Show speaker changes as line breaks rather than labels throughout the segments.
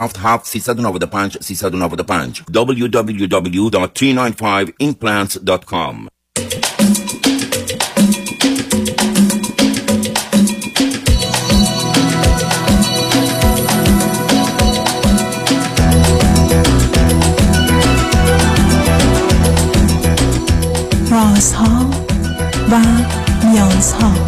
77 395 395 www.395implants.com
رازها و نیازها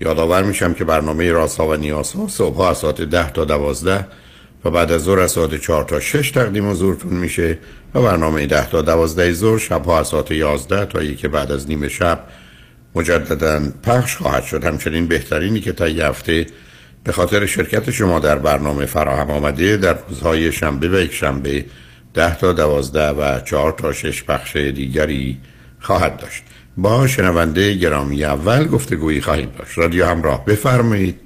یادآور میشم که برنامه راسا و نیاسا صبح از ساعت ده تا دوازده و بعد از ظهر از ساعت چهار تا شش تقدیم حضورتون میشه و برنامه ده تا دوازده ظهر شبها از ساعت یازده تا یکی بعد از نیمه شب مجددا پخش خواهد شد. همچنین بهترینی که تا یه هفته به خاطر شرکت شما در برنامه فراهم آمده در روزهای شنبه و یک شنبه ده تا دوازده و چهار تا شش بخش دیگری خواهد داشت. با شنونده گرامی اول گفتگویی خواهیم داشت. رادیو همراه بفرمایید.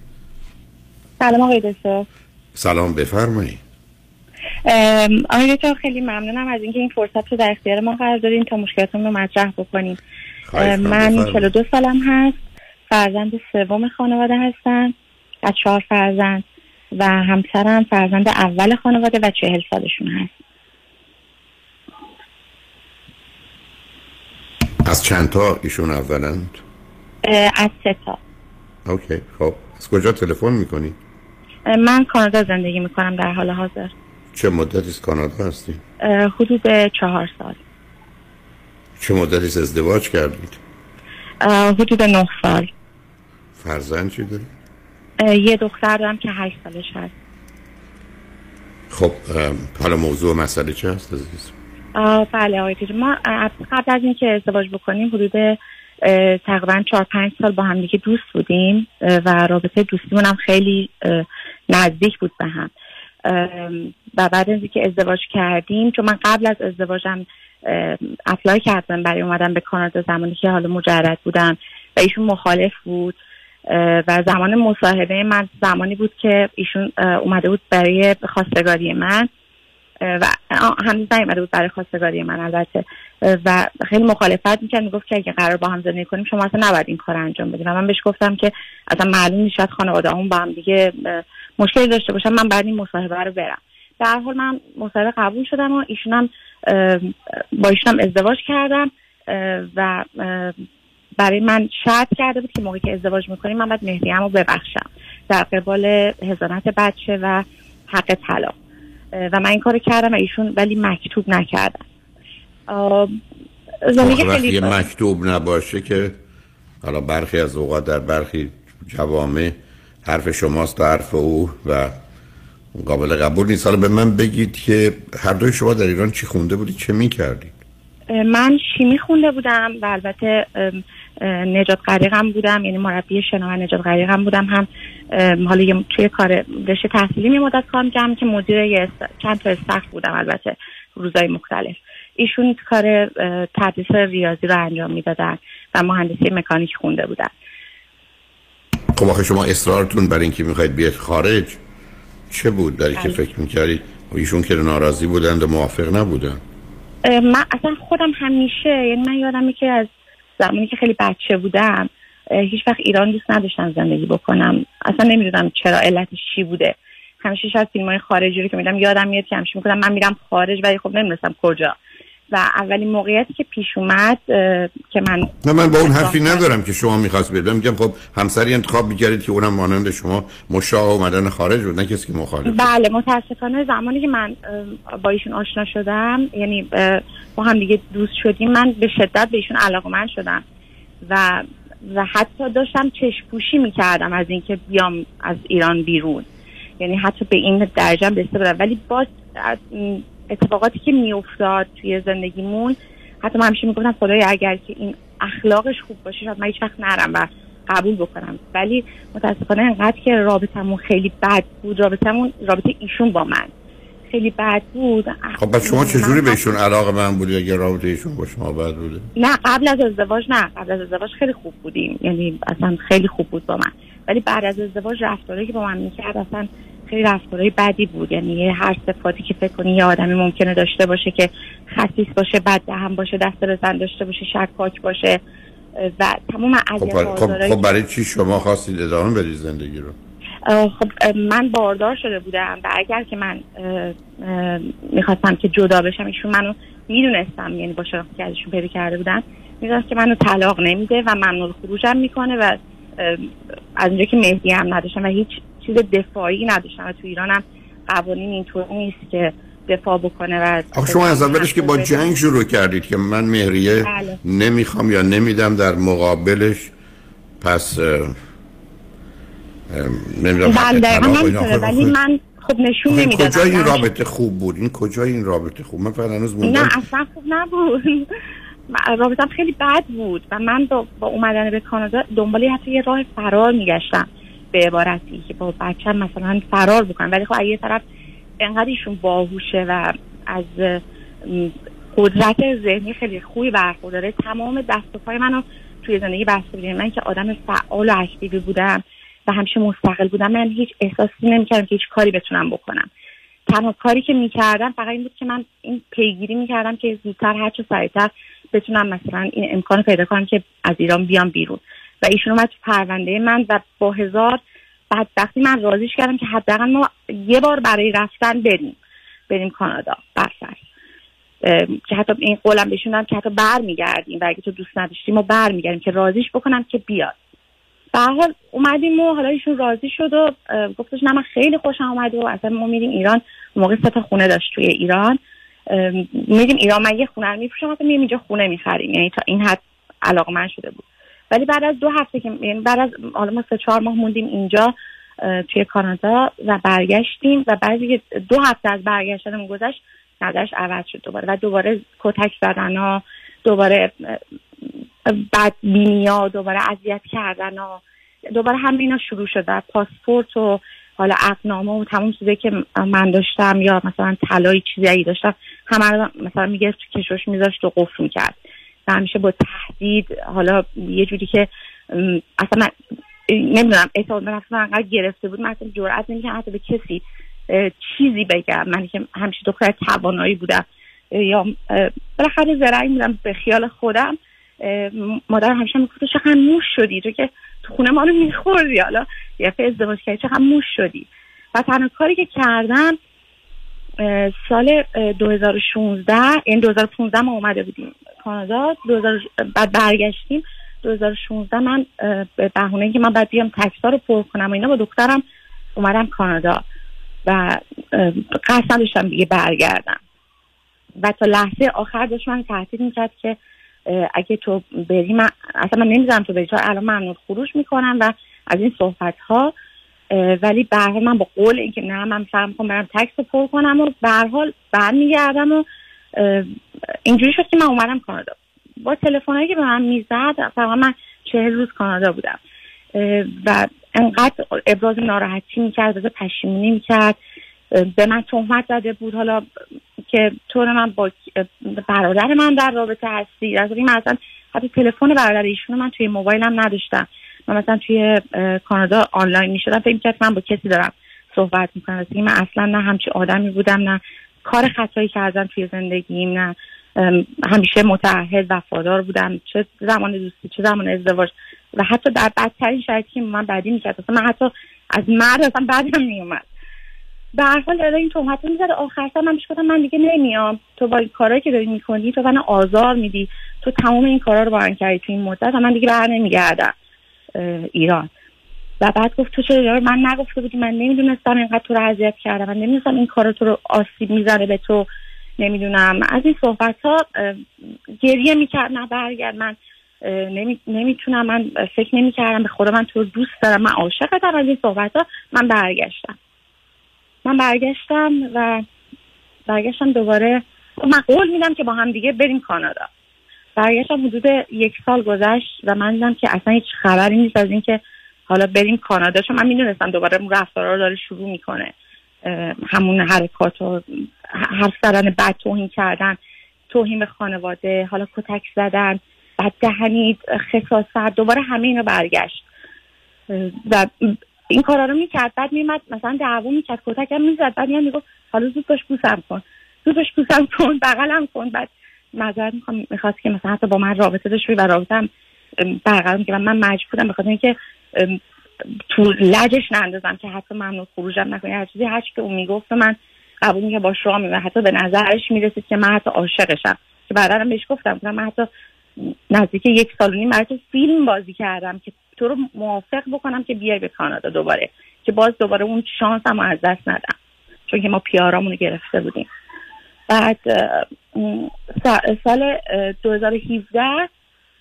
سلام آقای دکتر.
سلام بفرمایید.
آقای دکتر خیلی ممنونم از اینکه این فرصت رو در اختیار ما قرار دادین تا مشکلاتون رو مطرح بکنیم. من 42 سالم هست. فرزند سوم خانواده هستم. از چهار فرزند و همسرم فرزند اول خانواده و چهل سالشون هست.
از چند تا ایشون اولند؟
از سه تا
اوکی خب از کجا تلفن می‌کنی؟
من کانادا زندگی می‌کنم در حال حاضر
چه مدتی از کانادا هستی؟
حدود چهار سال
چه مدتی ازدواج کردید؟
حدود نه سال
فرزند چی داری؟
یه دختر دارم که هشت سالش هست
خب حالا موضوع مسئله چه هست عزیز؟
بله آقای ما قبل از اینکه ازدواج بکنیم حدود تقریبا چهار پنج سال با هم دیگه دوست بودیم و رابطه دوستیمون هم خیلی نزدیک بود به هم. و بعد از اینکه ازدواج کردیم چون من قبل از ازدواجم اپلای کردم برای اومدم به کانادا زمانی که حالا مجرد بودم و ایشون مخالف بود و زمان مصاحبه من زمانی بود که ایشون اومده بود برای خواستگاری من. و هنوز نیومده بود برای خواستگاری من البته. و خیلی مخالفت می‌کرد می‌گفت که اگه قرار با هم زندگی کنیم شما اصلا نباید این کار انجام بدیم و من بهش گفتم که اصلا معلوم نیست خانواده هم با هم دیگه مشکلی داشته باشم من بعد این مصاحبه رو برم. در حال من مصاحبه قبول شدم و ایشونم با ایشونم ازدواج کردم و برای من شرط کرده بود که موقعی که ازدواج می‌کنیم من باید مهریه رو ببخشم. در قبال هزانت بچه و حق طلاق. و من این کار کردم و ایشون ولی مکتوب نکردم
زندگی خیلی مکتوب نباشه که حالا برخی از اوقات در برخی جوامع حرف شماست و حرف او و قابل قبول نیست. حالا به من بگید که هر دوی شما در ایران چی خونده بودید؟ چه می کردید
من شیمی خونده بودم و البته نجات غریقم بودم یعنی مربی شنا و نجات غریقم بودم. هم حالا توی کار رشته تحصیلی می مدت کار می‌کردم که مدیر چند تا استخ بودم البته روزای مختلف. ایشون کار تدریس ریاضی رو انجام می‌دادن و مهندسی مکانیک خونده بودن.
خب آخه شما اصرارتون برای اینکه می‌خواید بیاد خارج چه بود داری که فکر می‌کردید ایشون که ناراضی بودند و موافق نبودن.
من اصلا خودم همیشه یعنی من یادم که از زمانی که خیلی بچه بودم هیچ وقت ایران دوست نداشتم زندگی بکنم. اصلا نمی‌دونم چرا علتش چی بوده. همیشه شاید فیلم های خارجی رو که میدم یادم میاد که همیشه می‌کنم من میرم خارج ولی خب نمی‌دونستم کجا. و اولین موقعیتی که پیش اومد که من
نه من با اون حرفی ندارم که شما می‌خواست بدم میگم خب همسری انتخاب می‌کردید که اونم مانند شما مشتاق اومدن خارج بود نه کسی که مخالف.
بله متاسفانه زمانی که من با ایشون آشنا شدم یعنی با هم دیگه دوست شدیم من به شدت به ایشون علاقه من شدم. و و حتی داشتم چشم پوشی می‌کردم از اینکه بیام از ایران بیرون. یعنی حتی به این درجه رسیده بودم. ولی باز اتفاقاتی که میافتاد توی زندگیمون حتی من همیشه می‌گفتم خدایا اگر که این اخلاقش خوب باشه شاید من هیچ وقت نرم و قبول بکنم. ولی متاسفانه انقدر که رابطمون خیلی بد بود رابطمون رابطه ایشون با من. خیلی بد بود.
خب پس شما چجوری
حتی-
بهشون علاقه من بودی اگر رابطه ایشون با شما بد بوده؟
نه قبل از ازدواج نه. قبل از ازدواج خیلی خوب بودیم. یعنی اصلا خیلی خوب بود با من. ولی بعد از ازدواج رفتاری که با من می‌کرد اصلا خیلی رفتارهای بدی بود. یعنی هر صفاتی که فکر کنی یه آدمی ممکنه داشته باشه که خسیس باشه بد دهن باشه دست بزن داشته باشه شکاک باشه. و تمام
خب, خب,
آزارهایی
خب برای چی شما خواستید ادامه بدید زندگی رو؟
خب من باردار شده بودم و اگر که من می‌خواستم که جدا بشم ایشون منو می‌دونستم یعنی با شناختی که ازشون پیدا کرده بودم می‌دونست که منو طلاق نمیده و ممنوع خروجم می‌کنه و از اونجا که مهدی هم نداشتم و هیچ چیز دفاعی نداشتم و تو ایران هم قوانین اینطور نیست که دفاع بکنه و
آخه شما از اولش که با جنگ شروع کردید که من مهریه
بله.
نمی‌خوام یا نمیدم در مقابلش پس نمی‌دونم
بله ولی من خب نشون نمی‌دادم
کجای این رابطه خوب بود؟ این کجای این رابطه خوب؟ من فقط هنوز موندم.
نه اصلا خوب نبود. رابطم خیلی بد بود و من با, با اومدن به کانادا دنبال حتی یه راه فرار میگشتم. به عبارتی که با بچم مثلا فرار بکنم. ولی خب از یه طرف انقدر ایشون باهوشه و از قدرت ذهنی خیلی خوبی برخورداره تمام دست و پای منو توی زندگی بسته من که آدم فعال و اکتیوی بودم. و همیشه مستقل بودم. من هیچ احساسی نمی‌کردم که هیچ کاری بتونم بکنم. تنها کاری که می‌کردم فقط این بود که من این پیگیری می‌کردم که زودتر هر چه سریعتر بتونم مثلا این امکان پیدا کنم که از ایران بیام بیرون. و ایشون اومد تو پرونده من و با هزار بدبختی من راضیش کردم که حداقل ما یه بار برای رفتن بریم بریم کانادا برفرض ام، که حتی این قولم بهشون که حتی برمیگردیم و اگه تو دوست نداشتی ما برمیگردیم که راضیش بکنم که بیاد. به اومدیم و حالا ایشون راضی شد و گفتش نه من خیلی خوشم اومد و اصلا ما میریم ایران موقع سه تا خونه داشت توی ایران. میریم ایران من یه خونه رو میفروشم اصلا میریم اینجا خونه می‌خریم. یعنی تا این حد علاقه من شده بود. ولی بعد از دو هفته که یعنی بعد از حالا ما سه چهار ماه موندیم اینجا توی کانادا و برگشتیم و که دو هفته از برگشتنمون گذشت نظرش عوض شد دوباره. و دوباره کتک زدن ها دوباره بدبینی ها دوباره اذیت کردن ها دوباره همه اینا شروع شد و پاسپورت و حالا عقدنامه و تمام چیزایی که من داشتم یا مثلا طلای چیزی داشتم همه رو مثلا می‌گرفت تو کشوش میذاشت و قفل می‌کرد. و همیشه با تهدید حالا یه جوری که اصلا من نمی‌دونم اعتماد به انقدر گرفته بود من اصلا جرئت نمی‌کنم حتی به کسی چیزی بگم. من که همیشه دختر توانایی بودم. یا بالاخره زرنگ بودم به خیال خودم. اه، مادرم همیشه می‌گفت چقدر موش شدی تو که تو خونه ما رو میخوردی. حالا یه ازدواج کردی چقدر موش شدی. و تنها کاری که کردم سال اه، 2016 یعنی 2015 ما اومده بودیم کانادا. 2000 بعد برگشتیم. 2016 من به بهونه که من بعد بیام تکسا رو پر کنم و اینا با دخترم اومدم کانادا. و قصد نداشتم دیگه برگردم. و تا لحظه آخر داشت من تهدید می‌کرد که اگه تو بری من اصلا من نمی‌ذارم تو بری. تو الان ممنوع خروج می‌کنم و از این صحبت ها ولی به من با قول اینکه نه من فهم می‌کنم برم تکس رو پر کنم و به هر حال برمیگردم و اینجوری شد که من اومدم کانادا. با تلفنایی که به من می‌زد تقریبا من چهل روز کانادا بودم. و انقدر ابراز ناراحتی می‌کرد ابراز پشیمونی می‌کرد. به من تهمت زده بود. حالا که طور من با برادر من در رابطه هستی از این من اصلا حتی تلفن برادر ایشون من توی موبایلم نداشتم. من مثلا توی کانادا آنلاین می‌شدم فکر می‌کرد من با کسی دارم صحبت می‌کنم. از من اصلا نه همچی آدمی بودم نه کار خطایی کردم توی زندگیم نه همیشه متعهد وفادار بودم. چه زمان دوستی چه زمان ازدواج. و حتی در بدترین شرایطی که من بعدی می‌کرد من حتی از مرد اصلا بعدم میومد به هر حال داره این تهمت می‌زد آخر سر من گفتم من دیگه نمیام. تو با کارهایی که داری می‌کنی تو من آزار میدی. تو تمام این کارا رو با من کردی تو این مدت و من دیگه بر نمیگردم. ایران. و بعد گفت تو چرا من نگفته بودی من نمی‌دونستم اینقدر تو رو اذیت کردم. من نمی‌دونستم این کارا تو رو آسیب می‌زنه به تو. نمی‌دونم. از این صحبت ها گریه می‌کرد نه برگرد. من نمی- نمی‌تونم. من فکر نمی‌کردم. به خدا من تو رو دوست دارم. من عاشقتم از این صحبت ها من برگشتم. من برگشتم و برگشتم دوباره. من قول میدم که با هم دیگه بریم کانادا. برگشتم حدود یک سال گذشت و من دیدم که اصلا هیچ خبری نیست از اینکه حالا بریم کانادا. چون من می‌دونستم دوباره اون رفتارا رو داره شروع می‌کنه. همون حرکات و حرف زدن بد توهین کردن توهین به خانواده حالا کتک زدن بد دهنی خصاصت دوباره همه اینا برگشت. و این کارا رو می‌کرد بعد میمد مثلا دعوا می‌کرد کتکم می‌زد بعد میاد می‌گفت حالا زود باش بوسم کن زود باش بوسم کن بغلم کن. بعد معذرت می‌خوام می‌خواست که مثلا حتی با من رابطه داشت و ام، برقرار می‌کنم من مجبورم به خاطر اینکه تو لجش نندازم که حتی ممنوع خروجم نکنه هر چیزی هر که اون می‌گفت من قبول می‌کنم باش راه میرم حتی به نظرش می‌رسید که من حتی عاشقشم. که بعدا بهش گفتم من حتی نزدیک یک سال و نیم فیلم بازی کردم که تو رو موافق بکنم که بیای به کانادا دوباره. که باز دوباره اون شانس هم از دست ندم. چون که ما پیارامون رو گرفته بودیم. بعد سال اه، 2017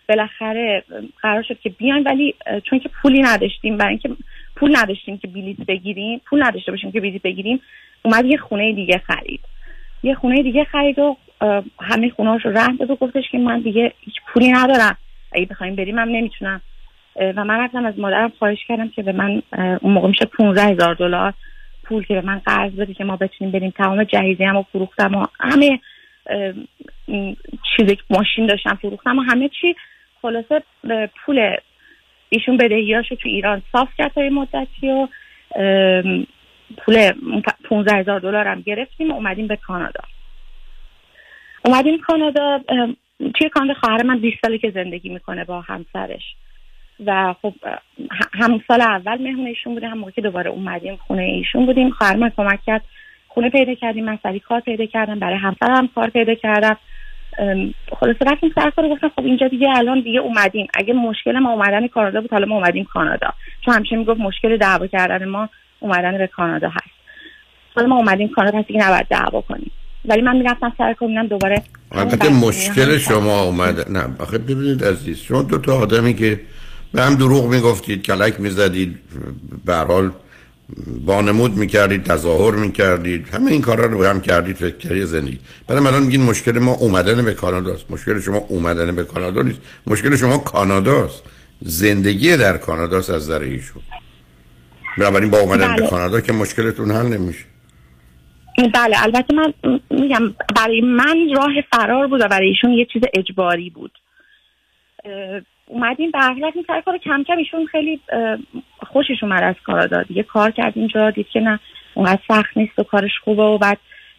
بالاخره قرار شد که بیایم ولی چون که پولی نداشتیم برای اینکه پول نداشتیم که بلیط بگیریم پول نداشته باشیم که بلیط بگیریم اومد یه خونه دیگه خرید. یه خونه دیگه خرید و همه خونه رو رهن داد و گفتش که من دیگه هیچ پولی ندارم. اگه بخوایم بریم هم نمی‌تونم. و من رفتم از مادرم خواهش کردم که به من اون موقع میشه 15 هزار دلار پول که به من قرض بده که ما بتونیم بریم. تمام جهیزی هم فروختم و همه چیزی که ماشین داشتم فروختم و همه چی. خلاصه پول ایشون بدهیاشو تو ایران صاف کرد تا مدتی و پول 15 هزار دلار هم گرفتیم و اومدیم به کانادا. اومدیم کانادا توی کانادا خواهر من 20 ساله که زندگی می‌کنه با همسرش. و خب ه- همون سال اول مهمون ایشون بودیم هم موقع که دوباره اومدیم خونه ایشون بودیم. خواهر من کمک کرد خونه پیدا کردیم من سری کار پیدا کردم برای همسرم کار پیدا کردم. خلاصه رفتیم سر کار گفتم خب اینجا دیگه الان دیگه اومدیم. اگه مشکل ما اومدن کانادا بود حالا ما اومدیم کانادا. چون همیشه می‌گفت مشکل دعوا کردن ما اومدن به کانادا هست. حالا ما اومدیم کانادا پس دیگه نباید دعوا کنیم. ولی من می‌رفتم سر کار دوباره
البته مشکل. شما اومده. نه آخه ببینید عزیز شما دو تا آدمی که به هم دروغ می‌گفتید کلک می‌زدید به حال وانمود می‌کردید تظاهر می‌کردید همه این کارا رو هم کردید فکر کردید زندگی بعدم الان میگین مشکل ما اومدن به کاناداست مشکل شما اومدن به کانادا نیست. مشکل شما کاناداست زندگی در کاناداست از نظر ایشون. بنابراین با اومدن به
بله.
کانادا که مشکلتون حل نمیشه.
بله البته من میگم برای من راه فرار بود و برای ایشون یه چیز اجباری بود. اومدیم به هر این سر کار کم کم ایشون خیلی خوشش اومد از کانادا دیگه کار کرد اینجا دید که نه اونقدر سخت نیست و کارش خوبه و بعد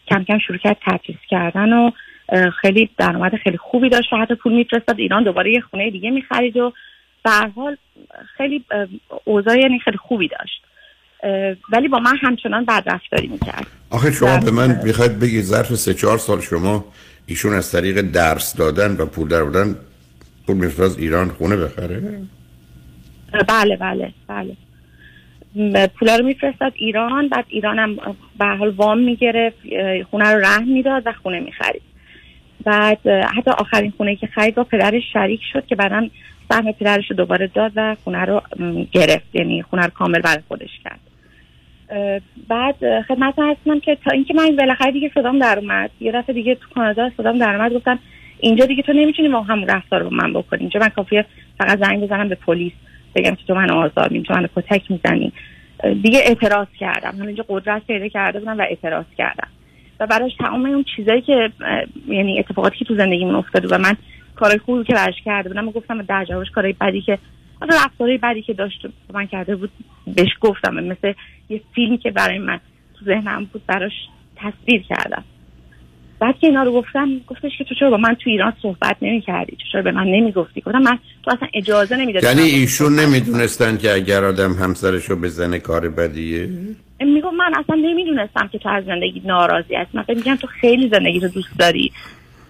کم کم شروع کرد تدریس کردن و خیلی درآمد خیلی خوبی داشت و حتی پول میفرستاد. ایران دوباره یه خونه دیگه می‌خرید و به حال خیلی اوضاع یعنی خیلی خوبی داشت. ولی با من همچنان بد رفتاری می‌کرد.
آخه شما به من می‌خواید بگید ظرف سه چهار سال شما ایشون از طریق درس دادن و پول در پول میفرست ایران خونه بخره؟
بله بله بله. پولا رو میفرستاد ایران بعد ایران هم به حال وام می‌گرفت خونه رو رهن می‌داد و خونه می‌خرید. بعد حتی آخرین خونه که خرید با پدرش شریک شد که بعدا سهم پدرش رو دوباره داد و خونه رو گرفت یعنی خونه رو کامل برای خودش کرد. بعد خدمت هستم که تا اینکه من بالاخره دیگه صدام در اومد یه دفعه دیگه تو کانادا صدام در اومد گفتم اینجا دیگه تو نمی‌تونی با همون رفتار با من بکنی. اینجا من کافیه فقط زنگ بزنم به پلیس بگم که تو من آزار تو من کتک می‌زنی. دیگه اعتراض کردم. من اینجا قدرت پیدا کرده بودم و اعتراض کردم. و براش تمام اون چیزایی که یعنی اتفاقاتی که تو زندگیمون افتاده و من کارهای خوبی که براش کرده بودم و گفتم در جوابش کارهای بدی که حالا رفتارهای بدی که داشت من کرده بود بهش گفتم. مثل یه فیلم که برای من تو ذهنم بود براش تصویر کردم. بعد که اینا رو گفتم گفتش که تو چرا با من تو ایران صحبت نمی کردی چرا به من نمی گفتی گفتم من تو اصلا اجازه نمی‌دادی
یعنی ایشون نمی‌دونستن که اگر آدم همسرش رو بزنه کار بدیه؟
میگم من اصلا نمی‌دونستم که تو از زندگی ناراضی هست من میگم تو خیلی زندگی رو دوست داری.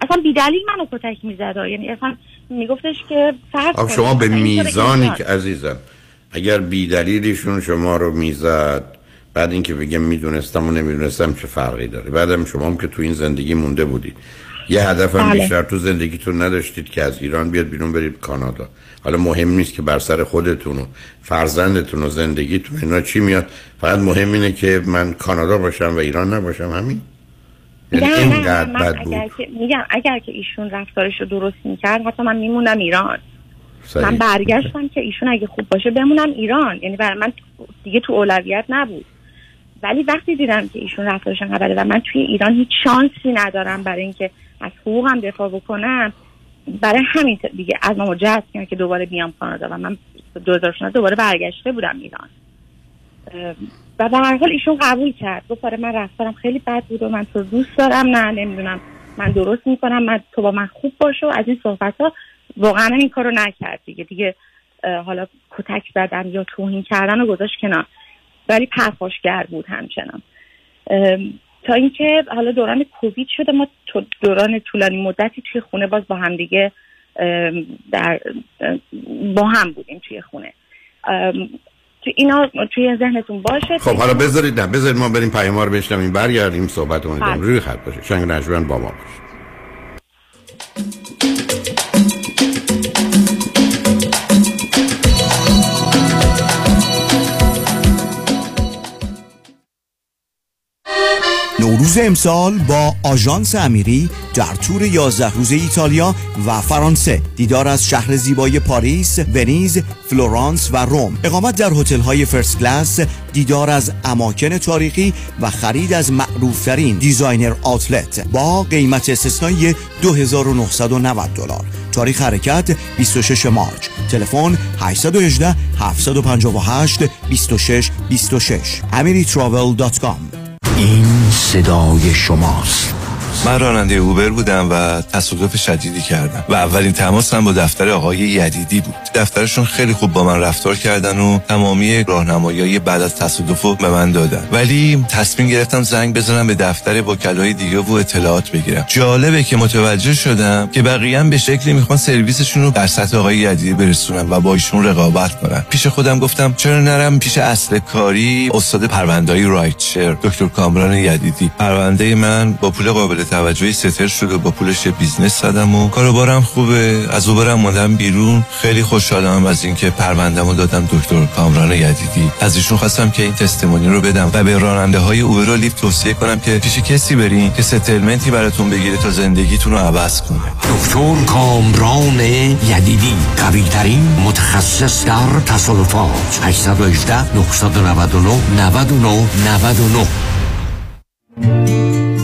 اصلا بیدلیل منو کتک می‌زد. یعنی اصلا میگفتش که فرض
شما به میزانی
که
که عزیزم اگر بیدلیلشون شما رو می‌زد بعد اینکه بگم می‌دونستم و نمی‌دونستم چه فرقی داره. بعدم شما هم که تو این زندگی مونده بودید. یه هدف هم
بله.
بیشتر تو زندگیتون نداشتید که از ایران بیاد بیرون برید کانادا. حالا مهم نیست که بر سر خودتون و فرزندتون و زندگیتون اینا چی میاد. فقط مهم اینه که من کانادا باشم و ایران نباشم. همین. یعنی
نه
اینقدر
من
بد
اگر
بود.
که میگم اگر که ایشون رفتارش رو درست می‌کرد حتی من میموندم ایران. من
صحیح.
برگشتم که ایشون اگه خوب باشه بمونم ایران. یعنی برای من دیگه تو اولویت نبود. ولی وقتی دیدم که ایشون رفتارش انقدر بده و من توی ایران هیچ شانسی ندارم برای اینکه از حقوقم دفاع بکنم برای همین دیگه از ما جذب کردن که دوباره بیام کانادا و من 2016 دوباره برگشته بودم ایران. و به هر حال ایشون قبول کرد. آره من رفتارم خیلی بد بود و من تو دوست دارم نه نمی‌دونم. من درست می‌کنم من تو با من خوب باشه و از این صحبت ها واقعا این کارو نکرد دیگه. دیگه حالا کتک زدن یا توهین کردن رو گذاشت کنار. ولی پرخاشگر بود همچنان. تا اینکه حالا دوران کووید شده ما دوران طولانی مدتی توی خونه باز با هم دیگه در با هم بودیم توی خونه. تو اینا توی ذهنتون باشه.
خب حالا بذارید نه بذارید ما بریم پیام رو بشنویم برگردیم صحبت رو
بله.
روی خط باشه. شنگ نجوان با ما باشه.
نوروز امسال با آژانس امیری در تور 11 روزه ایتالیا و فرانسه دیدار از شهر زیبای پاریس، ونیز، فلورانس و روم. اقامت در هتل‌های first class دیدار از اماکن تاریخی و خرید از معروفترین designer outlet با قیمت استثنایی 2990 دلار. تاریخ حرکت 26 March. تلفن 818 758 26 26 amiritravel.com
این صدای شماست.
من راننده Uber بودم و تصادف شدیدی کردم و اولین تماسم با دفتر آقای یدیدی بود. دفترشون خیلی خوب با من رفتار کردن و تمامی راهنمایی بعد از تصادف به من دادن. ولی تصمیم گرفتم زنگ بزنم به دفتر وکلای دیگه و اطلاعات بگیرم. جالبه که متوجه شدم که بقیه به شکلی می‌خوان سرویسشون رو در سطح آقای یدیدی برسونن و با ایشون رقابت کنن. پیش خودم گفتم چرا نرم پیش اصل کاری استاد پرونده‌های rideshare دکتر کامران یدیدی. پرونده من با پول قابل توجهی settle شد و با پولش business زدم و کاروبارم خوبه. از Uber م موندم بیرون. خیلی خوشحالم از اینکه پروندهمو دادم دکتر کامران یدیدی. از ایشون خواستم که این تستمونی رو بدم و به راننده های اوبر و لیفت توصیه کنم که پیش کسی برین که ستلمنتی براتون بگیره تا زندگیتون رو عوض کنه.
دکتر کامران یدیدی قوی ترین متخصص در تصادفات. 818 999 99 99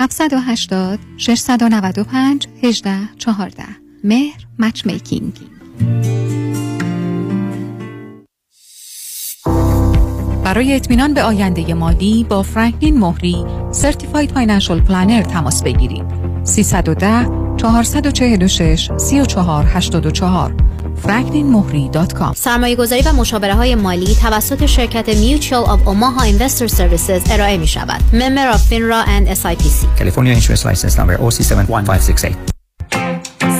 780 695 18 14 مهر matchmaking برای اطمینان به آینده مالی با فرانکلین مهری certified financial planner تماس بگیرید. 310 446 3484 franklinmohri.com
سرمایه گذاری و مشاوره های مالی توسط شرکت Mutual of Omaha Investor Services ارائه می شود. Member of FINRA and SIPC.
California Insurance License Number OC71568.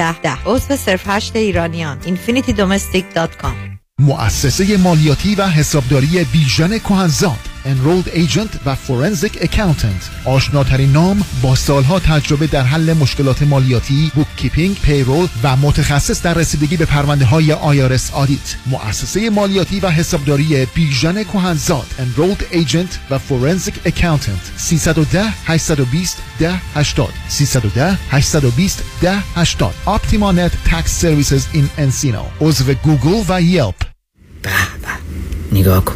10 10 عضو صرف هشت ایرانیان infinitydomestic.com
مؤسسه مالیاتی و حسابداری بیژن کهنزاد Enrolled Agent و Forensic Accountant. آشناترین نام با سالها تجربه در حل مشکلات مالیاتی bookkeeping payroll و متخصص در رسیدگی به پرونده های IRS audit مؤسسه مالیاتی و حسابداری بیژن کهنزاد Enrolled Agent و Forensic Accountant. 310 820 10 80 310 820 10 80 Optima Net Tax Services in Encino. عضو گوگل و Yelp.
به به. نگاه کن.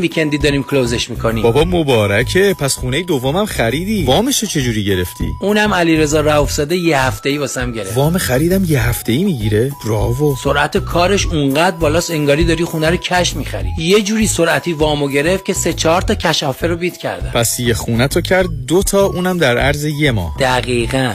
weekend ی داریم close ش می‌کنیم.
بابا مبارکه. پس خونه دومم خریدی. وامش چجوری گرفتی؟
اونم علیرضا رؤوفزاده یه هفته ای واسم گرفت.
وام خریدم یه هفته ای می‌گیره. براوو
سرعت کارش اونقدر بالاست انگاری داری خونه رو cash می‌خری. یه جوری سرعتی وامو گرفت که سه چهار تا cash offer رو beat کرده
پس یه خونه تو کرد دو تا اونم در عرض یه ماه.
دقیقا.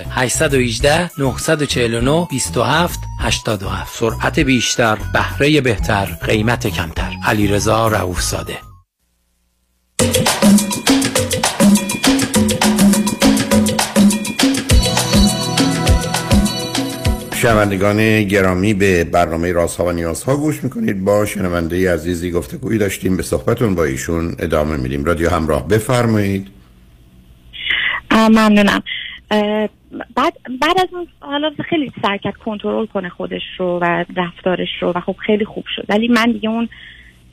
818 949 27 87 سرعت بیشتر بهره بهتر قیمت کمتر. علیرضا رؤوف زاده
شنوندگان گرامی به برنامه راست ها و نیاز ها گوش می‌کنید. با شنونده عزیزی گفتگویی داشتیم. به صحبتون با ایشون ادامه میدیم. رادیو همراه بفرمایید.
ممنونم. بعد بعد از اون حالا خیلی کرد کنترل کنه خودش رو و رفتارش رو و خب خیلی خوب شد. ولی من دیگه اون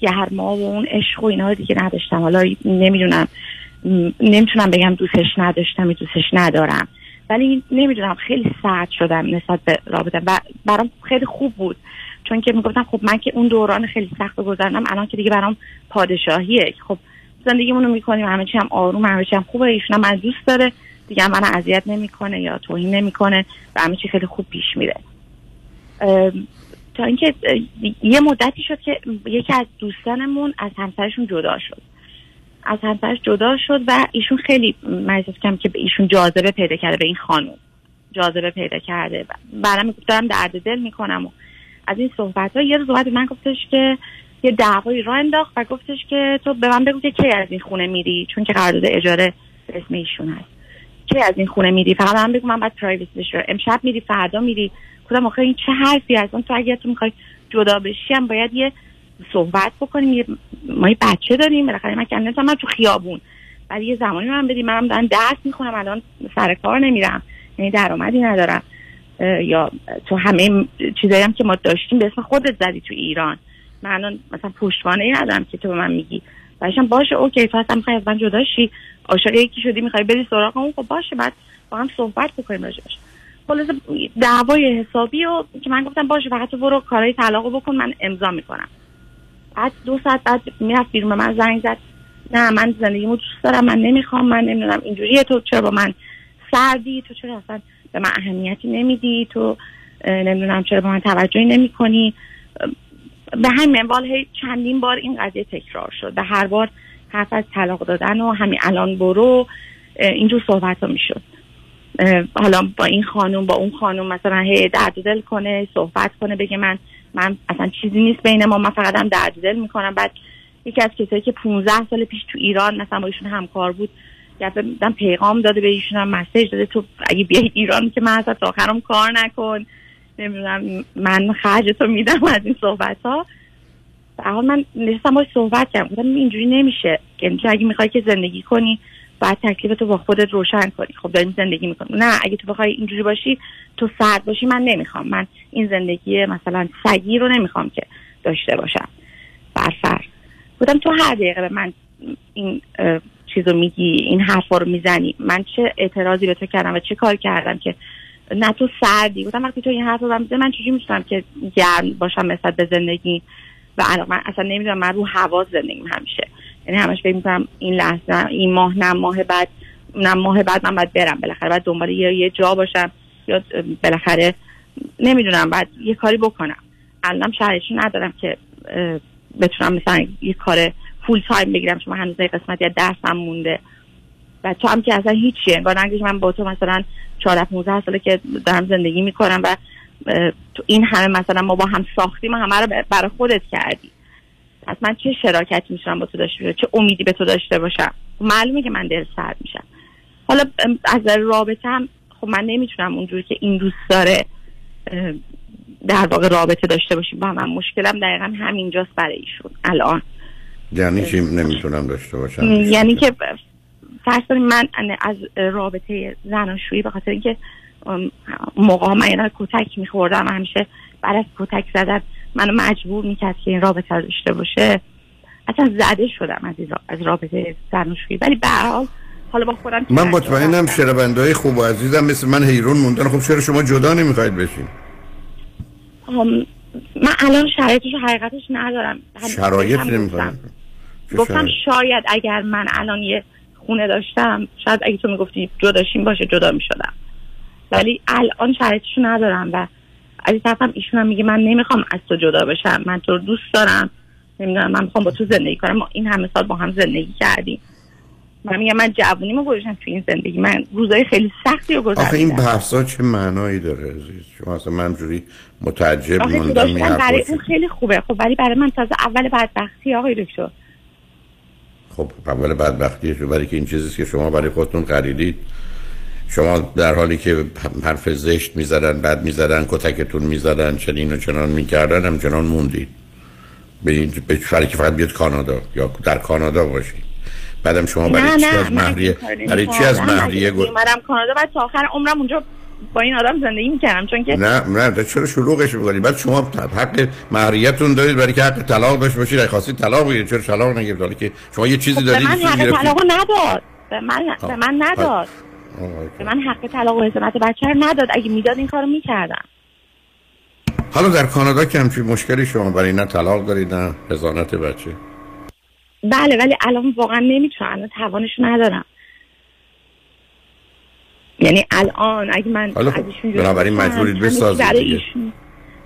گرما و اون عشق و اینا دیگه نداشتم. حالا نمی‌دونم نمی‌تونم بگم دوستش نداشتم دوستش ندارم. ولی نمی‌دونم خیلی سرد شدم نسبت به رابطه. و برام خیلی خوب بود. چون که می‌گفتم خب من که اون دوران خیلی سخت گذرنم الان که دیگه برام پادشاهیه. خب زندگیمون رو می‌کنیم همه چی هم آروم همه چی هم خوبه ایشون من دوست داره. دیگه من اذیت نمی‌کنه یا توهین نمی‌کنه و همه چی خیلی خوب پیش میره. تا اینکه یه مدتی شد که یکی از دوستانمون از همسرشون جدا شد. از همسرش جدا شد و ایشون خیلی من کردم که به ایشون جاذبه پیدا کرده به این خانم جاذبه پیدا کرده. برام دارم درد دل می‌کنم و از این صحبت ها یه روز بعد من گفتش که یه دعوایی را انداخت و گفتش که تو به من بگو که کی از این خونه میری چون که قرارداد اجاره اسم ایشون هست. کی از این خونه میری؟ فقط من بگو من بعد پرایوسی رو امشب میری فردا میری. کدام آخه این چه حرفی از اون تو اگر تو می‌خوای جدا بشی هم باید یه صحبت بکنیم یه ما یه بچه داریم بالاخره من کنم من تو خیابون. ولی یه زمانی من بدیم منم دارم درس می‌خونم الان سر کار نمیرم. یعنی درآمدی ندارم. یا تو همه چیزایی هم که ما داشتیم به اسم خودت زدی تو ایران. من الان مثلا پشتوانه ای ندارم که تو به من میگی. باشم باشه اوکی اصلا می‌خوای از من جدا شی عاشق یکی شدی می‌خوای بری سراغ اون خب باشه بعد با هم صحبت بکنیم راجعش. خلاص دعوای حسابی و که من گفتم باشه فقط برو کارهای طلاق بکن من امضا می‌کنم. بعد دو ساعت بعد می‌رفت بیرون من زنگ زد. نه من زندگیمو دوست دارم من نمی‌خوام من نمی‌دونم اینجوریه تو چرا با من سردی؟ تو چرا اصلا به من اهمیتی نمیدی؟ تو نمی‌دونم چرا به من توجهی نمی کنی به همین منوال چندین بار این قضیه تکرار شد به هر بار حرف از طلاق دادن و همین الان برو اینجور صحبت ها می شد حالا با این خانم با اون خانم مثلا هی درد دل کنه صحبت کنه بگه من من اصلا چیزی نیست بین ما من فقط هم درد دل می‌کنم. بعد یکی از کسایی که 15 سال پیش تو ایران مثلا با ایشون همکار بود دم پیغام داده به ایشون هم مسیج داده تو اگه بیای ایران که من تا آخرم کار نکن. نمی‌دونم من خرج تو میدم از این صحبت ها حال من نشستم باش صحبت کردم. اینجوری نمیشه. یعنی اگه می‌خوای که زندگی کنی باید تکلیف تو با خودت روشن کنی. خب داریم زندگی می‌کنیم نه اگه تو بخوای اینجوری باشی تو سرد باشی من نمی‌خوام. من این زندگی مثلا سگی رو نمی‌خوام که داشته باشم. برفر بودم تو هر دقیقه به من این چیزو میگی این حرفا رو می‌زنی. من چه اعتراضی به تو کردم و چه کار کردم که نه تو سردی. بودم وقتی تو این حرف رو می‌زنی من چجوری می‌تونم که گرم باشم نسبت به زندگی؟ و من اصلا نمی‌دونم من رو هوا زندگیم همیشه. یعنی همش فکر می‌کنم این لحظه این ماه نه ماه بعد نه ماه بعد من باید برم. بالاخره باید دنبال یه, یه جا باشم. یا بالاخره نمی‌دونم بعد یه کاری بکنم. الانم شرایطی ندارم که بتونم مثلا یه کار فول تایم بگیرم. چون هنوز یه قسمتی از درسم مونده. و تو هم که اصلا هیچیه. انگار نگه من با تو مثلا 14 15 ساله که دارم زندگی می‌کنم و تو این همه مثلا ما با هم ساختیم و همه رو برای خودت کردی. پس من چه شراکتی می‌تونم با تو داشته باشم؟ چه امیدی به تو داشته باشم؟ خب معلومه که من دل سرد میشم. حالا از رابطه هم خب من نمی‌تونم اونجوری که این دوست داره در واقع رابطه داشته باشیم با من مشکلم دقیقا همینجاست برای ایشون. الان.
یعنی چی نمی‌تونم داشته باشم؟
یعنی که فرض کنیم من از رابطه زناشویی به خاطر اینکه موقع من کتک میخوردم همیشه بعد از کتک زدن منو مجبور می‌کرد که این رابطه رو داشته باشه. اصلا زده شدم از, از رابطه زناشویی. ولی به حال حالا با خودم
من مطمئنم شنونده های خوب و عزیزم مثل من حیرون موندن. خب چرا شما جدا nemiخواید بشین؟
من الان شرایطش و حقیقتش ندارم.
شرایط نمی‌خواید.
گفتم شاید اگر من الان یه خونه داشتم شاید اگه تو می‌گفتی جداشیم باشه جدا می‌شدم. ولی الان شرایطشو ندارم و از این طرفم ایشون هم میگه من نمی‌خوام از تو جدا بشم من تو رو دوست دارم نمی‌دونم من می‌خوام با تو زندگی کنم ما این همه سال با هم زندگی کردیم. من میگم من جوونیمو گذاشتم تو این زندگی من روزای خیلی سختی رو
آخه این بحثا چه معنایی داره عزیز؟ شما اصلا من جوری متعجب موندم
برای اون خیلی خوبه. خب ولی برای من تازه اول بدبختی آقای دکتر.
خب اول بدبختیه شو برای که این چیزی که شما برای خودتون خریدید. شما در حالی که حرف زشت می‌زدن بعد می‌زدن کتکتون می‌زدن چنین و چنان می‌کردن همچنان موندید. به این فرقی که فقط بیاد کانادا یا در کانادا باشید. بعدم شما برای چی از مهریه برای چی از. مهریه
اومدم کانادا بعد تا آخر عمرم اونجا با این آدم زندگی می‌کردم چون که
نه نه ده چرا شلوغش می‌کنید بعد شما حق مهریتون دارید برای که حق طلاق داشته باشید اگه خواستید طلاق بگیرید چرا طلاق حالا که شما یه چیزی
خب
دارید
من حق طلاق نداد. به من به من نداد. به من حق طلاق و حضانت بچه رو نداد. اگه می‌داد این کارو می‌کردم.
حالا در کانادا که همچین مشکلی شما برای نه طلاق دارید نه؟ حضانت بچه.
بله ولی الان واقعا نمی‌تونم. توانش ندارم. یعنی الان اگه من
حالا خب،
ایشون جدا
بنابراین مجبورید بسازید دیگه.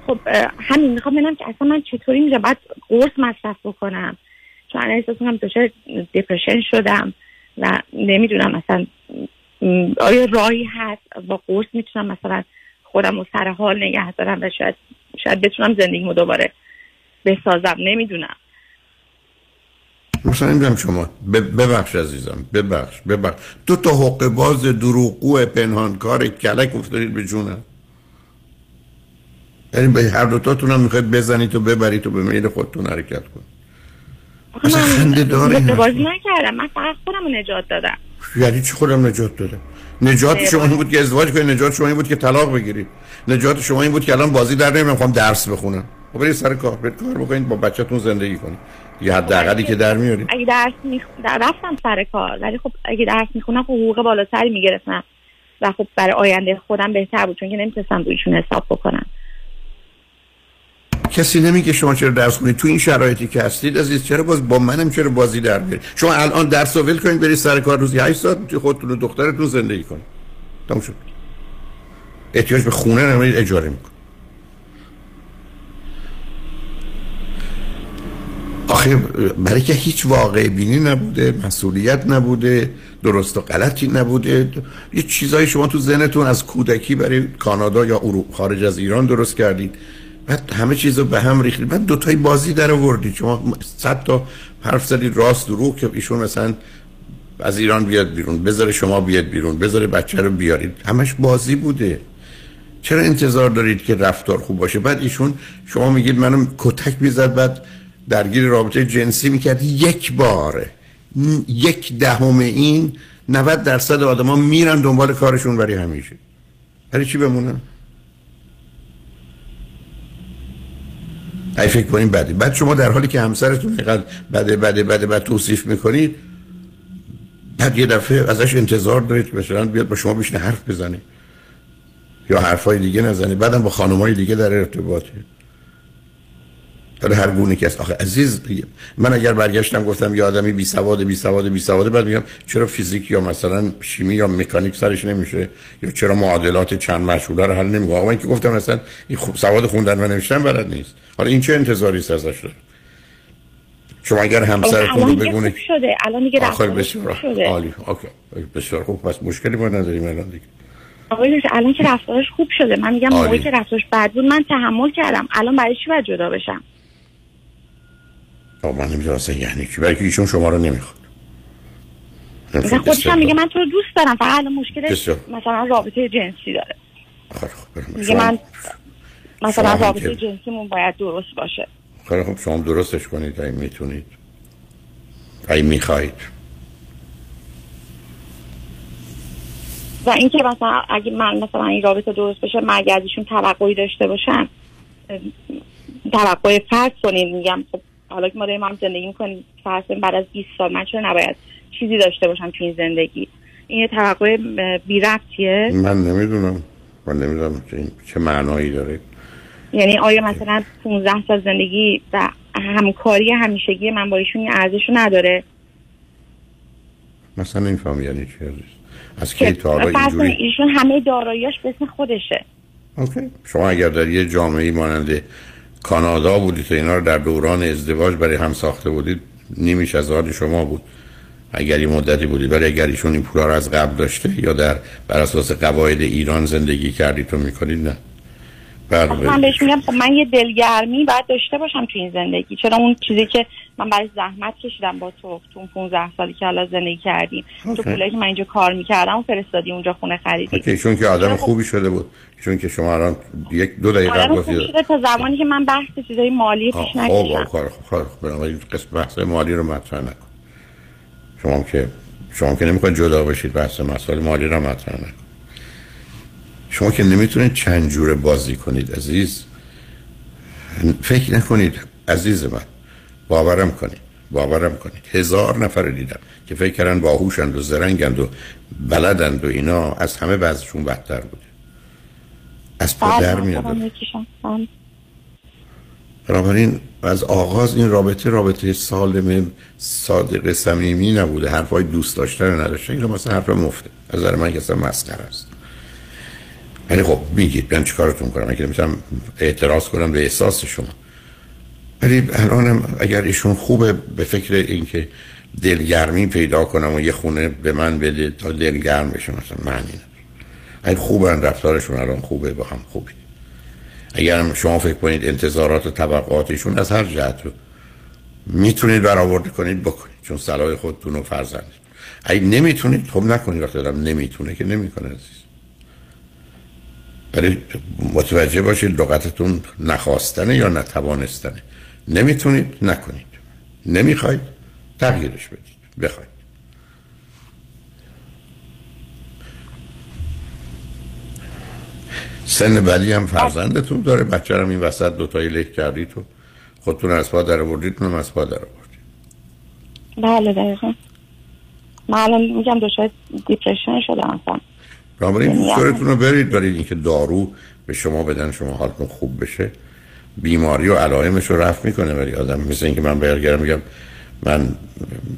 خب همین می‌خوام ببینم که اصلا من چطوری میشه؟ بعد قرص مصرف بکنم. چون احساس می‌کنم دچار دپرشن شدم و نمی‌دونم مثلا م، آیا راهی هست؟ با قرص می‌تونم مثلا خودم رو سر حال نگه دارم و شاید شاید بتونم زندگیمو دوباره بسازم؟ نمی‌دونم.
مثلا نمی‌دونم شما ببخش عزیزم ببخش ببخش. دو تا حق باز دروغگو پنهانکار کلک افتادید به جونم. یعنی به هر دوتاتون هم می‌خواید بزنید و ببرید و به میل خودتون حرکت کن
آخه
اصلا خنده داره
من نکردم. من فقط خودم نجات دادم.
یعنی چی خودم نجات داده نجات شما این بود که ازدواج کنید نجات شما این بود که طلاق بگیرید. نجات شما این بود که الان بازی در نمیارم می‌خوام درس بخونم. خب برید سر کار برید کار بکنید با بچه‌تون زندگی کنید. دیگه حداقلی که در میارید
اگه درس میخ... در رفتم سر کار ولی خب اگه درس می‌خونم خب حقوق بالاتری می‌گرفتم. و خب برای آینده خودم بهتر بود چون که نمی‌تونستم رویشون حساب بکنم.
کسی نمیگه شما چرا درس کنید تو این شرایطی که هستید عزیز چرا باز با منم چرا بازی در میارید شما الان درس ول کنید برید سر کار روزی 8 ساعت توی خودتون و دخترتون زندگی کنید. تموم شد. احتیاج به خونه نمی‌دید اجاره می‌کنید. آخه برای که هیچ واقع بینی نبوده مسئولیت نبوده درست و غلطی نبوده یه چیزایی شما تو ذهنتون از کودکی برای کانادا یا اروپا خارج از ایران درست کردید. بعد همه چیز رو به هم ریختید. بعد دوتای بازی در آوردید. شما صد تا حرف زدید راست دروغ که ایشون مثلا از ایران بیاد بیرون بذاره شما بیاد بیرون بذاره بچه رو بیارید. همش بازی بوده. چرا انتظار دارید که رفتار خوب باشه؟ بعد ایشون شما میگید منم کتک می‌زد بعد درگیر رابطه جنسی می‌کرد یک بار یک دهم این 90 درصد آدما میرن دنبال کارشون برای همیشه. برای چی بمونن؟ ای فکر کنیم بده. بعد شما در حالی که همسرتون اینقدر بده بده بده بعد توصیف می‌کنید بعد یه دفعه ازش انتظار دارید که مثلا بیاد با شما بشینه حرف بزنه یا حرفای دیگه نزنه. بعدم با خانمای دیگه در ارتباطه. حالا هر گونه که است آخه عزیز من اگر برگشتم گفتم یه آدمی بی سواد بی سواد بی سواد بعد میگم چرا فیزیک یا مثلا شیمی یا مکانیک سرش نمیشه؟ یا چرا معادلات چند مشغوله رو حل نمی‌کنه؟ آقا من که گفتم مثلا این خوب سواد خوندن و نوشتن بلد نیست. حالا این چه انتظاری است ازش؟ داره شما اگر همسرتون رو بگونه
خوب شده. الان دیگه
آخر بسیار عالی. اوکی. بسیار خوب. پس مشکلی ما نداریم الان دیگه.
آقای الان که رفتارش خوب شده. من میگم. موقعی که رفتارش بد بود من تحمل کردم. الان برای چی باید جدا بشم؟
آقا من نمی‌دونم اصلا یعنی چی؟ برای که ایشون شما رو نمی‌خواد.
خودش هم میگه من تو رو دوست دارم فقط الان
بسیار.
مثلا رابطه جنسی داره. میگه
شما-
من مثلا رابطه
که-
جنسیمون باید درست باشه.
خیلی خوب شما درستش کنید اگه می‌تونید. اگه می‌خواهید.
و اینکه مثلا اگه من مثلا این رابطه درست بشه من اگه از ایشون توقعی داشته باشم توقع فرض کنیم میگم خب حالا که ما داریم هم زندگی می‌کنیم فرض بعد از 20 سال من چرا نباید چیزی داشته باشم تو این زندگی؟ این یه توقع بی ربطیه.
من نمی‌دونم. من نمی‌دونم چه, چه معنایی داره.
یعنی آیا مثلا 15 سال زندگی و همکاری همیشگی من با ایشون این ارزش نداره؟
مثلا نمیفهم یعنی چی از کی تا حالا اینجوری؟
ایشون همه داراییاش به اسم خودشه.
اوکی. شما اگر در یه جامعه مانند کانادا بودید و اینا رو در دوران ازدواج برای هم ساخته بودید نیمیش از حال شما بود. اگر این مدتی بودید ولی اگر ایشون این پولا رو از قبل داشته یا در بر اساس قواعد ایران زندگی کردید تو می‌کنید نه.
من
بله
بهش میگم خب من یه دلگرمی باید داشته باشم تو این زندگی. چرا اون چیزی که من برای زحمت کشیدم با تو تو اون 15 سالی که الان زندگی کردیم تو. پولایی که من اینجا کار می‌کردم و فرستادی اونجا خونه خریدی.
اوکی چون که آدم خوبی شده بود. چون که شما الان یک دو دقیقه قبل گفتید
تا زمانی که من بحث چیزای مالی پیش
خب کار خوب بنابراین قسم بحث مالی رو مطرح نکن. شما که شما که نمی‌خواید جدا بشید بحث مسائل مالی رو مطرح نکن. شما که نمی‌تونید چند جوره بازی کنید عزیز. فکر نکنید عزیز من باورم کنید باورم کنید. هزار نفر دیدم که فکر کردن باهوشند و زرنگند و بلدند و اینا. از همه بعضشون بدتر بوده. از پا در
بله،
میاد.
بله.
بنابراین از آغاز این رابطه رابطه سالم صادق صمیمی نبوده. حرفای دوست داشتن رو نداشته این مثلا حرف مفته. از نظر من که اصلا مسخره است. ولی خب میگید من چیکارتون کنم؟ من که نمی‌تونم اعتراض کنم به احساس شما. ولی الانم اگر ایشون خوبه به فکر اینکه دلگرمی پیدا کنم و یه خونه به من بده تا دلگرم بشه مثلا معنی نداره. اگه خوبن رفتارشون الان خوبه با هم خوبی اگر شما فکر کنید انتظارات و طبقاتشون از هر جهت رو می‌تونید برآورده کنید بکنید. چون صلاح خودتون و فرزند. اگه نمی‌تونید خب نکنید. وقتی آدم نمی‌تونه که نمی‌کنه عزیز. ولی متوجه باشید لغتتون نخواستنه یا نتوانستنه. نمی‌تونید نکنید. نمی‌خواید تغییرش بدید. بخواید. سن بعدی هم فرزندتون داره. بچه هم این وسط دوتایی لک کردید تو خودتون از پا در آوردید اونم از پا در آورد
بله دقیقا. من الان میگم دچار دیپرشن شدم اصلا
بنابراین دکترتون رو برید برید اینکه دارو به شما بدن شما حالتون خوب بشه. بیماری و علائمش رو رفت می‌کنه ولی آدم مثل اینکه من برگردم میگم من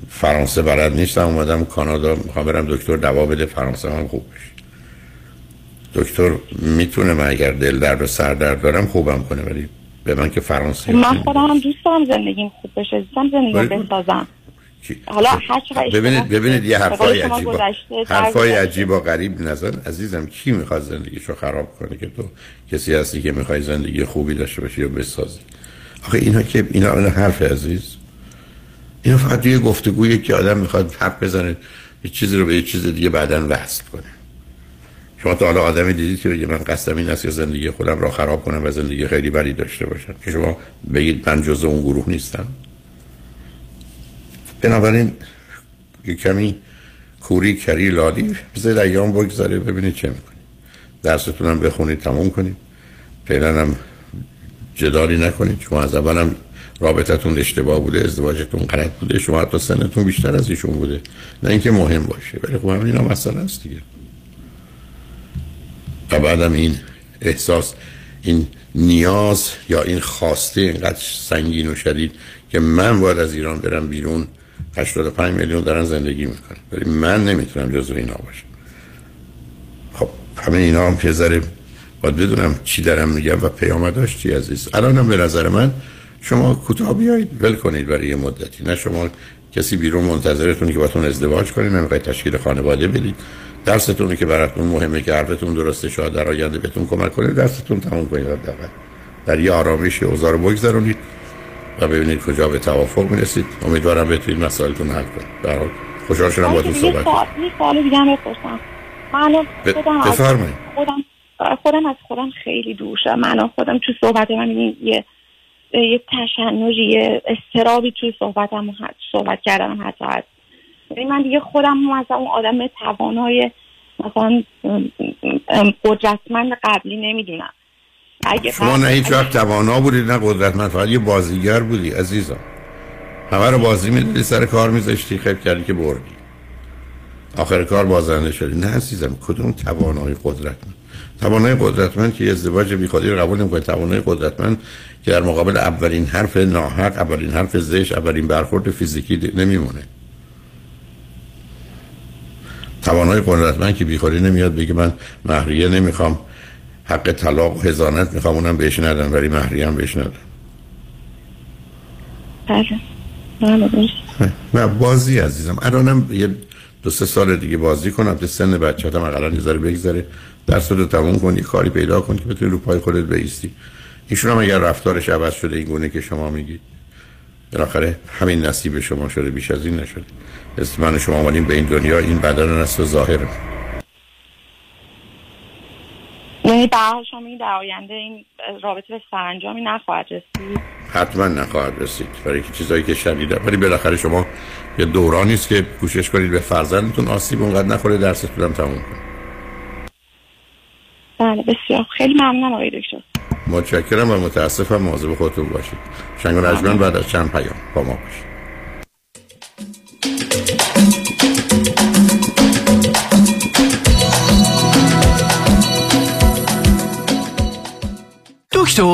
فرانسه بلد نیستم اومدم کانادا می‌خوام برم دکتر دوا بده فرانسه هم خوب بشه. دکتر می‌تونه من اگر دل درد و سر درد دارم خوبم کنه ولی به من که فرانسه
من خودم هم دوست دارم زندگیم خوب بشه. دوستم زندگیم بسازم. حالا هر چقدر
ببینید ببینید یه حرفای عجیب حرفای. عجیب و غریب نزن. عزیزم کی می‌خواد زندگیشو خراب کنه که تو کسی هستی که می‌خوای زندگی خوبی داشته باشی یا بسازی؟ آخه اینا که اینا اینا حرف عزیز. اینا فقط یه گفتگویی که آدم می‌خواد حرف بزنه یه چیزی رو به یه چیز دیگه بعدا وصل کنه. شما تا حالا آدمی دیدید که بگه من قصدم این است که زندگی خودم را خراب کنم و زندگی خیلی بدی داشته باشم. که شما بگید من جز اون گروه نیستم. بنابراین یه کمی کوری کری لادی بذارید ایام بگذاره ببینید چه می‌کنید درستون هم بخونید تموم کنید. فعلا هم جدالی نکنید. شما از اولم رابطتون اشتباه بوده ازدواجتون غلط بوده شما حتی سنتون بیشتر از ایشون بوده. نه اینکه مهم باشه ولی خب همین هم مسئله است دیگه. و بعدم این احساس این نیاز یا این خواسته اینقدر سنگین و شدید که من باید از ایران برم بیرون 85 میلیون دارن زندگی می‌کنن. ولی من نمی‌تونم جزو اینا باشم. خب همه اینا هم که ذره باید بدونم چی دارم میگم و پیامداش چی عزیز. الانم به نظر من شما کوتاه بیایید ول کنید برای یه مدتی. نه شما کسی بیرون منتظرتون که باتون ازدواج کنید نمی‌خواید تشکیل خانواده بدید. درستون که براتون مهمه که حرفتون درسته شاید در آینده بهتون کمک کنه درستون تموم کنید. در یه آرامش اوضاع رو بگذرونید. و ببینید کجا به توافق می‌رسید. امیدوارم بتونید مسائلتون حل کنید. در حال خوشحال شدم با تو صحبت
سوال دیگه هم بپرسم. من خودم از
بفرمایید.
خودم خودم از خودم خیلی دور شدم. من خودم تو صحبت من یه یه تشنجی یه استرابی توی صحبتم صحبت کردم حتی هست. من دیگه خودم مثلا اون آدم توانای مثلا قدرتمند قبلی نمی‌دونم. اگه
شما نه هیچ وقت توانا بودید نه قدرتمند فقط یه بازیگر بودی عزیزم. همه رو بازی می‌دادی سر کار میذاشتی خیلی کردی که بردی. آخر کار بازنده شدی. نه عزیزم کدوم توانای قدرتمند؟ توانای قدرتمند که ازدواج بی خودی رو قبول نمی‌کنه توانای قدرتمند که در مقابل اولین حرف ناحق اولین حرف زش اولین برخورد فیزیکی نمیمونه. توانای قدرتمند که بیخوری نمیاد بگه من مهریه نمی‌خوام. حق طلاق و هزانت می‌خوام اونم بهش ندن ولی مهریه هم بهش ندن
بله.
نه بازی عزیزم. الانم یه دو سه سال دیگه بازی کنم به سن بچه هم اقلا یه بگذره. درس رو تموم کنی کاری پیدا کن که بتونی رو پای خودت بیستی. ایشون هم اگر رفتارش عوض شده این گونه که شما میگید بالاخره همین نصیب شما شده بیش از این نشده. اسم من شما آمدیم به این دنیا این بدن است و ظاهره
یعنی به حال شما این در آینده این رابطه به سرانجامی نخواهد رسید.
حتما نخواهد رسید. برای که چیزایی که شدیده ولی بالاخره شما یه دورانی است که کوشش کنید به فرزندتون آسیب اونقدر نخوره درستون هم تموم کنید
بله بسیار. خیلی ممنونم آقای دکتر.
متشکرم و متاسفم. مواظب خودتون باشید. شنگ و بعد از چند پیام با ما باشید. Next door.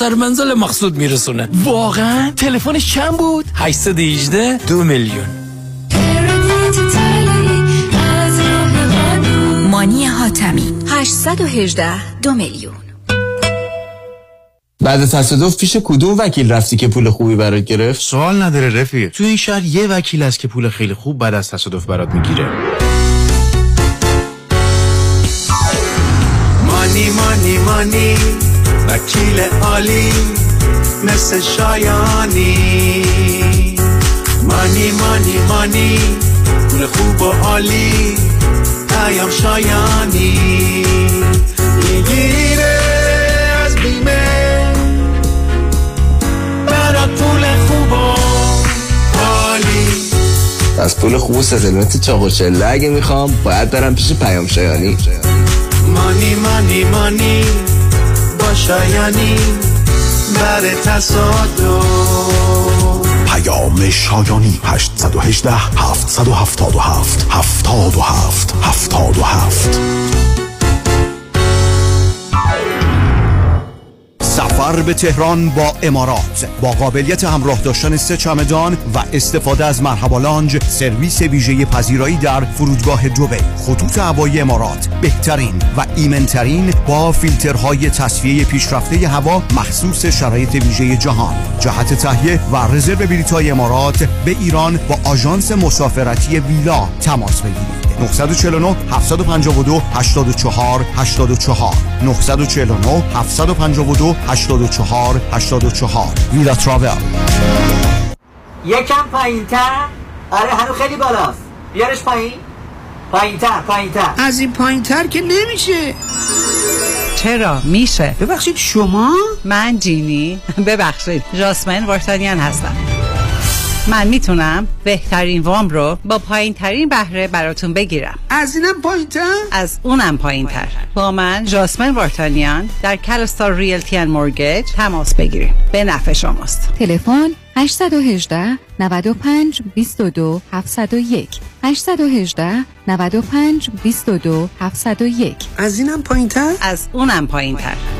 سرمنزل مقصود میرسونه.
واقعا تلفنش چند بود؟
818 دو میلیون.
مانی حاتمی 818 دو میلیون.
بعد تصادف پیش کدوم وکیل رفتی که پول خوبی برات گرفت؟
سوال نداره رفیق تو این شهر یه وکیل است که پول خیلی خوب بعد از تصادف برات می‌گیره.
مانی مانی مانی. وکیل عالی مثل شایانی. مانی مانی مانی پول خوب و عالی پیام شایانی. می‌گیره از بیمه برات پول خوب و عالی.
از پول خوب و ستلمت چاق و چله اگه می‌خوام باید برم پیش پیام شایانی.
مانی مانی مانی. شایانی بر تصادف.
پیام شایانی 818 777 77 77
سفر به تهران با امارات. با قابلیت همراه داشتن سه چمدان و استفاده از مرحبا لانج سرویس ویژه پذیرایی در فرودگاه دبی خطوط هوایی امارات بهترین و ایمنترین با فیلترهای تصفیه پیشرفته هوا مخصوص شرایط ویژه جهان. جهت تهیه و رزرو بلیط‌های امارات به ایران با آژانس مسافرتی ویلا تماس بگیرید. 949 752 84 84 949 752 84 84 ویلا تراول
یکم پایین تر آره هنو خیلی بالاست. بیارش پایین. پایین تر پایین تر
از این پایین تر که نمیشه.
چرا؟ میشه.
ببخشید شما؟
من جینی. ببخشید. جاسمن وارتانیان هستم. من می‌تونم بهترین وام رو با پایین ترین بهره براتون بگیرم.
از اینم پایین تر؟
از اونم پایین تر با من جاسمن وارتانیان در کلستار ریلتی ان مورگیج تماس بگیریم. به نفع شماست.
تلفن 818 95 22 701 818 95 22 701
از اینم پایین تر؟
از اونم پایین تر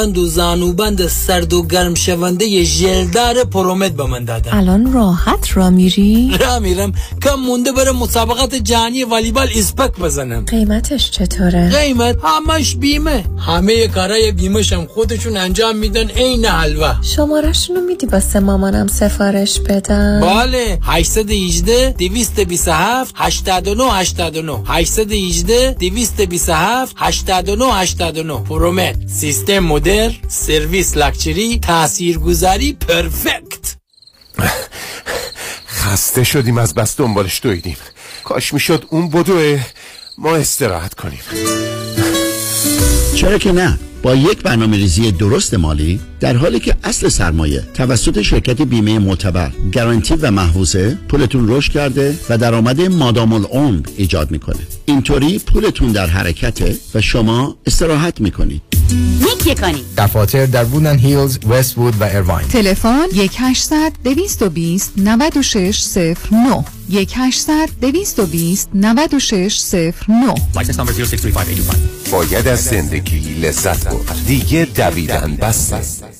بند و زانوبند سرد و گرم شونده ژلدار پرومت به من دادن.
الان راحت را میری؟
را میرم. کم مونده برم مسابقات جهانی والیبال اسپک بزنم.
قیمتش چطوره؟
قیمت همش بیمه. همه کارای بیمهشم خودشون انجام میدن عین حلوا
شمارشونو میدی واسه مامانم سفارش بدم؟
بله. 818 227 89 89 818 227 89 89 پرومت سیستم مدر سرویس لکچری تاثیرگذاری پرفکت.
خسته شدیم از بس دنبالش دویدیم. کاش می‌شد اون بدوه. ما استراحت کنیم.
چرا که نه؟ با یک برنامه ریزی درست مالی در حالی که اصل سرمایه توسط شرکت بیمه معتبر گارانتی و محفوظه پولتون رشد کرده و درآمد مادام العمر ایجاد می‌کنه. اینطوری پولتون در حرکته و شما استراحت می‌کنید.
یک یکانی
دفاتر در وودن هیلز، وست وود و ایرواین
تلفن 1800 220 9609 1800 220 9609
License number 0635825
باید از زندگی لذت برد. دیگه دویدن بس است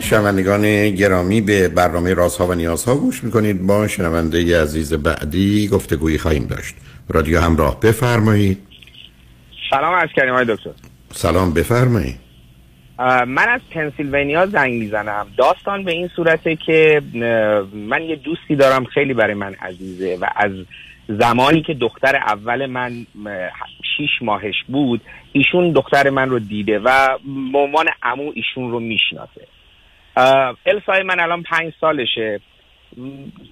شنوندگان گرامی به برنامه رازها و نیازها گوش می‌کنید. با شنونده عزیز بعدی گفتگویی خواهیم داشت. رادیو همراه بفرمایید.
سلام از کریم های دکتر.
سلام بفرمایید.
من از پنسیلوانیا زنگ می‌زنم. داستان به این صورته که من یه دوستی دارم خیلی برای من عزیزه و از زمانی که دختر اول من شیش ماهش بود ایشون دختر من رو دیده و به عنوان امو ایشون رو می‌شناسه. السای من الان پنج سالشه.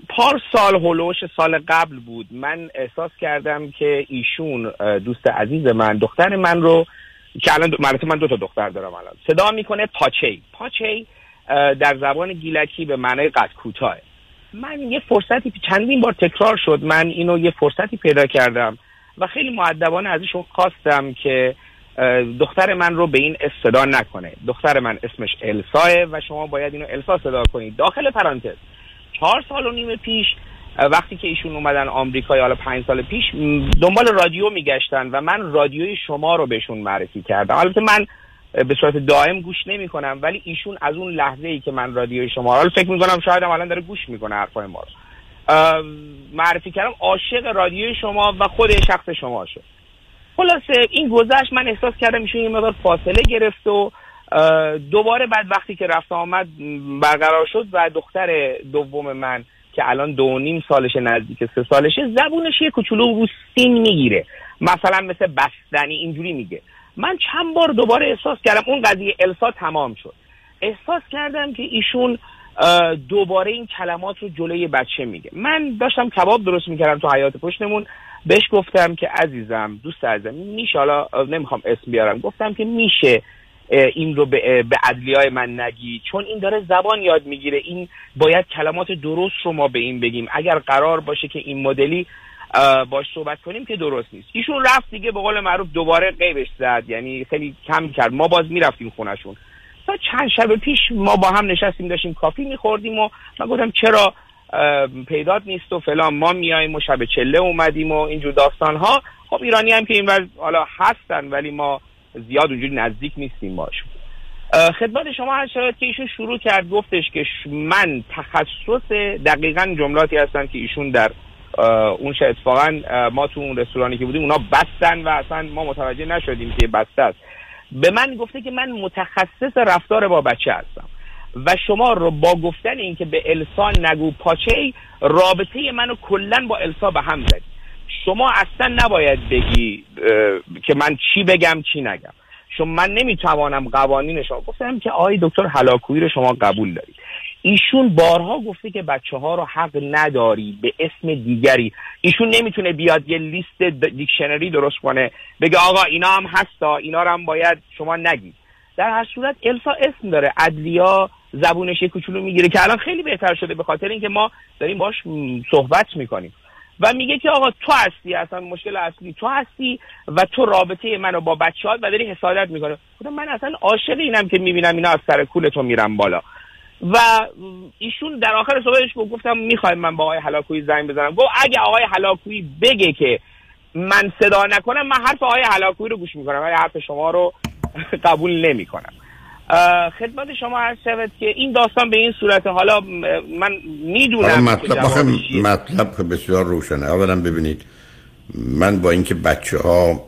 پار سال هلوش سال قبل بود. من احساس کردم که ایشون دوست عزیز من دختر من رو که الان دو... من دو تا دختر دارم الان. صدا می‌کنه پاچی پاچی در زبان گیلکی به معنای قد کوتاه من یه فرصتی چندین بار تکرار شد من اینو یه فرصتی پیدا کردم و خیلی معدبانه ازشون خواستم که دختر من رو به این صدا نکنه. دختر من اسمش الساه و شما باید اینو السا صدا کنید. داخل پرانتز. چهار سال و نیم پیش وقتی که ایشون اومدن آمریکا حالا پنج سال پیش دنبال رادیو میگشتن و من رادیوی شما رو بهشون معرفی کردم. البته من به صورت دائم گوش نمی کنم ولی ایشون از اون لحظه ای که من رادیوی شما رو فکر می کنم شاید هم الان داره گوش می‌کنه حرفای ما رو. معرفی کردم عاشق رادیوی شما و خود شخص شما شد خلاصه این گذشت من احساس کردم ایشون یه مقدار فاصله گرفت و دوباره بعد وقتی که رفت آمد برقرار شد و دختر دوم من که الان دو نیم سالشه نزدیک سه سالشه زبونش یه کوچولو رو سین می‌گیره. مثلا مثل بستنی اینجوری میگه. من چند بار دوباره احساس کردم اون قضیه السا تمام شد. احساس کردم که ایشون دوباره این کلمات رو جلوی بچه میگه. من داشتم کباب درست می‌کردم تو حیات پشتمون. بهش گفتم که عزیزم دوست عزیزم میشه حالا نمی‌خوام اسم بیارم. گفتم که میشه این رو به, ادلیای من نگی. چون این داره زبان یاد می‌گیره. این باید کلمات درست رو ما به این بگیم. اگر قرار باشه که این مدلی باش صحبت کنیم که درست نیست. ایشون رفت دیگه به قول معروف دوباره قیبش زد. یعنی خیلی کم کرد. ما باز می‌رفتیم خونشون تا چند شب پیش ما با هم نشستیم داشتیم کافی میخوردیم و من گفتم چرا پیدات نیست و فلان. ما میایم و شب چله اومدیم و اینجور داستان ها خب ایرانی هم که این حالا هستن ولی ما زیاد اونجوری نزدیک نیستیم باشون. خدمت شما هر شود که ایشون شروع کرد گفتش که من تخصص دقیقا جملاتی هستن که ایشون در اون شاید اتفاقا ما تو اون رستورانی که بودیم اونا بستن و اصلا ما متوجه نشدیم که بسته است. به من گفته که من متخصص رفتار با بچه هستم و شما رو با گفتن اینکه به السا نگو پاچه ای رابطه منو کلا با السا به هم زدی. شما اصلا نباید بگی که من چی بگم چی نگم. چون من نمی‌توانم قوانین شما گفتم که آقای دکتر هلاکویی رو شما قبول دارید. ایشون بارها گفته که بچه ها رو حق نداری به اسم دیگری. ایشون نمی‌تونه بیاد یه لیست دیکشنری درست کنه بگه آقا اینا هم هستا اینا رو هم باید شما نگید. در هر صورت السا اسم داره. ادلیا زبونش یه کوچولو می‌گیره که الان خیلی بهتر شده به خاطر اینکه ما داریم باش صحبت می‌کنیم. و میگه که آقا تو هستی اصلا مشکل اصلی تو هستی و تو رابطه منو با بچه و داری حسادت می‌کنه خودم من اصلا عاشق اینم که می‌بینم اینا از سر کول تو میرم بالا. و ایشون در آخر صحبتش گفت گفتم می‌خوایم من با آقای هلاکویی زنگ بزنم. گفت اگه آقای هلاکویی بگه که من صدا نکنم من حرف آقای هلاکویی رو گوش می‌کنم ولی حرف شما رو قبول نمی‌کنم. خدمت شما عرض شود که این داستان به این صورت حالا من می‌دونم
مطلب مطلب که بسیار روشنه. اولا ببینید من با اینکه بچه ها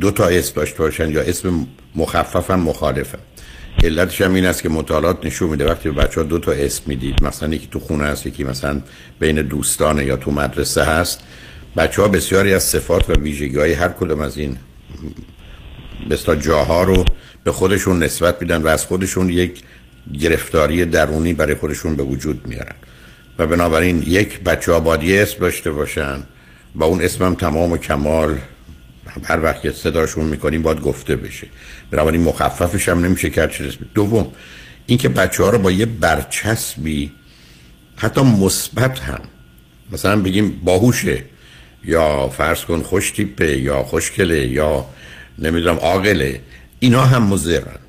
دو تا اسم داشته باشن یا اسم مخففم مخالفم. علتش هم این است که مطالعات نشون میده وقتی به بچه ها دو تا اسم می‌دید مثلا یکی تو خونه هست یکی مثلا بین دوستانه یا تو مدرسه هست بچه ها بسیاری از صفات و ویژگی های هر کدوم از این بستا جاها رو به خودشون نسبت میدن و از خودشون یک گرفتاری درونی برای خودشون به وجود میارن. و بنابراین یک بچه ها یه اسم داشته باشن با اون اسمم تمام و کمال هر وقت صداشون می‌کنیم باید گفته بشه. بنابراین مخففش هم نمیشه کرد چیز دوم اینکه بچه ها رو با یه برچسبی حتی مثبت هم مثلا بگیم باهوشه یا فرض کن خوش تیپه یا خوشگله یا نمی‌دونم عاقله اینا هم مضرند.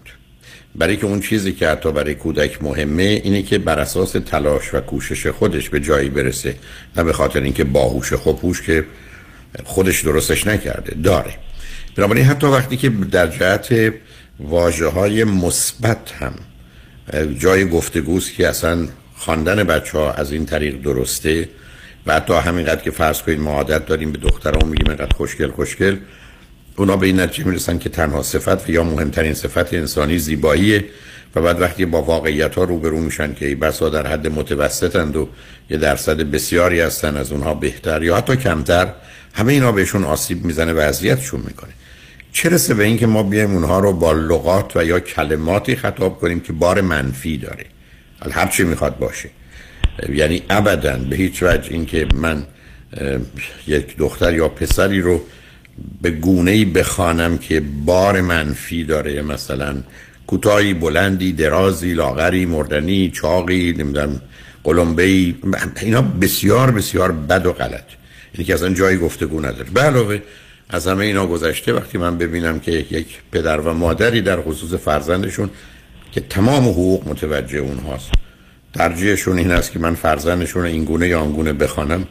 برای که اون چیزی که حتی برای کودک مهمه اینه که بر اساس تلاش و کوشش خودش به جایی برسه نه به خاطر اینکه باهوش هوش که خودش درستش نکرده. داره. بنابراین حتی وقتی که در جهت واجه های مثبت هم جای گفتگوست که اصلا خواندن بچه ها از این طریق درسته و حتی همینقدر که فرض کنید ما عادت داریم به دختران میگیم اینقدر خوشگل خوشگل اونا به این نتیجه می‌رسن که تنها صفت و یا مهمترین صفت انسانی زیباییه و بعد وقتی با واقعیت ها روبرو میشن که بسا در حد متوسطند و یه درصد بسیاری هستن از اونها بهتر یا حتی کمتر همه اینا بهشون آسیب می‌زنه و اذیتشون می‌کنه. چه رسه به اینکه ما بیایم اونها رو با لغات و یا کلماتی خطاب کنیم که بار منفی داره. هر چی می‌خواد باشه. یعنی ابدا به هیچ وجه اینکه من یک دختر یا پسری رو به گونه ای بخوانم که بار منفی داره. مثلا کوتاهی بلندی درازی لاغری مردنی چاقی نمی‌دونم قلمبه ای اینا بسیار بسیار بد و غلط. اینی که اصلا جای گفتگو نداره. به علاوه از همه اینا گذشته وقتی من ببینم که یک پدر و مادری در خصوص فرزندشون که تمام حقوق متوجه اونهاست ترجیحشون این است که من فرزندشون این گونه یا آنگونه بخوانم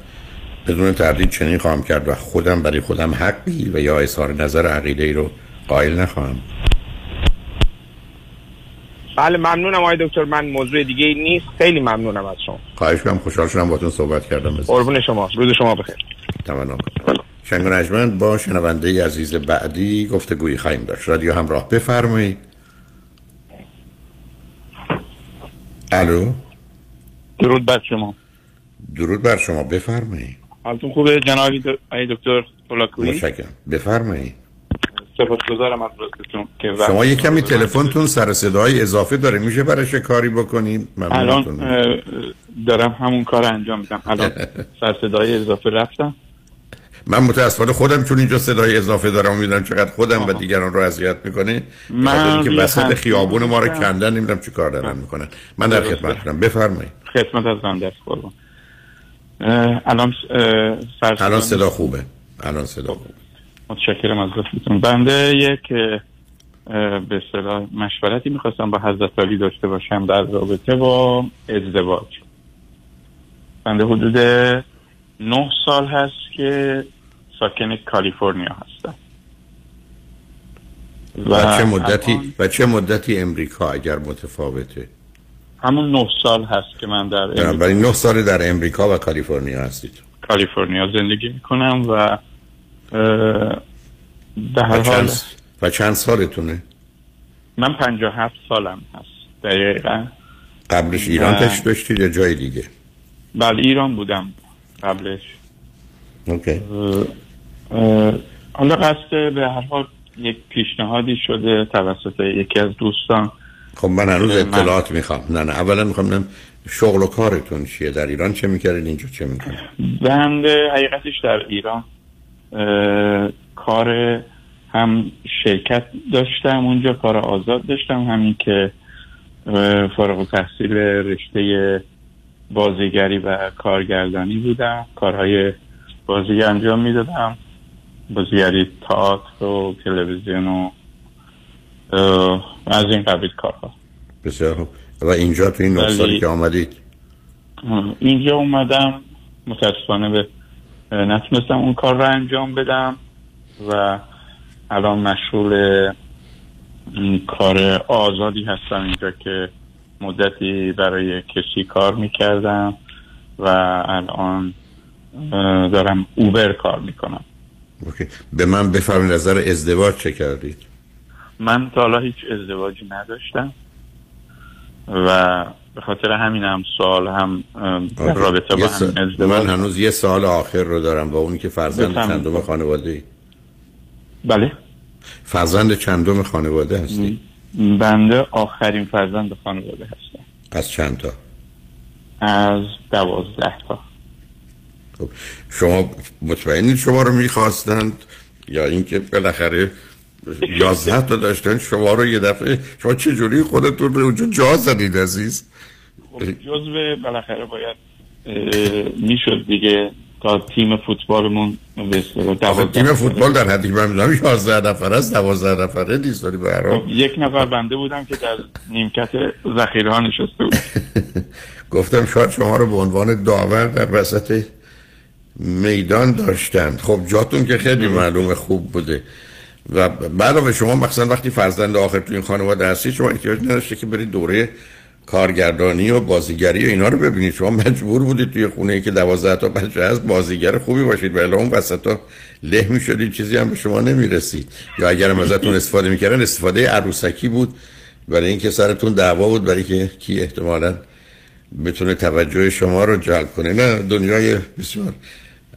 بدون تردید چنین خواهم کرد و خودم برای خودم حقی و یا اظهار نظر عقیده ای رو قائل نخواهم.
بله ممنونم آقای دکتر. من موضوع دیگه نیست. خیلی ممنونم از شما.
خواهش کنم خوشحال شدم باتون صحبت کردم.
قربون شما. روز شما بخیر.
تمام شنگ و نجمن با شنونده عزیز بعدی گفتگویی خواهیم داشت. رادیو همراه بفرمایید. الو؟
درود بر شما.
درود بر شما بفرمایید.
حالتون خوبه؟ آقای دکتر پولاکویی
متشکرم. بفرمایید.
سپاسگزارم از که
شما یه کمی. تلفنتون سر صدای اضافه داره. میشه براش یه کاری بکنیم؟
الان دارم همون کار انجام میدم. الان سر صدای اضافه رفتم.
من متاسفانه خودم چون اینجا صدای اضافه دارم می‌دونم چقدر خودم و دیگران رو اذیت می‌کنه
من
که وسط خیابون ما رو. کندن نمی‌دونم چی کار دارن می‌کنن. من در
درسته.
خدمتتونم بفرمایید.
خدمت از من دست قربان الان سر
الان صدا خوبه. الان صدا خوبه.
متشکرم از لطفتون. بنده یک به اصطلاح مشورتی می‌خواستم با حضرت علی داشته باشم در رابطه با ازدواج. بنده حدود نه سال هست که ساکن کالیفرنیا هستم.
و چه مدتی
الان
و چه مدتی امریکا اگر متفاوته؟
همون نه سال هست که من در
بنابراین نه سال در امریکا و کالیفرنیا هستید.
کالیفرنیا زندگی می‌کنم و به هر
و
حال
چند, و چند سالتونه؟
من 57 سالم هست دقیقا.
قبلش ایران
و-
داشتید یا جای دیگه؟
بله ایران بودم قبلش.
اوکی.
حالا قصد به هر حال یک پیشنهادی شده توسط یکی از دوستان.
خب من هنوز
من-
اطلاعات می‌خوام. نه نه اولا می‌خوام شغل و کارتون چیه در ایران چه می‌کردین اینجا چه می‌کنین؟
بنده حقیقتش در ایران. اه، کار هم شرکت داشتم اونجا کار آزاد داشتم همین که فارغ التحصیل رشته بازیگری و کارگردانی بودم. کارهای بازی انجام می‌دادم. بازیگری تئاتر و تلویزیون و از این قبیل کارها.
بسیار خوب. و اینجا تو این نه سالی که آمدید؟
اینجا اومدم متاسفانه به نتونستم اون کار رو انجام بدم و الان مشغول کار آزادی هستم اینجا که مدتی برای کسی کار می‌کردم و الان دارم اوبر کار می‌کنم.
اوکی. به من بفرمایید نظر ازدواج چه کردید؟
من تا حالا هیچ ازدواجی نداشتم و به خاطر همین هم سوال هم در
اوکی.
رابطه با همین ازدواج
من هنوز یه سال آخر رو دارم با اونی که فرزند. چندم خانواده. ای
بله.
فرزند چندم خانواده هستی؟
بنده آخرین فرزند خانواده هستم.
از چند تا؟
از دوازده تا.
خب شما مطمئنید شما رو می‌خواستند؟ یا اینکه بالاخره یازده تا داشتن شما رو یه دفعه شما چه جوری خودتون رو اونجا جا زدید عزیز؟
جزو بالاخره باید می‌شد دیگه تا تیم فوتبالمون به
تیم فوتبال در حدی من می‌دونم 11 نفر است 12 نفره نیست ولی به
خب، یک نفر بنده بودم که در نیمکت ذخیره ها نشسته بود.
گفتم شاید شما رو به عنوان داور در وسط میدان داشتند. خب جاتون که خیلی معلومه خوب بوده. و علاوه شما مثلا وقتی فرزند آخر تو این خانواده هستی شما احتیاج نداشته که برید دوره کارگردانی و بازیگری و اینا رو ببینید. شما مجبور بودید توی خونه ای که دوازده تا بچه هست بازیگر خوبی باشید. ولی اون وسط ها له می‌شدید چیزی هم به شما نمی‌رسید. یا اگر ازتون استفاده می‌کردن استفاده عروسکی بود. برای اینکه سرتون دعوا بود برای که کی احتمالاً بتونه توجه شما رو جلب کنه. نه دنیای بسیار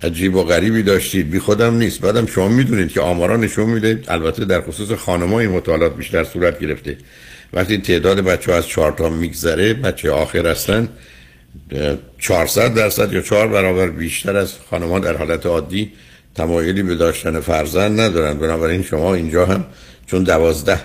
عجیب و غریبی داشتید. بی خودم نیست. بعدم شما می‌دونید که آمارا نشون میده. البته در خصوص خانم‌ها این مطالعات بیشتر صورت گرفته. وقتی تعداد بچه ها از چهار تا میگذره بچه آخر هستن اه، 400 درصد یا چهار برابر بیشتر از خانم‌ها در حالت عادی تمایلی به داشتن فرزند ندارن. بنابراین شما اینجا هم چون دوازده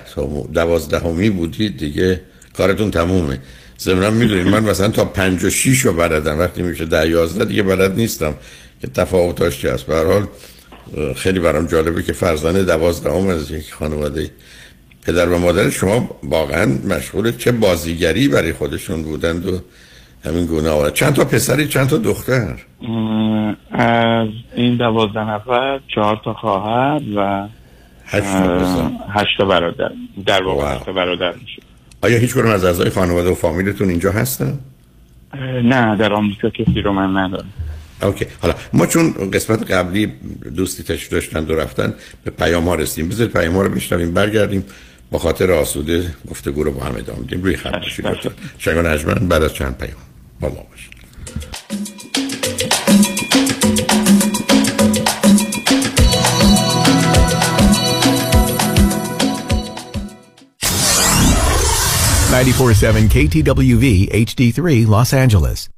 دوازدهمی بودید دیگه کارتون تمومه. ضمنا می‌دونید من مثلا تا پنج و شیش رو بلدم. وقتی میشه ده یازده دیگه بلد نیستم. که تفاوتاش چی هست. به هر حال خیلی برام جالبه که فرزند دوازدهم از یک خانواده پدر و مادر شما واقعا مشغول چه بازیگری برای خودشون بودند و همین گونه آورد چند تا پسری چند تا دختر؟
از این دوازده نفر چهار تا خواهر و
هشت تا
برادر. در واقع هشت تا برادر میشه.
آیا هیچ کنون از اعضای خانواده و فامیلتون اینجا هستن؟
نه در آمریکا کسی رو من ندارم.
اوکی. حالا ما چون قسمت قبلی دوستی تشریف داشتن و رفتن به پیام ها رسیدیم. بذارید پیام ها رو بشنویم برگردیم. با خاطر آسوده گفتگو رو با هم ادامه بدیم. روی خط باشید لطفا. شنگان نجمن بعد از چند پیام با ما باشید.
KTWV HD3 Los Angeles.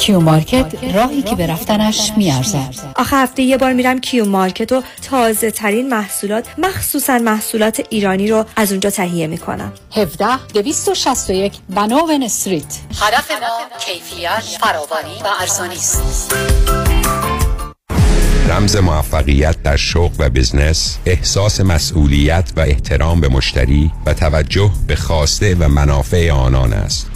Q Market راهی که به رفتنش می‌ارزد.
آخر هفته یه بار میرم Q Market و تازه ترین محصولات مخصوصا محصولات ایرانی رو از اونجا تهیه می‌کنم.
17 261 Vanowen Street. هدف ما کیفیت فراوانی و ارزانی است.
رمز موفقیت در شغل و بزنس احساس مسئولیت و احترام به مشتری و توجه به خواسته و منافع آنان است.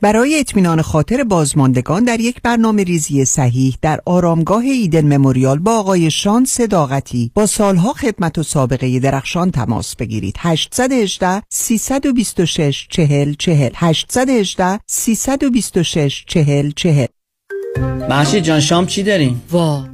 برای اطمینان خاطر بازماندگان در یک برنامه ریزی صحیح در آرامگاه ایدن مموریال با آقای شان صداقتی با سالها خدمت و سابقه درخشان تماس بگیرید. 818 326 40 40 818 326 40 40
محشید جان شام چی داریم؟
وا.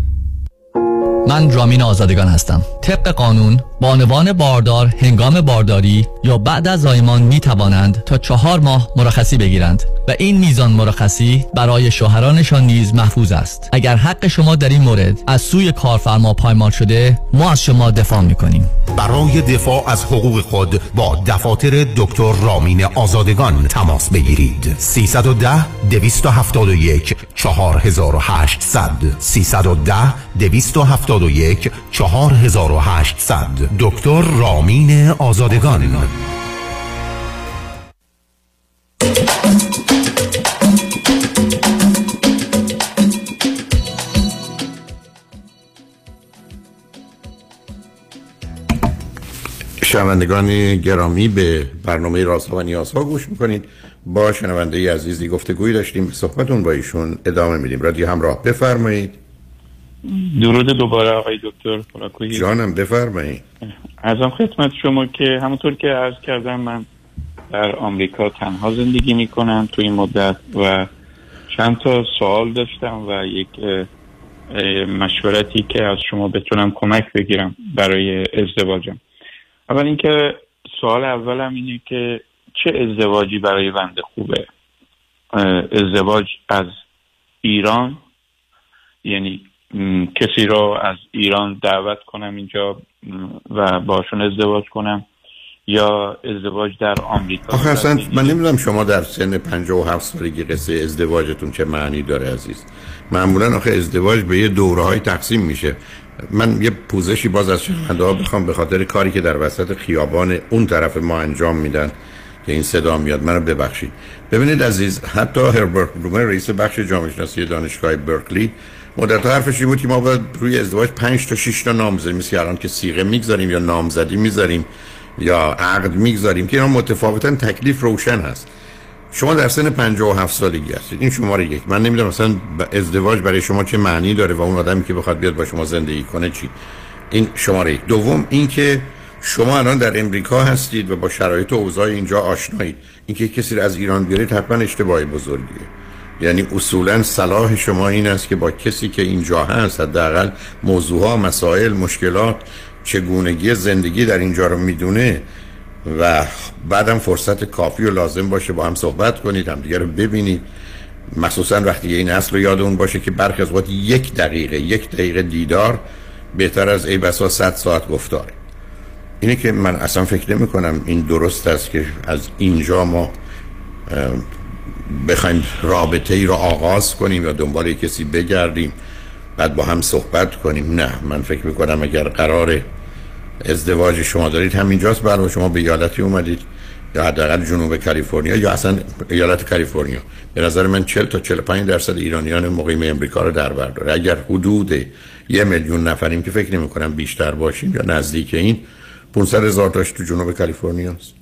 من رامین آزادگان هستم. طبق قانون بانوان باردار هنگام بارداری یا بعد از زایمان می توانند تا چهار ماه مرخصی بگیرند و این میزان مرخصی برای شوهرانشان نیز محفوظ است. اگر حق شما در این مورد از سوی کارفرما پایمال شده ما از شما دفاع می کنیم
برای دفاع از حقوق خود با دفاتر دکتر رامین آزادگان تماس بگیرید. 310 271 4800 310 271 701 4800 دکتر رامین آزادگان.
شنوندگان گرامی به برنامه راست و نیاز ها گوش می‌کنید. با شنونده عزیزی گفتگوی داشتیم. صحبتون با ایشون ادامه میدیم. رادیو همراه بفرمایید.
درود دوباره آقای دکتر فلاکویی
جانم بفرمایید
ازم خدمت شما که همونطور که عرض کردم من در آمریکا تنها زندگی می‌کنم تو این مدت و چند تا سوال داشتم و یک مشورتی که از شما بتونم کمک بگیرم برای ازدواجم. اول اینکه سوال اولم اینه که چه ازدواجی برای بنده خوبه؟ ازدواج از ایران یعنی کسی رو از ایران دعوت کنم اینجا و باشون ازدواج کنم یا ازدواج در آمریکا
آخه اصلا من نمی‌دونم شما در سن 57 سالگی قصه ازدواجتون چه معنی داره عزیز. معمولا آخه ازدواج به یه دوره های تقسیم میشه. من یه پوزشی باز از شنونده ها بخوام به خاطر کاری که در وسط خیابان اون طرف ما انجام میدن که این صدا میاد منو ببخشید. ببینید عزیز حتی هربرت بلومر رئیس بخش جامعه شناسی دانشگاه برکلی مدت حرفش این بود که ما باید روی ازدواج 5 تا 6 تا نام بذاریم مثل الان که سیغه می‌گذاریم یا نامزدی می‌ذاریم یا عقد می‌گذاریم که اینا متفاوتا تکلیف روشن هست. شما در سن 57 سالگی هستید. این شماره یک. من نمی‌دونم مثلا ازدواج برای شما چه معنی داره و اون آدمی که بخواد بیاد با شما زندگی کنه چی. این شماره یک. دوم اینکه شما الان در امریکا هستید و با شرایط و اوضاع اینجا آشنایید. اینکه کسی رو از ایران بیارید حتما اشتباهی بزرگیه. یعنی اصولا صلاح شما این است که با کسی که اینجا هست حداقل موضوعها مسائل مشکلات چگونگی زندگی در اینجا رو می‌دونه و بعدم فرصت کافی و لازم باشه با هم صحبت کنید هم دیگه رو ببینید. مخصوصا وقتی این اصل رو یاد اون باشه که برخی از وقت یک دقیقه یک دقیقه دیدار بهتر از ای بسا صد ساعت گفتاره اینه که من اصلا فکر نمی کنم این درست است که از اینجا ما بخوایم رابطه ای رو آغاز کنیم یا دنبال کسی بگردیم بعد با هم صحبت کنیم. نه من فکر می‌کنم اگر قرار ازدواج شما دارید همینجاست برای شما به ایالتی اومدید یا حداقل جنوب کالیفرنیا یا اصلا ایالت کالیفرنیا. به نظر من 40 تا 45 درصد ایرانیان مقیم امریکا رو در بر داره. اگر حدود یه میلیون نفریم که فکر نمی کنم بیشتر باشیم یا نزدیک این 500 هزار تاش تو جنوب کالیفرنیا است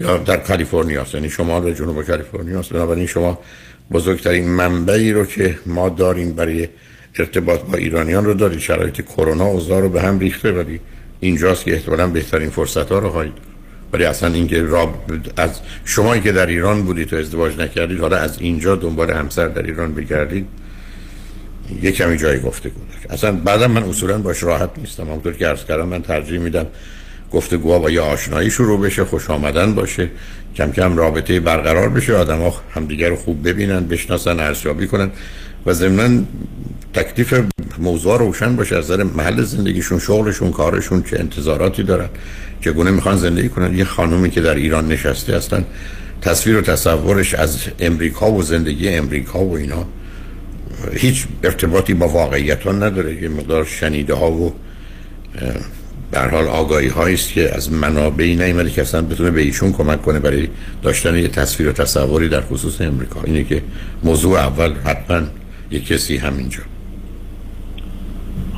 یا در کالیفرنیا است. یعنی شمال جنوب کالیفرنیا است. بنابراین شما بزرگترین منبعی رو که ما داریم برای ارتباط با ایرانیان رو دارید. شرایط کرونا اوضاع رو به هم ریخته ولی اینجاست که احتمالاً بهترین فرصت ها رو خواهید ولی اصلا اینکه راب از شما که در ایران بودید و ازدواج نکردید حالا از اینجا دنبال همسر در ایران بگردید یه کمی جای گفته بود اصلا بعدم من اصولا باش راحت نیستم. همونطور که عرض کردم من ترجیح میدم گفتگوها با یه آشنایی شروع بشه خوش آمدن باشه. کم کم رابطه برقرار بشه. آدم ها همدیگر رو خوب ببینن بشناسن ارزیابی کنن و ضمنا تکلیف موضوع روشن باشه. از نظر محل زندگیشون شغلشون کارشون چه انتظاراتی دارن چگونه می‌خوان زندگی کنن. یه خانومی که در ایران نشسته هستن تصویر و تصورش از امریکا و زندگی امریکا و اینا هیچ ارتباطی با واقعیت ها نداره. یه مقدار شنیده ها و در حال آگاهی هایی است که از منابعی نیامده که اصلا بتونه به ایشون کمک کنه برای داشتن یه تصویر و تصوری در خصوص امریکا. اینه که موضوع اول حتما یه کسی همینجا.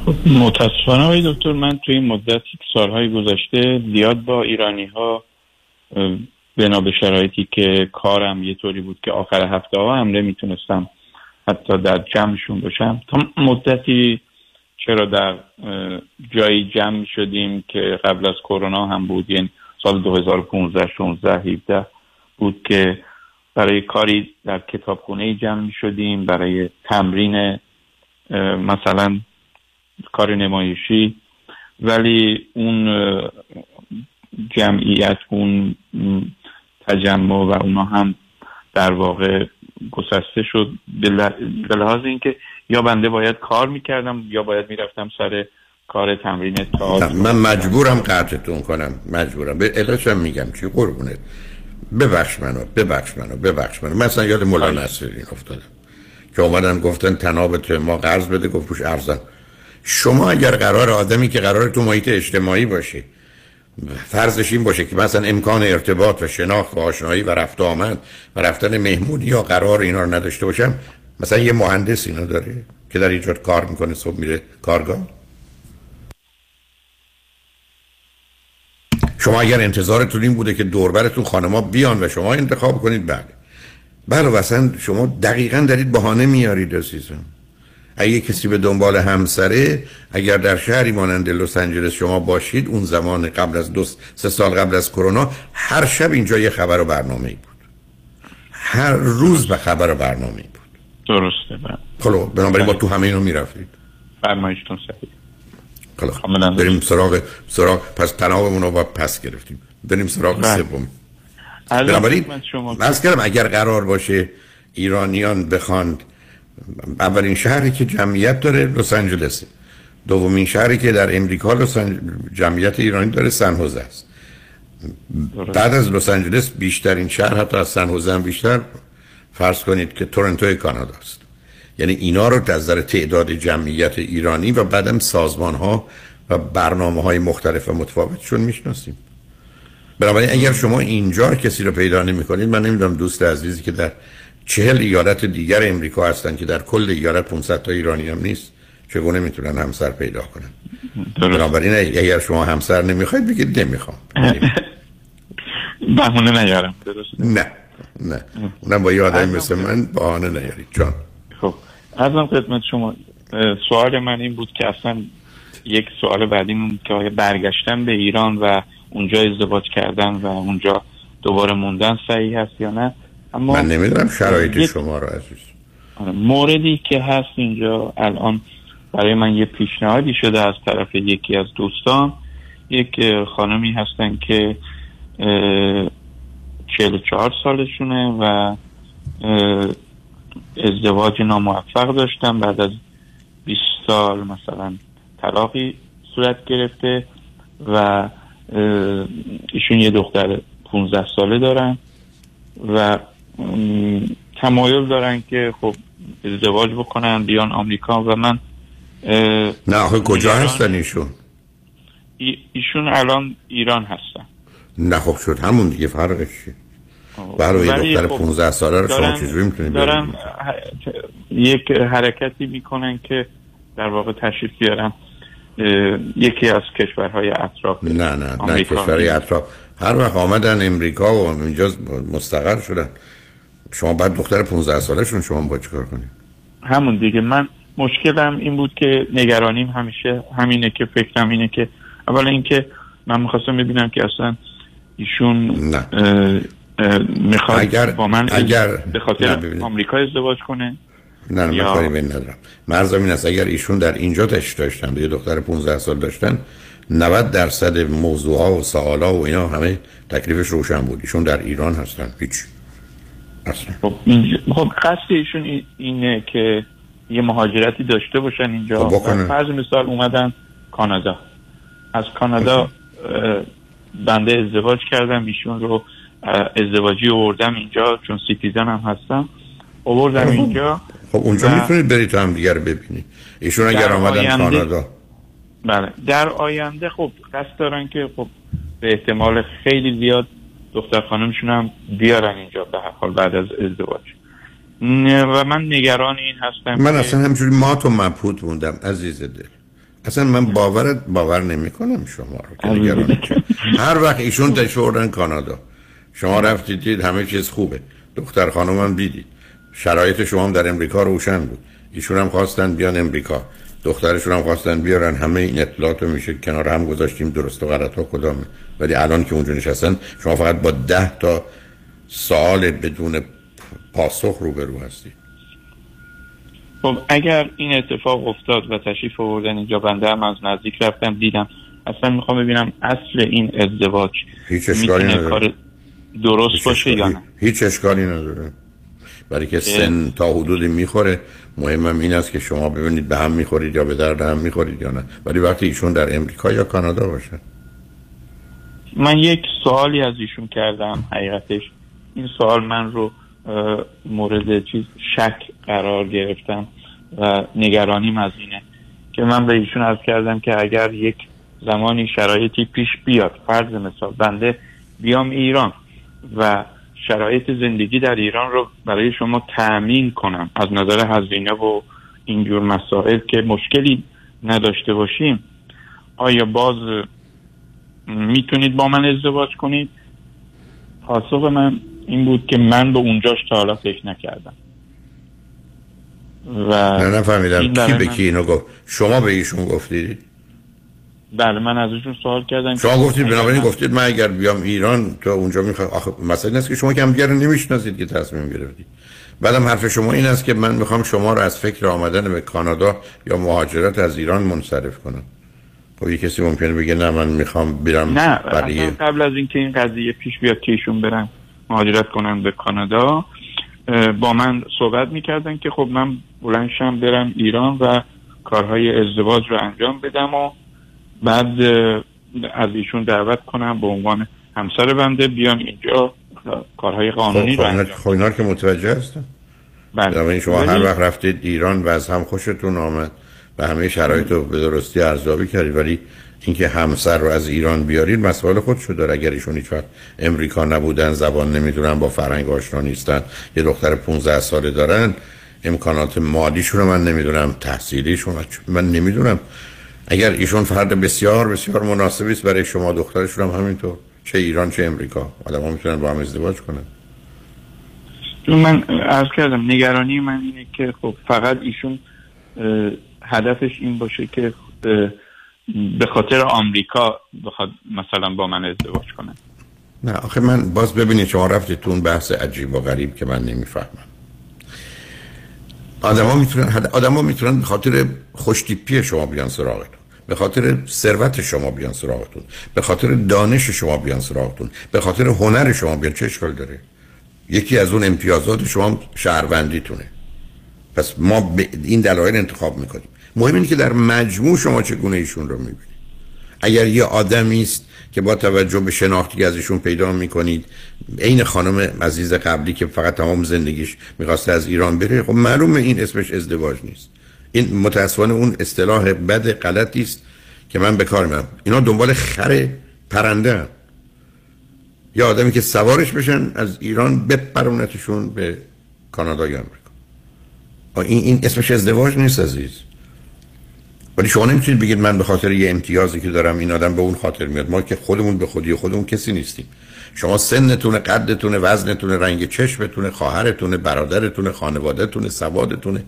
خب متاسفانه دکتر من توی این مدت سالهای گذشته زیاد با ایرانی ها بنا به شرایطی که کارم یه طوری بود که آخر هفته ها هم نمی‌تونستم حتی در جمعشون باشم. تا مدتی چرا در جایی جمع شدیم که قبل از کرونا هم بود یعنی سال 2015 16 17 بود که برای کاری در کتابخونه جمع شدیم برای تمرین مثلا کار نمایشی. ولی اون جمعیت اون تجمع و اونا هم در واقع گسسته شد. به لحاظ اینکه یا بنده باید کار می‌کردم یا باید می‌رفتم سر کار تمرین تا
من مجبورم قطعتون کنم مجبورم. به علتشم میگم چی قربونه ببخش منو ببخش منو ببخش منو. مثلا یاد مولا نصرین افتادم. که اومدن گفتن تناب ما قرض بده گفت پوش ارزن شما اگر قرار آدمی که قرار تو محیط اجتماعی باشه فرضش این باشه که مثلا امکان ارتباط و شناخت و آشنایی و رفت آمد و رفتن مهمونی یا قرار اینا رو نداشته باشم مثلا یه مهندس اینا داره که در ایجاد کار می‌کنه صبح میره کارگاه. شما اگر انتظارتون این بوده که دوربرتون خانما بیان و شما انتخاب کنید بله. بله اصلا شما دقیقا دارید بهانه میارید عزیزم. اگه کسی به دنبال همسره اگر در شهری مانند لس آنجلس شما باشید اون زمان قبل از دو سه سال قبل از کرونا هر شب اینجا یه خبر و برنامه بود. هر روز به خبر و برنامه بود.
درسته بله.
خب بنابراین با تو همه اینو می‌رفتید
فرمایشتون صحیح.
خب بریم سراغ سراغ پس تناومون رو با پس گرفتیم. بریم سراغ
بله.
سوم. بنابراین از کردم اگر قرار باشه ایرانیان بخواند اولین شهری که جمعیت داره لس آنجلسه. دومین شهری که در امریکا لس جمعیت ایرانی داره سن است. بعد از لس آنجلس بیشترین شهر حتی از سن هم بیشتر فرض کنید که تورنتو کانادا است. یعنی اینا رو از نظر تعداد جمعیت ایرانی و بعدم سازمان ها و برنامه های مختلف و متفاوتشون می‌شناسیم. بنابراین اگر شما اینجا کسی رو پیدا نمی کنید من نمی‌دونم دوست عزیزی که در چهل ایالت دیگر امریکا هستن که در کل ایالت 500 تا ایرانی هم نیست چگونه می‌تونن همسر پیدا کنن؟ بنابراین اگر شما همسر نمی‌خواید بگید نمی‌خوام.
بهونه نیارم. درست
نه. نه. اونم با یه آدمی مثل من بهانه نیارید. جان.
خب. ارزم خدمت شما. سوال من این بود که اصلا یک سوال بعدی بود که آیا برگشتن به ایران و اونجا ازدواج کردن و اونجا دوباره موندن صحیح هست یا نه؟ اما
من نمی‌دونم شرایط شما رو عزیز.
آره، موردی که هست اینجا الان برای من یه پیشنهادی شده از طرف یکی از دوستان. یک خانمی هستن که چهل چهار سالشونه و ازدواج ناموفق داشتن بعد از 20 سال مثلا طلاقی صورت گرفته و ایشون یه دختر 15 ساله دارن و تمایل دارن که خب ازدواج بکنن بیان آمریکا و من
نه آخه کجا هستن ایشون؟
ای- ایشون الان ایران هستن.
نه خب شد. همون دیگه فرقش چیه؟ برای دختر
خب
15 ساله رو شما چجوری می‌تونید
دارن یک حرکتی می‌کنن که در واقع تشریف بیارن یکی از کشورهای اطراف
نه نه نه
آمریکا.
کشور اطراف. هر وقت آمدن امریکا و اینجا مستقر شدن. شما بعد دختر 15 ساله شون شما با چیکار کنید؟
همون دیگه. من مشکلم این بود که نگرانیم همیشه. همینه که فکرم اینه که اولا اینکه من می‌خواستم ببینم که اصلا ایشون اه، می‌خواد
اگر-
با من
اگر-
به
نه،
خاطر. آمریکا ازدواج کنه.
نه نه من
یا-
کاری به ندارم. مرزم این است. اگر ایشون در اینجا تشت داشتن یه دختر 15 سال داشتن 90 درصد موضوع ها و سوال ها و اینا همه تکلیفش روشن بود. ایشون در ایران هستن. هیچ. اصلا.
خب اینجا- خب قصد ایشون این- اینه که یه مهاجرتی داشته باشن اینجا.
خب
فرض مثال اومدن کانادا. از کانادا بنده ازدواج کردم ایشون رو ازدواجی آوردم اینجا چون citizen هم هستم آوردم اینجا
خب اونجا می‌تونید برید هم دیگر رو ببینید. ایشون اگر آمدن کانادا.
بله در آینده خب قصد دارن که خب به احتمال خیلی زیاد دختر خانمشون هم بیارن اینجا به هر حال بعد از ازدواج. و من نگران این هستم
من اصلا همجوری مات و مبهوت موندم عزیز دل. اصلا من باورت باور نمی کنم شما رو چه. هر وقت ایشون تشوردن کانادا. شما رفتید دید همه چیز خوبه. دختر خانم هم دیدید. شرایط شما هم در امریکا روشن بود. ایشون هم خواستن بیان امریکا. دخترشون هم خواستن بیارن. همه این اطلاعات رو میشه کنار هم گذاشتیم. درست و غلط ها کدامه ولی الان که اونجا نشستن شما فقط با ده تا سوال بدون پاسخ روبرو هستید
خب اگر این اتفاق افتاد و تشریف آوردن اینجا بنده هم از نزدیک رفتم دیدم. اصلا می‌خوام ببینم اصل این ازدواج
هیچ اشکالی نداره.
کار درست
هیچ
باشه یا نه؟
هیچ اشکالی نداره. برای که سن تا حدودی می‌خوره. مهمم این است که شما ببینید به هم می‌خورید یا به درد هم می‌خورید یا نه. ولی وقتی ایشون در امریکا یا کانادا باشن
من یک سوالی از ایشون کردم حقیقتش. این سوال من رو مورد چیز شک قرار گرفتم و نگرانیم از اینه که من به ایشون عرض کردم که اگر یک زمانی شرایطی پیش بیاد فرض مثال بنده بیام ایران و شرایط زندگی در ایران رو برای شما تأمین کنم از نظر هزینه و اینجور مسائل که مشکلی نداشته باشیم آیا باز می‌تونید با من ازدواج کنید؟ پاسخ من این بود که من به اونجاش تا حالا فکر نکردم.
و نه نفهمیدم. کی به کی اینو گفت؟ شما به ایشون گفتید
بله من از ایشون سوال کردم
شما گفتید بنابراین گفتید من اگر بیام ایران تو اونجا می‌خوام آخه مثلا است که شما که همدیگه رو نمی‌شناسید که تصمیم گرفتید بعدم حرف شما این است که من می‌خوام شما رو از فکر آمدن به کانادا یا مهاجرت از ایران منصرف کنم. خب یه کسی ممکنه بگه نه من می‌خوام برم
نه
برای
قبل از اینکه این قضیه پیش بیاد که ایشون برن مهاجرت کنن به کانادا. با من صحبت می‌کردن که خب من بلنشم برم ایران و کارهای ازدواج رو انجام بدم و بعد از ایشون دعوت کنم به عنوان همسر بنده بیام اینجا کارهای قانونی
خب
رو
خب,
انجام
خب اینا که متوجه هستم
بله.
شما هر وقت رفتید ایران و از هم خوشتون آمد و همه شرایط رو به درستی ارزیابی کردید ولی اینکه همسر رو از ایران بیارید مسئله خودشو داره. اگر ایشون هیچ وقت امریکا نبودن زبان نمی‌دونن با فرهنگ آشنا نیستن یه دختر 15 ساله دارن امکانات مالیشون رو من نمی‌دونم تحصیلیشون من نمی‌دونم. اگر ایشون فرد بسیار بسیار مناسبی است برای شما دخترشون هم همینطور چه ایران چه امریکا. آدم می‌تونن با هم ازدواج کنن.
من عرض کردم نگرانی من اینه که خب فقط ایشون هدفش این باشه که به خاطر آمریکا بخواد مثلا با من ازدواج کنه.
نه آخه من باز ببینید شما رفتید تو اون بحث عجیب و غریب که من نمی‌فهمم. آدما می‌تونن آدما می‌تونن به خاطر خوشتیپی شما بیان سراغتون به خاطر ثروت شما بیان سراغتون به خاطر دانش شما بیان سراغتون به خاطر هنر شما بیان. چه اشکال داره؟ یکی از اون امتیازات شما شهروندیتونه. پس ما این دلایل انتخاب می‌کنیم. مهم اینه که در مجموع شما چگونه ایشون رو می‌بینید. اگر یه آدمی است که با توجه به شناختی که از ایشون پیدا می‌کنید عین خانم عزیز قبلی که فقط تمام زندگیش می‌خواسته از ایران بره خب معلومه این اسمش ازدواج نیست. این متاسفانه اون اصطلاح بد غلطی است که من به کار می‌برم. اینا دنبال خر پرنده هن. یا آدمی که سوارش بشن از ایران بپرونتشون به کانادا یا امریکا آه، این, این اسمش ازدواج نیست عزیز. ولی شما نمی‌تونید بگید من به خاطر یه امتیازی که دارم این آدم به اون خاطر میاد. ما که خودمون به خودی خودمون کسی نیستیم. شما سنتون قدتون وزنتون رنگ چشمتون خواهرتون برادرتون خانوادهتون سوادتون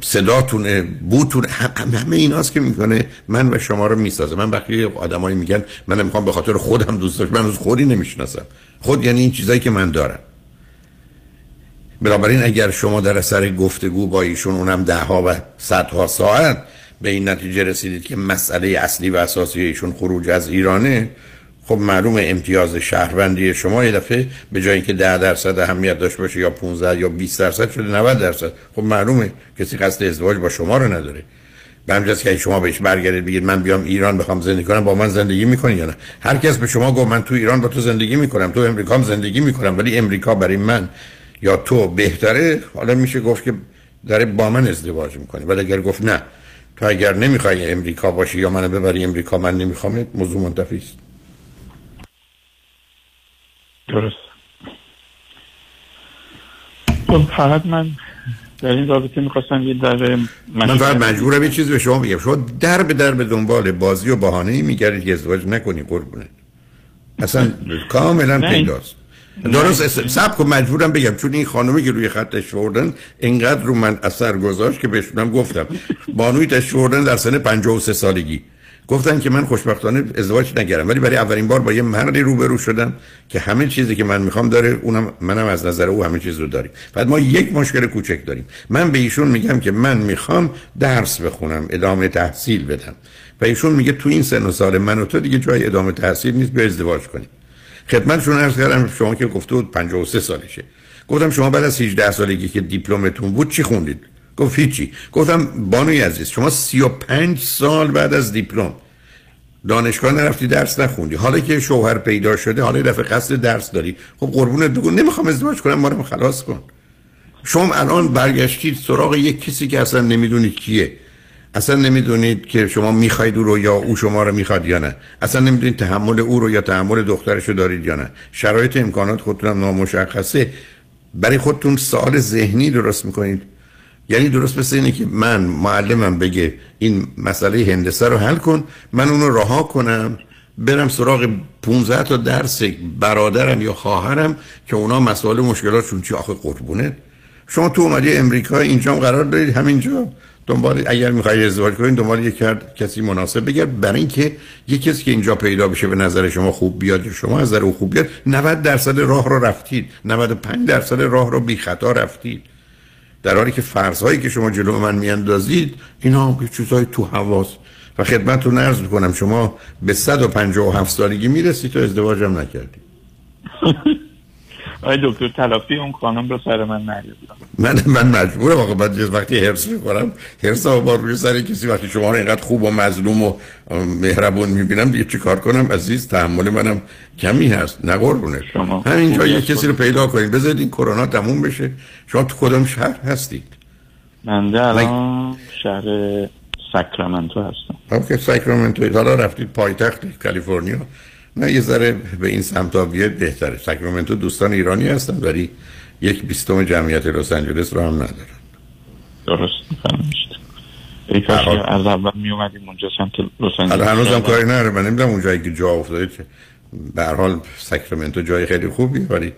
صداتون بوتون هم- همه ایناست که می‌کنه من و شما رو می‌سازه. من بقیه آدمایی میگن من می‌خوام به خاطر خودم دوست داشت من از خودی نمی‌شناسم. خود یعنی این چیزایی که من دارم. بنابراین اگر شما در اثر گفتگو با ایشون اونم ده ها و صدها ساعت به این نتیجه رسیدید که مسئله اصلی و اساسی ایشون خروج از ایرانه خب معلوم امتیاز شهروندی شما یه دفعه به جایی که ده درصد اهمیت داشت باشه یا 15 یا 20 درصد شده 90 درصد. خب معلومه کسی قصد ازدواج با شما رو نداره. به که شما بهش برگردید بگید من بیام ایران بخوام زندگی کنم با من زندگی می‌کنی یا نه؟ هر کس به شما گفت من تو ایران با تو زندگی می‌کنم تو امریکا هم زندگی می‌کنم ولی امریکا برای من یا تو بهتره؟ حالا میشه گفت که داره با من ازدواج می‌کنه ولی اگر گفت نه تو اگر نمی‌خوای امریکا باشی یا منو ببری امریکا من نمی‌خوام موضوع منتفی است.
درست. خب فقط من در این رابطه می‌خواستم یه در
من فقط مجبورم یه چیزی به شما بگم. شما در به در به دنبال بازی و بهانه ای میگردید که ازدواج نکنی قربونه اصلا کاملا. پیداست. درست سب کن مجبورم بگم چون این خانومی که روی خطش بردن اینقدر رو من اثر گذاشت که بهشونم گفتم. بانوی تشریف بردن در سن 53 سالگی. گفتن که من خوشبختانه ازدواج نکردم ولی برای اولین بار با یه مردی روبرو شدم که همه چیزی که من می‌خوام داره اونم منم از نظر او همه چیز رو داریم. بعد ما یک مشکل کوچک داریم. من به ایشون میگم که من می‌خوام درس بخونم ادامه تحصیل بدم. و ایشون میگه تو این سن و سال من و تو دیگه جای ادامه تحصیل نیست به ازدواج کنیم. خدمتشون عرض کردم شما که گفته بود 53 سالشه. گفتم شما بعد از 18 سالگی که دیپلمتون بود چی خوندید؟ گفت هیچی. گفتم بانوی عزیز شما 35 سال بعد از دیپلم دانشگاه نرفتی درس نخوندی. حالا که شوهر پیدا شده حالا دفعه قصد درس داری. خب قربونت بگو نمی‌خوام ازدواج کنم ما رو خلاص کن. شما الان برگشتید سراغ یک کسی که اصلا نمی‌دونید کیه. اصلا نمی‌دونید که شما می‌خواید او رو یا او شما رو می‌خواد یا نه. اصلا نمی‌دونید تحمل او رو یا تحمل دخترش رو دارید یا نه. شرایط امکانات خودتون هم نامشخصه. برای خودتون سوال ذهنی درست می‌کنید. یعنی درست مثل اینه که من معلمم بگه این مسئله هندسه رو حل کن من اونو رها کنم برم سراغ 15 تا درس برادرم یا خواهرم که اونا مسائل مشکلاتشون چی؟ آخه قربونه شما تو اومدی امریکا اینجا قرار دارید همینجا. دنبال اگر می‌خوای ازدواج کنید دنبال یک کسی مناسب بگرد. برای اینکه یک کسی که اینجا پیدا بشه به نظر شما خوب بیاد یا شما از نظر او خوب بیاد 90 درصد راه رو رفتید. 95 درصد راه رو بی خطا رفتید. در حالی که فرض که شما جلو من میاندازید اینا یه چیزای تو حواس و خدمتتون عرض می‌کنم شما به 157 سالگی می‌رسید تو ازدواجم نکردید.
آی دکتر تلافی اون خانم رو سر من نریزم
من من مجبورم آقا بعد وقتی هرس می‌کنم هرس با روی سر کسی وقتی شما رو اینقدر خوب و مظلوم و مهربون می‌بینم دیگه چی کار کنم؟ عزیز تحمل منم کمی هست نه قربونه همینجا یه کسی رو پیدا کنید. بذارید این کرونا تموم بشه. شما تو کدوم شهر هستید؟
من در الان شهر ساکرامنتو هستم.
اوکی ساکرامنتو حالا رفتید پایتخت کالیفرنیا. نه یه ذره به این سمت بیاد بهتره. ساکرامنتو دوستان ایرانی هستن ولی یک بیستم جمعیت لس آنجلس رو هم ندارن.
درست میفرمایید ای کاش از اول می اومدیم اونجا سمت لس آنجلس
هنوز هم کاری نداره من نمی‌دونم اونجایی که جا افتاده چه به هر حال ساکرامنتو جای خیلی خوبی ولی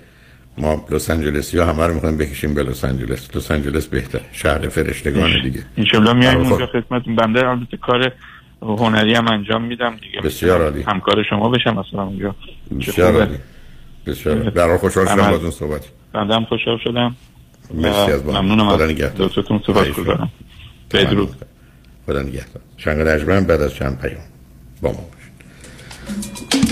ما لس آنجلسی ها همه رو می‌خوایم بکشیم به لس آنجلس. لس آنجلس بهتره. شهر فرشتگان دیگه.
ان شاء الله میایم اونجا خدمت بنده البته کار هنری هم انجام میدم دیگه.
بسیار عالی.
همکار شما بشم مثلا اونجا.
بسیار عالی. بسیار برای خوشحال شدم بازون صحبت
بنده هم خوشحال شدم.
مرسی از
ممنونم از دوستتون. صحبت کنم بدرود.
خدا نگهدار. شنگ بعد از چند پیام با ما باشید.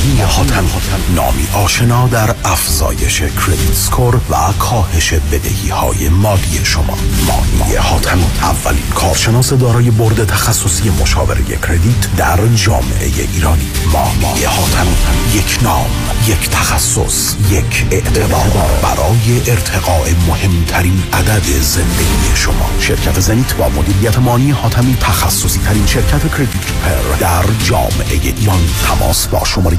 مانی حاتم. نامی آشنا در افزایش کردیت سکور و کاهش بدهی های مالی شما. مانی حاتم. اولین کارشناس دارای برد تخصصی مشاوره کردیت در جامعه ایرانی. مانی حاتم. یک نام یک تخصص یک اعتبار. برای ارتقاء مهمترین عدد زندگی شما. شرکت زنیت با مدیریت مانی حاتمی تخصصی ترین شرکت کردیت پر در جامعه ایران. تماس با شماره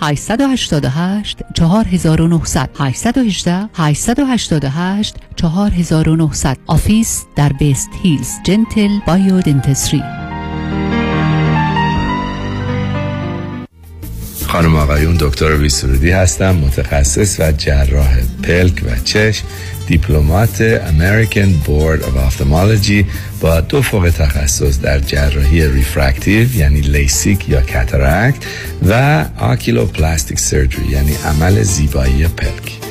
888 4900 818 888 4900 office در West Hills Gentle Bio Dentistry
خانم آقایون دکتر ویسرودی هستم متخصص و جراح پلک و چشم. Diplomate American Board of Ophthalmology با دو فوق تخصص در جراحی refractive یعنی لیسیک یا cataract و oculoplastic surgery یعنی عمل زیبایی پلک.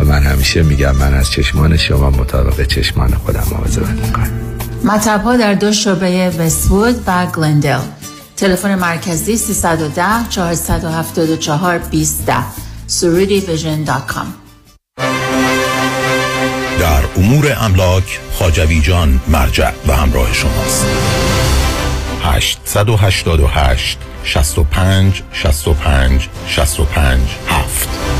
و من همیشه میگم من از چشمان شما مطابق چشمان خودم مواظبت می‌کنم.
مطب ها در دو شعبه وستوود و گلندل. تلفن مرکزی 310 474 20 surudivision.com
در امور املاک خاجوی جان مرجع و همراه شماست. 888 65 65 65 7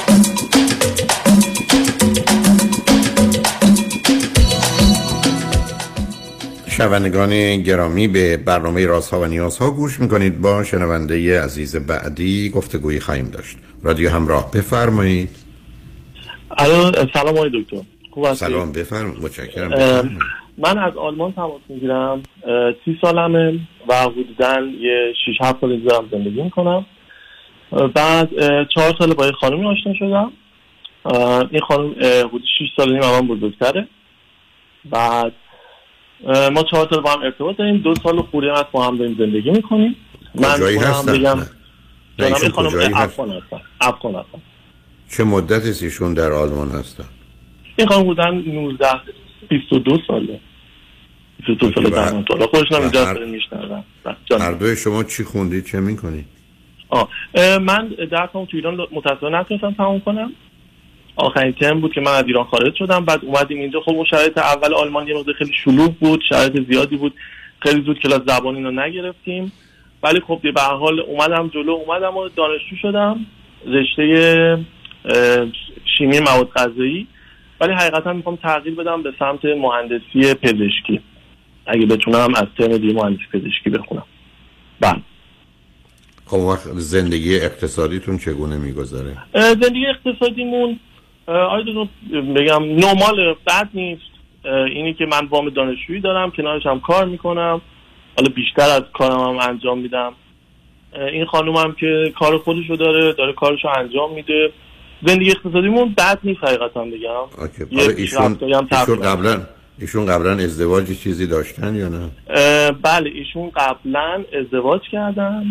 شنوندگان گرامی به برنامه رازها و نیازها گوش می‌کنید. با شنونده عزیز بعدی گفتگویی خواهیم داشت. رادیو همراه بفرمایید.
سلام آقای دکتر. خوب
سلام بفرمایید. متشکرم
من از آلمان تماس می‌گیرم. سی سالمه و حدودا یه شیش هفت سال اینجا زندگی می‌کنم. بعد چهار سال با یه خانمی آشنا شدم. این خانم حدود شیش سال نیم من بزرگتره. بعد ما چهار سال با هم ارتباط داریم. دو سال خوری هم با هم داریم زندگی می‌کنیم.
من هستن؟ بگم
خانم افغان هستن.
چه مدت ایشون در آلمان هستن؟
این خانم بودن 19 22 ساله. 22 ساله در مطالعه خودشون هم اینجا. میشنردن
هر دوی شما چی خوندید؟ چه می‌کنید؟
آه من درسم تو ایران متاسفانه نتونستم تموم کنم. آخرین ترم بود که من از ایران خارج شدم. بعد اومدیم اینجا. خب اون شرایط اول آلمان یه مقدار خیلی شلوغ بود شرایط زیادی بود. خیلی زود کلاس زبانی رو نگرفتیم. ولی خب به هر حال اومدم جلو اومدم و دانشجو شدم. رشته شیمی مواد غذایی. ولی حقیقتا می‌خوام تغییر بدم به سمت مهندسی پزشکی. اگه بتونم از ترم دی مهندسی پزشکی بخونم. بله.
خب وقت زندگی اقتصادیتون چگونه می‌گذاره؟
زندگی اقتصادیمون آیا بگم نرمال بد نیست. اینی که من وام دانشجویی دارم کنارش هم کار می‌کنم. حالا بیشتر از کارم هم انجام میدم. این خانوم هم که کار خودشو داره داره کارشو انجام میده. زندگی اقتصادیمون بد نیست حقیقتا بگم.
ایشون, ایشون قبلا ایشون قبلا ازدواج چیزی داشتن یا نه؟
بله ایشون قبلا ازدواج کردن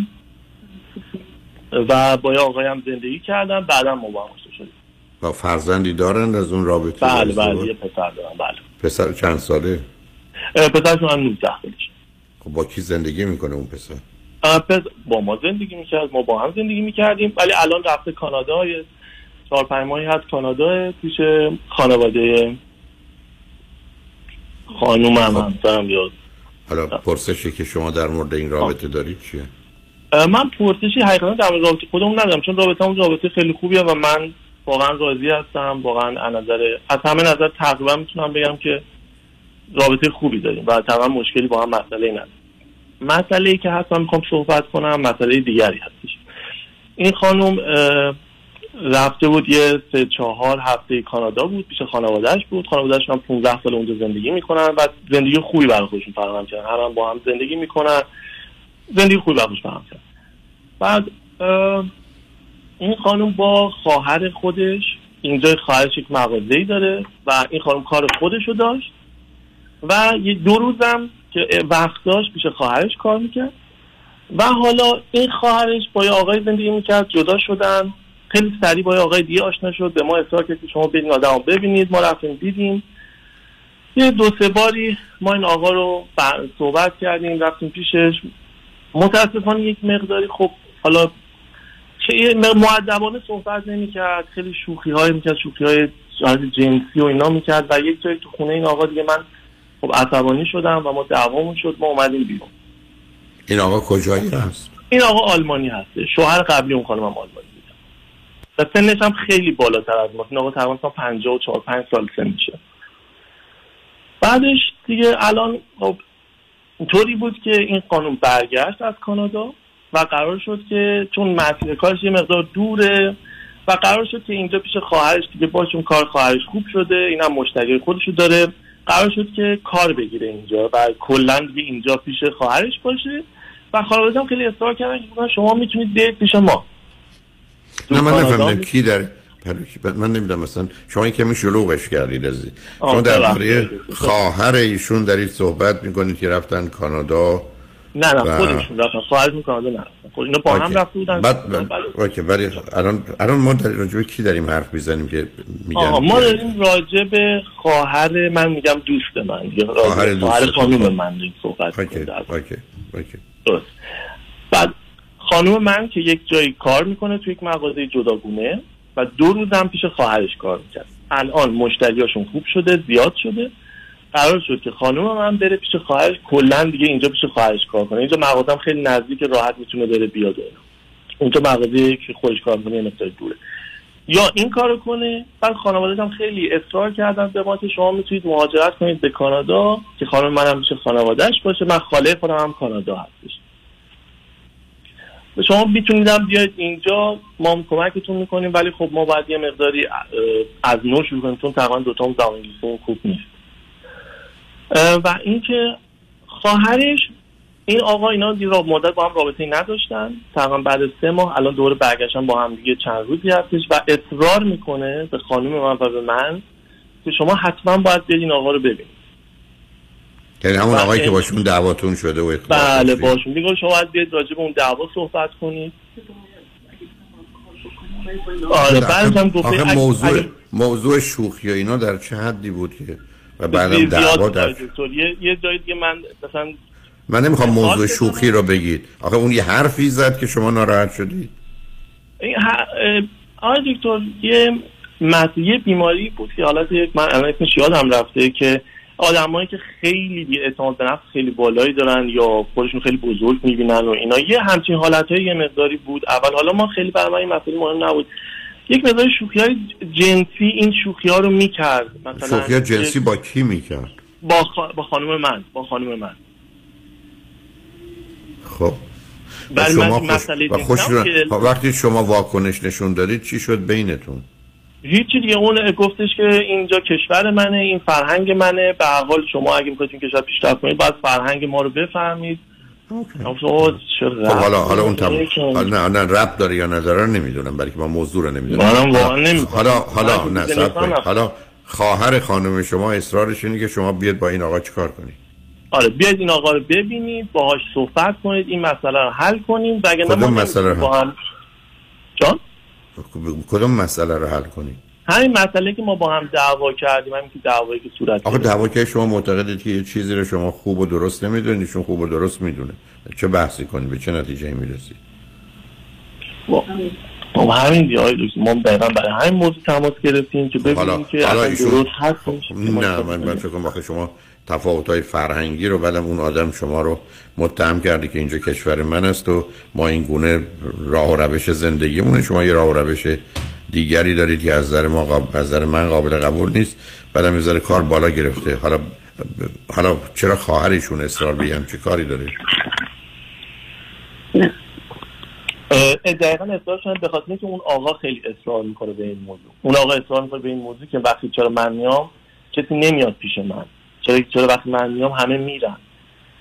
و با یه آقای هم زندگی کردن بعدا ما با
و فرزندی دارن از اون رابطه
بله بله یه پسر دارن بله.
پسر چند ساله؟
پسرشون هم 19 سالش
خب با کی زندگی می‌کنه اون پسر؟
پس با ما زندگی می‌کرد ما با هم زندگی می‌کردیم ولی الان رفته کانادا یه چهار پنج ماهی هست کانادا پیش خانواده خانوم هم همسرم یاد
حالا پرسشی که شما در مورد این رابطه دارید چیه؟
من پرسشی حقیقتا در مورد رابطه خودمون ندارم چون رابطه همون رابطه خیلی خوبیه و من واقعا راضی هستم. واقعا از نظر از همه نظر تقریبا می‌تونم بگم که رابطه خوبی داریم و تقریبا مشکلی با هم مسئله نداریم. مسئله ای که هستم می‌خوام صحبت کنم مسئله دیگری هستش. این خانم رفته بود یه سه چهار هفته کانادا بود پیش خانوادهش بود. خانوادهش هم 15 سال اونجا زندگی می‌کنن و زندگی خوبی برای خودشون فراهم کردن. هم با هم زندگی می‌کنن زندگی خوبی براش فراهم کرد بعد این خانم با خواهر خودش اینجا خواهرش یک مغازه داره و این خانم کار خودش رو داشت و یه دو روزم که وقت داشت پیش خواهرش کار می‌کرد و حالا این خواهرش با یه آقای زندگی می‌کرد جدا شدن خیلی سریع با یه آقای دیگه آشنا شد به ما اصرار کرد که شما برین آدم ببینید ما رفتیم دیدیم. یه دو سه باری ما این آقا رو صحبت کردیم رفتیم پیشش. متاسفانه یک مقداری خب حالا چه یه م- مؤدبانه صحبت نمی‌کرد. خیلی شوخی های می‌کرد شوخی های جنسی و اینا می‌کرد و یک جایی تو خونه این آقا دیگه من خب عصبانی شدم و ما دعوامون شد ما اومدیم بیرون.
این آقا کجایی هست؟
این آقا آلمانی هسته شوهر قبلی اون خانم هم آلمانی بودن و سنش هم خیلی بالاتر از ما. این آقا تقریبا مثلا 54 5 سال سن میشه. بعدش دیگه الان خب اینطوری بود که این قانون برگشت از کانادا. و قرار شد که چون مسیر کارش یه مقدار دوره و قرار شد که اینجا پیش خواهرش دیگه باشون کار خواهرش خوب شده اینم مشتری خودشو داره. قرار شد که کار بگیره اینجا و کلا دیگه اینجا پیش خواهرش باشه. و خانواده هم خیلی اصرار کردن که شما می‌تونید بیاید پیش ما.
نه من نفهمیدم
می-
کی در من نمی‌دونم مثلا شما این کمی شلوغش کردید از شما درباره
ببخشید.
خواهر ایشون دارید صحبت می‌کنید که رفتن کانادا.
نه نه خودشون رفتن کانادا نرفتن خود اینا با هم. رفته بودن.
بعد OK ولی الان الان ما در راجع کی داریم حرف می‌زنیم که میگن
ما داریم راجع به خواهر من میگم دوست من.
خواهر
خواهر. خانوم من داریم صحبت
OK. OK
OK. بعد خانوم من که یک جایی کار می‌کنه تو یک مغازه جداگونه و دو روز هم پیش خواهرش کار می‌کرد. الان مشتریاشون خوب شده زیاد شده. قرار شد که خانوم من بره پیش خواهرش کلا دیگه اینجا پیش خواهرش کار کنه. اینجا مغازه هم خیلی نزدیک راحت می‌تونه بره بیاد. اینا. اونجا مغازه که خودش کار می‌کنه یه دوره. یا این کارو کنه بعد خانواده هم خیلی اصرار کردن به ما شما می‌تونید مهاجرت کنید به کانادا که خانم منم پیش خانوادهش باشه من خاله خودم هم کانادا هستش. شما میتونیدم بیاید اینجا ما هم کمکتون می‌کنیم ولی خب ما باید یه مقداری از نو شروع کنیم چون تقریبا دوتا هم زبان خوب نیست. و اینکه خواهرش این آقا اینا دیگه را- مدت با هم رابطه نداشتن تقریبا بعد از سه ماه الان دوره برگشتن با هم دیگه چند روزی هستش و اصرار می‌کنه به خانم من و به من که شما حتما باید برید این آقا رو ببینید
یعنی همون. آقایی که باشون دعواتون شده و
بله. باشون دیگه شما باید بیاید راجع به اون دعوا صحبت کنید آره بعدش هم اگه-
موضوع
اگه-
موضوع شوخی و اینا در چه حدی بود که و بعدم دعوا در.
یه یه جای دیگه من مثلا
من نمی‌خوام موضوع شوخی رو بگید. آخه اون یه حرفی زد که شما ناراحت شدید.
این ه- اه، آقای دکتر یه یه بیماری بود که حالت من اسمش یادم رفته که آدمایی که خیلی بی اعتماد به نفس خیلی بالایی دارن یا خودشون خیلی بزرگ می‌بینن و اینا یه همچین حالتهای یه مقداری بود. اول حالا ما خیلی برای من این مسئله مهم نبود. یک مقدار شوخی های جنسی این شوخی ها رو می‌کرد. مثلا
شوخی جنسی با کی می‌کرد؟
با, خا... با خانم من با خانم من.
خب. و
بله،
شما خوش... و خوش
هم که-
وقتی شما واکنش نشون دادید چی شد بینتون؟
هیچی دیگه اون گفتش که اینجا کشور منه این فرهنگ منه. به حال شما اگه می‌خواید این کشور پیشرفت کنید باید فرهنگ ما رو بفهمید.
خب حالا حالا اون تم... حالا نه نه رب داره یا نداره نمی‌دونم برای که من موضوع رو نمی‌دونم.
منم واقعا نمی‌دونم.
حالا حالا نه. حالا خواهر خانم شما اصرارش اینه که شما بیاد با این آقا چیکار کنید.
آره بیاید این آقا رو ببینید باهاش صحبت کنید این مسئله رو حل کنیم وگرنه ما
مسئله رو
هم جان؟
کدوم مسئله رو حل کنید؟
همین مسئله که ما با هم دعوا کردیم همین که دعوایی که صورت
آخه. دعوا که شما معتقدید که یه چیزی رو شما خوب و درست نمی‌دونید ایشون خوب و درست می‌دونه چه بحثی کنید به چه نتیجه می‌رسید
خب همین دیگه. ما دقیقا برای همین موضوع تماس گرفتیم که ببینیم
حالا
که
حالا
درست هست
نه من من فکر کنم شما تفاوت های فرهنگی رو بعدم اون آدم شما رو متهم کرده که اینجا کشور من است و ما این گونه راه و روش زندگیمونه شما یه راه و روش دیگری دارید که از نظر ما قاب... از نظر من قابل قبول نیست بعدم ذره کار بالا گرفته. حالا حالا چرا خواهرشون اصرار به چه کاری داره؟
اه، دقیقا اصرار شدن به خاطر اینکه اون آقا خیلی اصرار می‌کنه به این موضوع. اون آقا اصرار می‌کنه به این موضوع که وقتی چرا من میام کسی نمیاد پیش من. چرا چرا وقتی من میام همه میرن.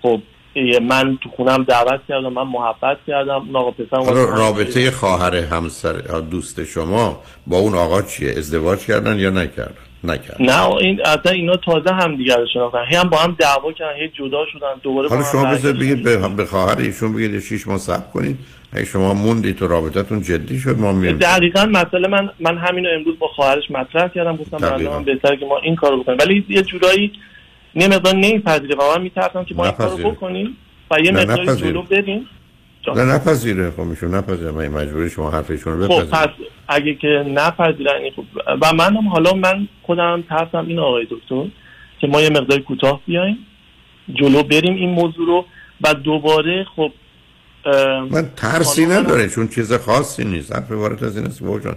خب که من تو خونم دعوت کردم من محبت کردم. اون آقا پسر
رابطه خواهر همسر دوست شما با اون آقا چیه؟ ازدواج کردن یا نکردن؟ نکردن.
نه این اصلا اینا تازه هم دیگر شناختن. هم با هم دعوا کردن هی جدا شدن. دوباره
حالا شما بذار بگید به, به خواهر ایشون بگید شیش ماه صبر کنید. اگه شما موندی تو رابطتون جدی شد ما میریم
دقیقا مسئله من من همینو امروز با خواهرش مطرح کردم. گفتم من بهتره که ما این کارو بکنیم. ولی یه جورایی یه مقدار نمیپذیره. و من میترسم که ما این کارو بکنیم و یه مقدار جلو بریم.
نه نپذیره خب میشون نپذیره من مجبوری شما حرفشون رو
خب پس اگه که نپذیرن خب و منم حالا من خودم ترسم این آقای دکتر که ما یه مقدار کوتاه بیایم جلو بریم این موضوع رو و دوباره خب
من ترسی نداره چون چیز خاصی نیست. حرف وارد از این است جان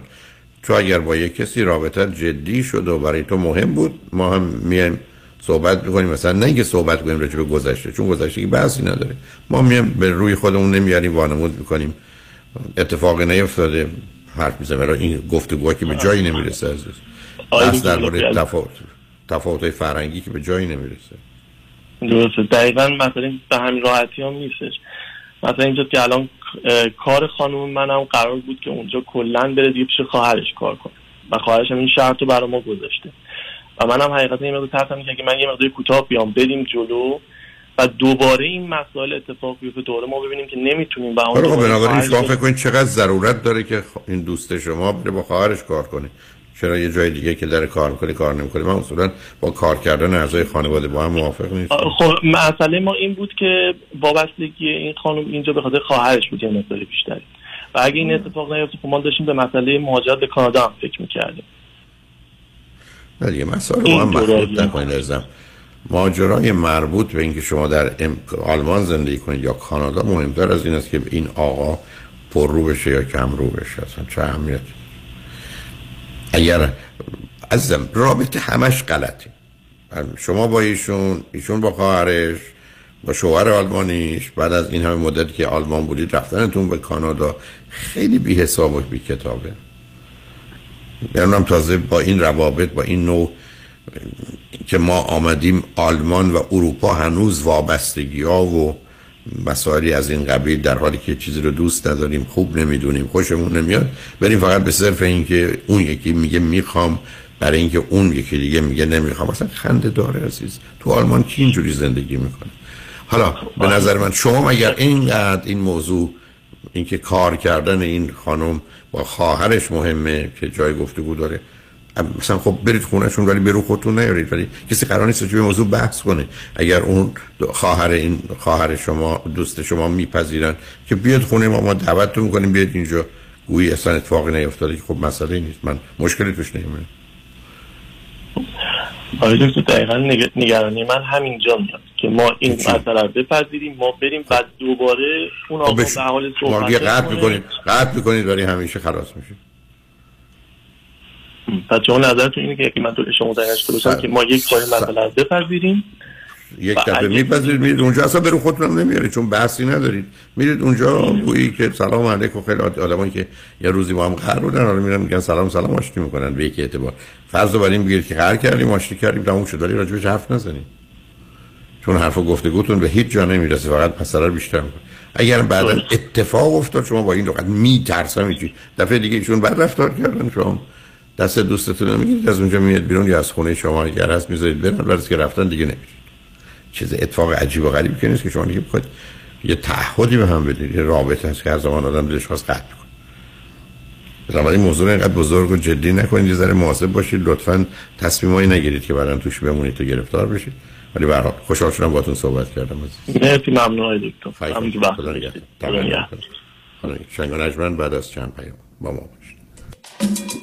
تو اگر با یک کسی رابطه جدی شد و برای تو مهم بود ما هم میایم صحبت می‌کنیم. مثلا نه اینکه صحبت کنیم راجع به گذشته چون گذشته که بحثی نداره. ما میایم به روی خودمون نمیاریم وانمود می‌کنیم. اتفاقی نیفتاده حرف می‌زنیم. این گفتگوها که به جایی نمی‌رسه عزیز. بحث در مورد تفاوت تفاوت فرنگی که به جایی نمی‌رسه.
درسته. دقیقا مثلا به همین راحتی هم نیستش. مثلا اینجا که الان کار خانوم منم قرار بود که اونجا کلا بره دیگه پیش خواهرش کار کنه. و خواهرش هم این شرط رو برای ما گذاشته. و منم حقیقتا این مقدار ترسم که من یه مقدار کوتاه بیام. بریم جلو و دوباره این مسائل اتفاق بیفته. دوباره ما ببینیم که نمی‌تونیم با
اون بنابراین شما فکر کنید چقدر ضرورت داره که این دوست شما بره با خواهرش کار کنه. چرا یه جای دیگه که در کار می‌کنه کار نمی‌کنه؟ من اصولا با کار کردن اعضای خانواده با هم موافق نیستم.
خب مسئله ما این بود که وابستگی این خانم اینجا به خاطر خواهرش بود یه مقدار بیشتری. و اگه این اتفاق نیفته خب ما داشتیم به مسئله مهاجرت به کانادا هم فکر می‌کردیم.
دیگه مسئله ما هم مخلوط نکنید ازم ماجرای مربوط به اینکه شما در آلمان زندگی کنید یا کانادا مهمتر از این است که این آقا پر رو بشه یا کم رو بشه. اصلا چه اهمیت؟ اگر ازم رابطه همش غلطی شما با ایشون ایشون با خواهرش با شوهر آلمانیش بعد از این همه مدت که آلمان بودید رفتنتون به کانادا خیلی بی حساب و بی کتابه یعنی تازه با این روابط با این نوع که ما آمدیم آلمان و اروپا هنوز وابستگی ها و مسائلی از این قبیل در حالی که چیزی رو دوست نداریم خوب نمی‌دونیم خوشمون نمیاد. بریم فقط به صرف اینکه اون یکی میگه می‌خوام برای اینکه اون یکی دیگه میگه نمی‌خوام. اصلا خنده داره عزیز. تو آلمان کی اینجوری زندگی می‌کنه؟ حالا به نظر من شما اگر اینقدر این موضوع اینکه کار کردن این خانم با خواهرش مهمه که جای گفتگو داره. مثلا خب برید خونهشون ولی برو خودتون نیارید ولی کسی قرار نیست به موضوع بحث کنه. اگر اون خواهر این خواهر شما دوست شما میپذیرن که بیاد خونه ما ما دعوتتون کنیم بیاد اینجا. گویی اصلا اتفاقی نیفتاده که خب مسئله نیست. من مشکلی توش نمی‌بینم.
آره دکتر دقیقا نگرانی من همینجا میاد که ما این مسئله رو بپذیریم ما بریم بعد دوباره اون آقا به حال صحبت
قطع می‌کنید قطع می‌کنید ولی همیشه خلاص میشه
پس شما نظرتون اینه که من تو شما باشم که ما یک بار مسئله بپذیریم.
یک دفعه میپذیرید میرید اونجا. اصلا برو خودتون نمیارید چون بحثی ندارید. میرید اونجا گویی که سلام علیکم خیلی آدمایی که یه روزی با هم قهر بودن حالا میرن میگن سلام سلام آشتی می‌کنن به یک اعتبار. فرض بر این بگیرید که قهر کردیم آشتی کردیم تموم شد. ولی راجبش حرف نزنید. چون حرف و گفتگوتون به هیچ جا نمی‌رسه فقط مسئله رو بیشتر می‌کنه. اگر بعدا اتفاق افتاد شما با این لغت میترسم چی دفعه دیگه ایشون بعد رفتار کردن شما. دست دوستتون می‌گیرید از اونجا میاد بیرون یا از خونه شما اگر هست می‌ذارید برن ولی که رفتن دیگه نمیرید. چیز اتفاق عجیب و غریبی که نیست که شما دیگه بخواید یه تعهدی به هم بدید. یه رابطه هست که هر زمان آدم دلش خواست قطع کنه. بنابراین موضوع اینقدر بزرگ و جدی نکنید یه ذره مواظب باشید. لطفا تصمیمایی نگیرید که بعدن توش بمونید تو گرفتار بشید. ولی به هر حال خوشحال شدم باهاتون صحبت کردم
مرسی ممنون دکتر. همین که وقت
شنگ بعد از چند پیام با ما باشید.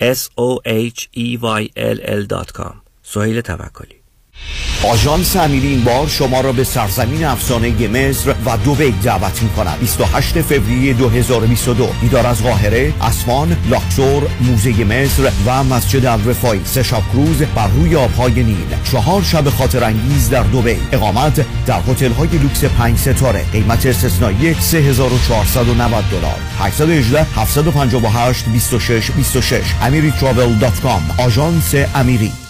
s o h e y l l.com سهیل توکلی
آژانس امیری این بار شما را به سرزمین افسانه مصر و دوبی دعوت می کند 28 فوریه 2022 دیدار از قاهره، اسوان، لاکسور، موزه مصر و مسجد الرفای سه شب کروز بر روی آبهای نیل. چهار شب خاطر انگیز در دوبی. اقامت در هتل های لوکس 5 ستاره. قیمت استثنایی 3490 دلار. 818 758 26 26 amiritravel.com آژانس امیری.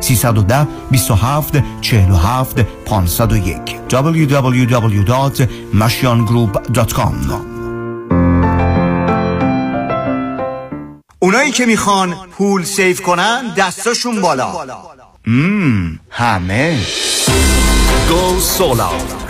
310 27 47 501 www.mashiangroup.com
اونایی که می‌خوان پول سیف کنن دستاشون بالا. مم همه. گو سولار.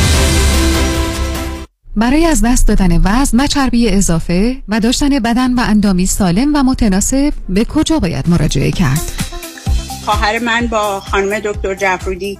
برای از دست دادن وزن و چربی اضافه و داشتن بدن و اندامی سالم و متناسب به کجا باید مراجعه کرد؟
خواهر من با خانم دکتر جفرودی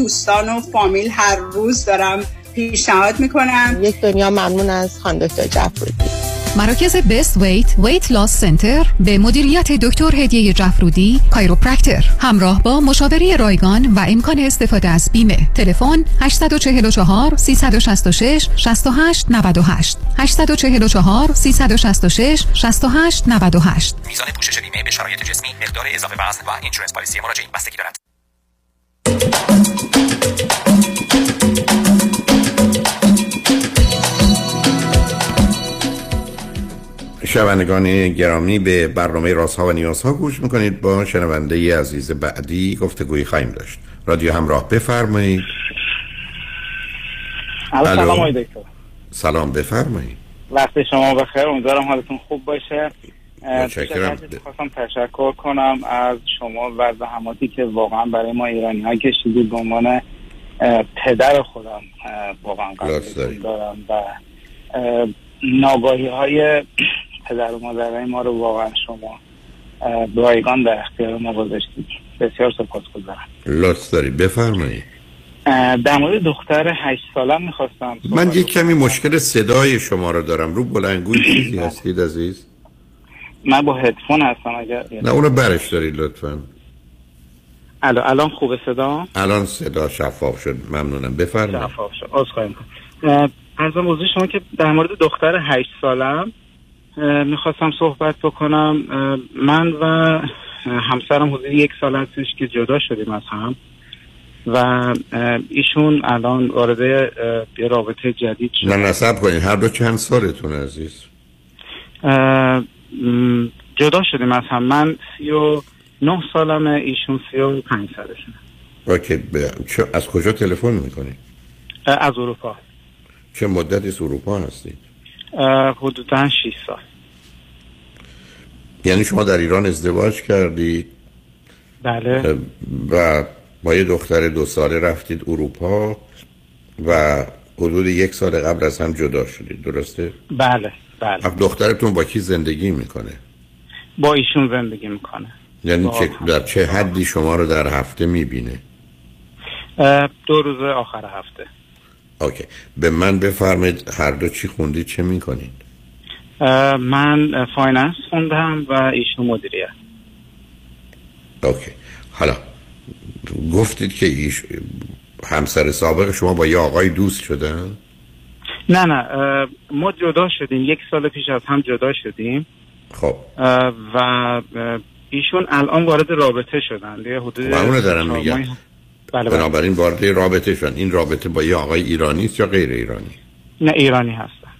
دوستان و فامیل هر روز دارم پیشنهاد می‌کنم.
یک دنیا ممنون از خان دکتر جفرودی
مراکز بست ویت ویت لاس سنتر به مدیریت دکتر هدیه جفرودی کایروپرکتر همراه با مشاوره رایگان و امکان استفاده از بیمه. تلفن 844 366 68 98 844 366 68 98
میزان پوشش بیمه به شرایط جسمی مقدار اضافه وزن و اینشورنس پالیسی مراجعین بستگی دارد.
شنوندگان گرامی به برنامه ها و نیازها گوش می‌کنید. با شنونده عزیز بعدی گفتگوی خواهیم داشت. رادیو همراه بفرمایید.
سلام دکتر.
سلام بفرمایید.
وقت شما بخیر. امیدوارم حالتون خوب باشه.
متشکرم.
خواستم تشکر کنم از شما و زحماتی که واقعا برای ما ایرانی ها کشیدید به عنوان پدر خودم. واقعا دارم و ناگاهی های پدر و مادرای ما رو واقعا شما رایگان در اختیار ما گذاشتید. بسیار سپاس گذارم.
لطف داری. بفرمایید.
در مورد دختر هشت سالم می‌خواستم
من یک کمی مشکل صدای شما رو دارم. رو بلنگوی چیزی هستید عزیز؟
من با هدفون هستم اگر
نه اونو برش دارید لطفا.
الان الان خوب صدا؟
الان صدا شفاف شد. ممنونم. بفرمایید.
شفاف شد. از خواهیم ارزم شما که در مورد دختر هشت سالم می‌خواستم صحبت بکنم. من و همسرم حدود یک سال هستش که جدا شدیم از هم و ایشون الان وارد یه رابطه جدید شد.
نه نصب کنید هر دو چند سالتون عزیز؟
جدا شدیم از هم. من سی و نه سالمه ایشون سی و پنج سالشونه
اوکی از کجا تلفن می‌کنی؟
از اروپا.
چه مدتی اروپا هستید؟
حدودا 6 سال.
یعنی شما در ایران ازدواج کردید
بله.
و با یه دختر دو ساله رفتید اروپا و حدود یک سال قبل از هم جدا شدید درسته؟
بله بله.
دخترتون با کی زندگی می‌کنه؟
با ایشون زندگی می‌کنه.
یعنی چه در چه حدی شما رو در هفته می‌بینه؟
دو روز آخر هفته.
OK. به من بفرمایید هر دو چی خوندید چه می‌کنید؟
من finance خوندم و ایشون مدیریت
اوکی. حالا گفتید که ایش همسر سابق شما با یه آقای دوست شدن؟
نه نه. ما جدا شدیم. یک سال پیش از هم جدا شدیم.
خب.
و ایشون الان وارد رابطه شدن. یه حدود
و اونو دارم میگم.
بله. بله.
بنابراین وارد رابطه شدن. این رابطه با یه آقای ایرانی است یا غیر ایرانی؟
نه ایرانی هستن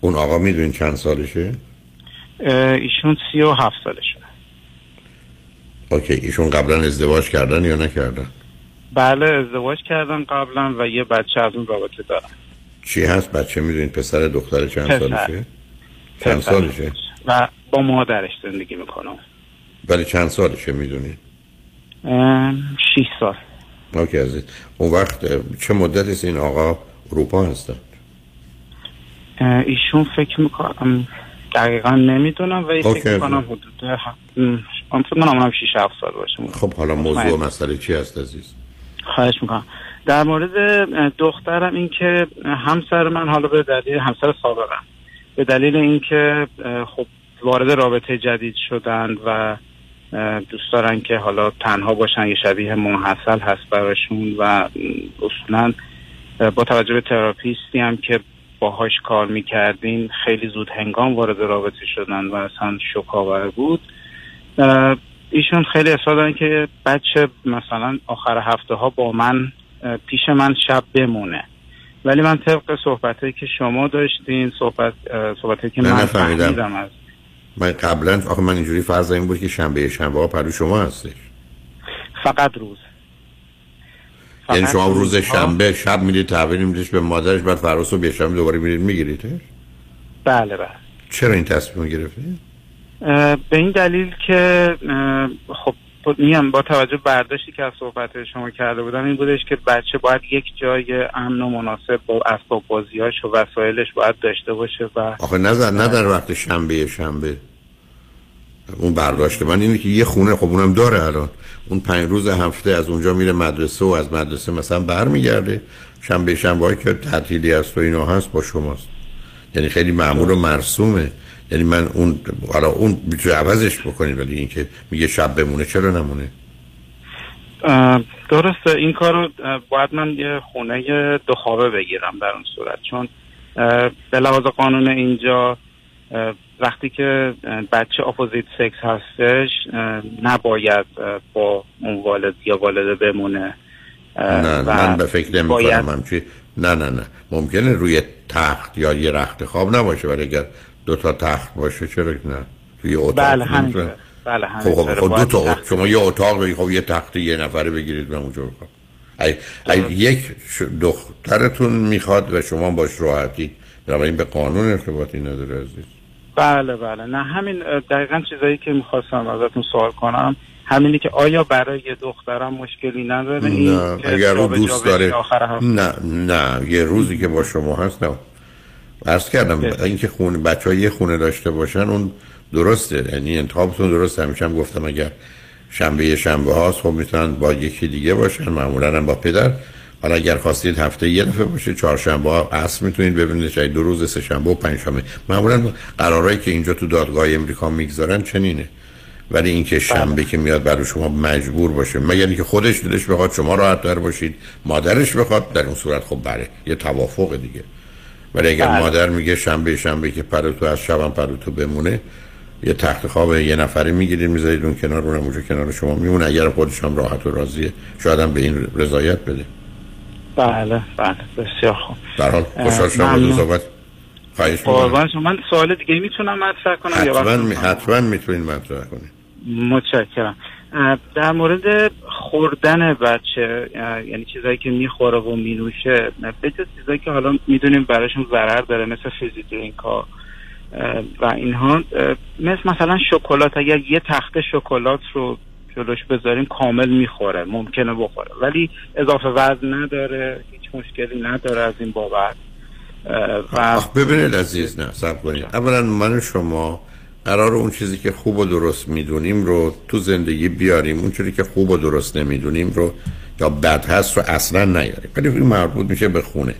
اون آقا می‌دونین چند سالشه؟
ایشون سی و هفت سالشه.
OK ایشون قبلا ازدواج کردن یا نکردن؟
بله ازدواج کردن قبلا و یه بچه از اون رابطه دارن.
چی هست؟ بچه می‌دونین پسر دختر چند
پسر.
سالشه؟ چند
پسر.
سالشه؟
و با مادرش زندگی می‌کنم
ولی چند سالشه می‌دونین؟
شیش سال.
OK عزیز. اون وقت چه مدت است این آقا اروپا هستن؟
اه، ایشون فکر می‌کنم دقیقا نمی‌دونم ولی. فکر می‌کنم حدود ه- م، من فکر کنم اونم 6 7 سال باشه.
خب حالا موضوع. مسئله چی هست عزیز؟
خواهش می‌کنم. در مورد دخترم این که همسر من حالا به دلیل همسر سابقم. به دلیل اینکه خب وارد رابطه جدید شدن و دوست دارن که حالا تنها باشن یه شبیه منحصل هست براشون و اصولا با توجه به تراپیستی هم که باهاش کار می‌کردین خیلی زود هنگام وارد رابطه شدن و اصلا شکاور بود ایشون خیلی اصرار دارن که بچه مثلا آخر هفته ها با من پیش من شب بمونه ولی من طبق صحبت که شما داشتین صحبت صحبت که من. فهمیدم از
من قبلا آخه من اینجوری فرض این بود که شنبه شنبه ها پرو شما هستش.
فقط روز.
یعنی
فقط
شما روز. شنبه شب می‌دید تحویل میدیش به مادرش بعد فردا صبح شنبه دوباره می‌دید میگیریدش
بله بله.
چرا این تصمیم گرفتید؟
به این دلیل که خب میگم با توجه برداشتی که از صحبت شما کرده بودم این بودش که بچه باید یک جای امن و مناسب با اسباب بازیاش و وسایلش باید داشته باشه و
آخه نظر نه در وقت شنبه شنبه. اون برداشت من اینه که یه خونه خب اونم داره الان. اون پنج روز هفته از اونجا میره مدرسه و از مدرسه مثلا برمیگرده. شنبه شنبه که تعطیلی است و اینا هست با شماست. یعنی خیلی معمول و مرسومه. یعنی من اون حالا اون می‌تونه عوضش بکنید ولی اینکه میگه شب بمونه چرا نمونه؟
درسته این کار رو باید من یه خونه دو خوابه بگیرم در اون صورت. چون به لحاظ قانون اینجا وقتی که بچه اپوزیت سکس هستش نباید با اون والد یا والده بمونه.
نه من به فکر نمی
باید-
کنم همچی نه نه نه. ممکنه روی تخت یا یه رخت خواب نباشه ولی اگر دو تا تخت باشه چرا نه؟ توی اتاق
بله همینطوره بله
خب خب, خب دو
باید
تا
تخت-
ات- شما یه اتاق بگید خب یه تخت یه نفره بگیرید و اونجا بخواب ای, ای یک دخترتون می‌خواد و شما باش راحتی. بنابراین به قانون ارتباطی نداره عزیز.
بله بله. نه همین دقیقا چیزایی که می‌خواستم ازتون سوال کنم همینی که آیا برای یه دخترم مشکلی نداره؟
نه اگر
جابجا
دوست داره؟ نه نه یه روزی که با شما هست نه. عرض کردم اینکه خونه بچه یه خونه داشته باشن اون درسته. یعنی انتخابتون درسته. همیشه هم گفتم اگر شنبه شنبه هاست خب می‌تونن با یکی دیگه باشن. معمولا هم با پدر. حالا اگر خواستید هفته یه دفعه باشه چهارشنبه ها اصل می‌تونید ببینید. چه دو روز سه شنبه و پنج شنبه. معمولا قرارهایی که اینجا تو دادگاه امریکا می‌گذارن چنینه. ولی اینکه شنبه که میاد برای شما مجبور باشه. مگر اینکه خودش دلش بخواد شما راحت باشید مادرش بخواد در اون صورت خب بله یه توافق دیگه. ولی اگر
بله.
مادر میگه شنبه شنبه که پرتو از شبم پرتو بمونه یه تخت خواب یه نفره می‌گیرید می‌ذارید اون کنار اونم اونجا کنار شما میمونه. اگر خودش هم راحت و راضیه شاید هم به این رضایت بده.
بله بله. بسیار خوب.
در حال خوشحال. از صحبت. خواهش
قربان شما. من سوال دیگه می‌تونم مطرح کنم
حتما می- حتما می‌تونید مطرح کنید.
متشکرم. در مورد خوردن بچه یعنی چیزایی که می‌خوره و مینوشه به چیزایی که حالا می‌دونیم براشون ضرر داره مثل فیزی درینک ها و اینها مثل مثلا شکلات اگر یه تخته شکلات رو جلوش بذاریم کامل می‌خوره ممکنه بخوره. ولی اضافه وزن نداره هیچ مشکلی نداره از این بابت.
و ببینید عزیز نه سب کنید. اولا من شما قرار اون چیزی که خوب و درست می‌دونیم رو تو زندگی بیاریم. اون چیزی که خوب و درست نمی‌دونیم رو یا بد هست رو اصلا نیاریم. ولی این مربوط میشه به خونه.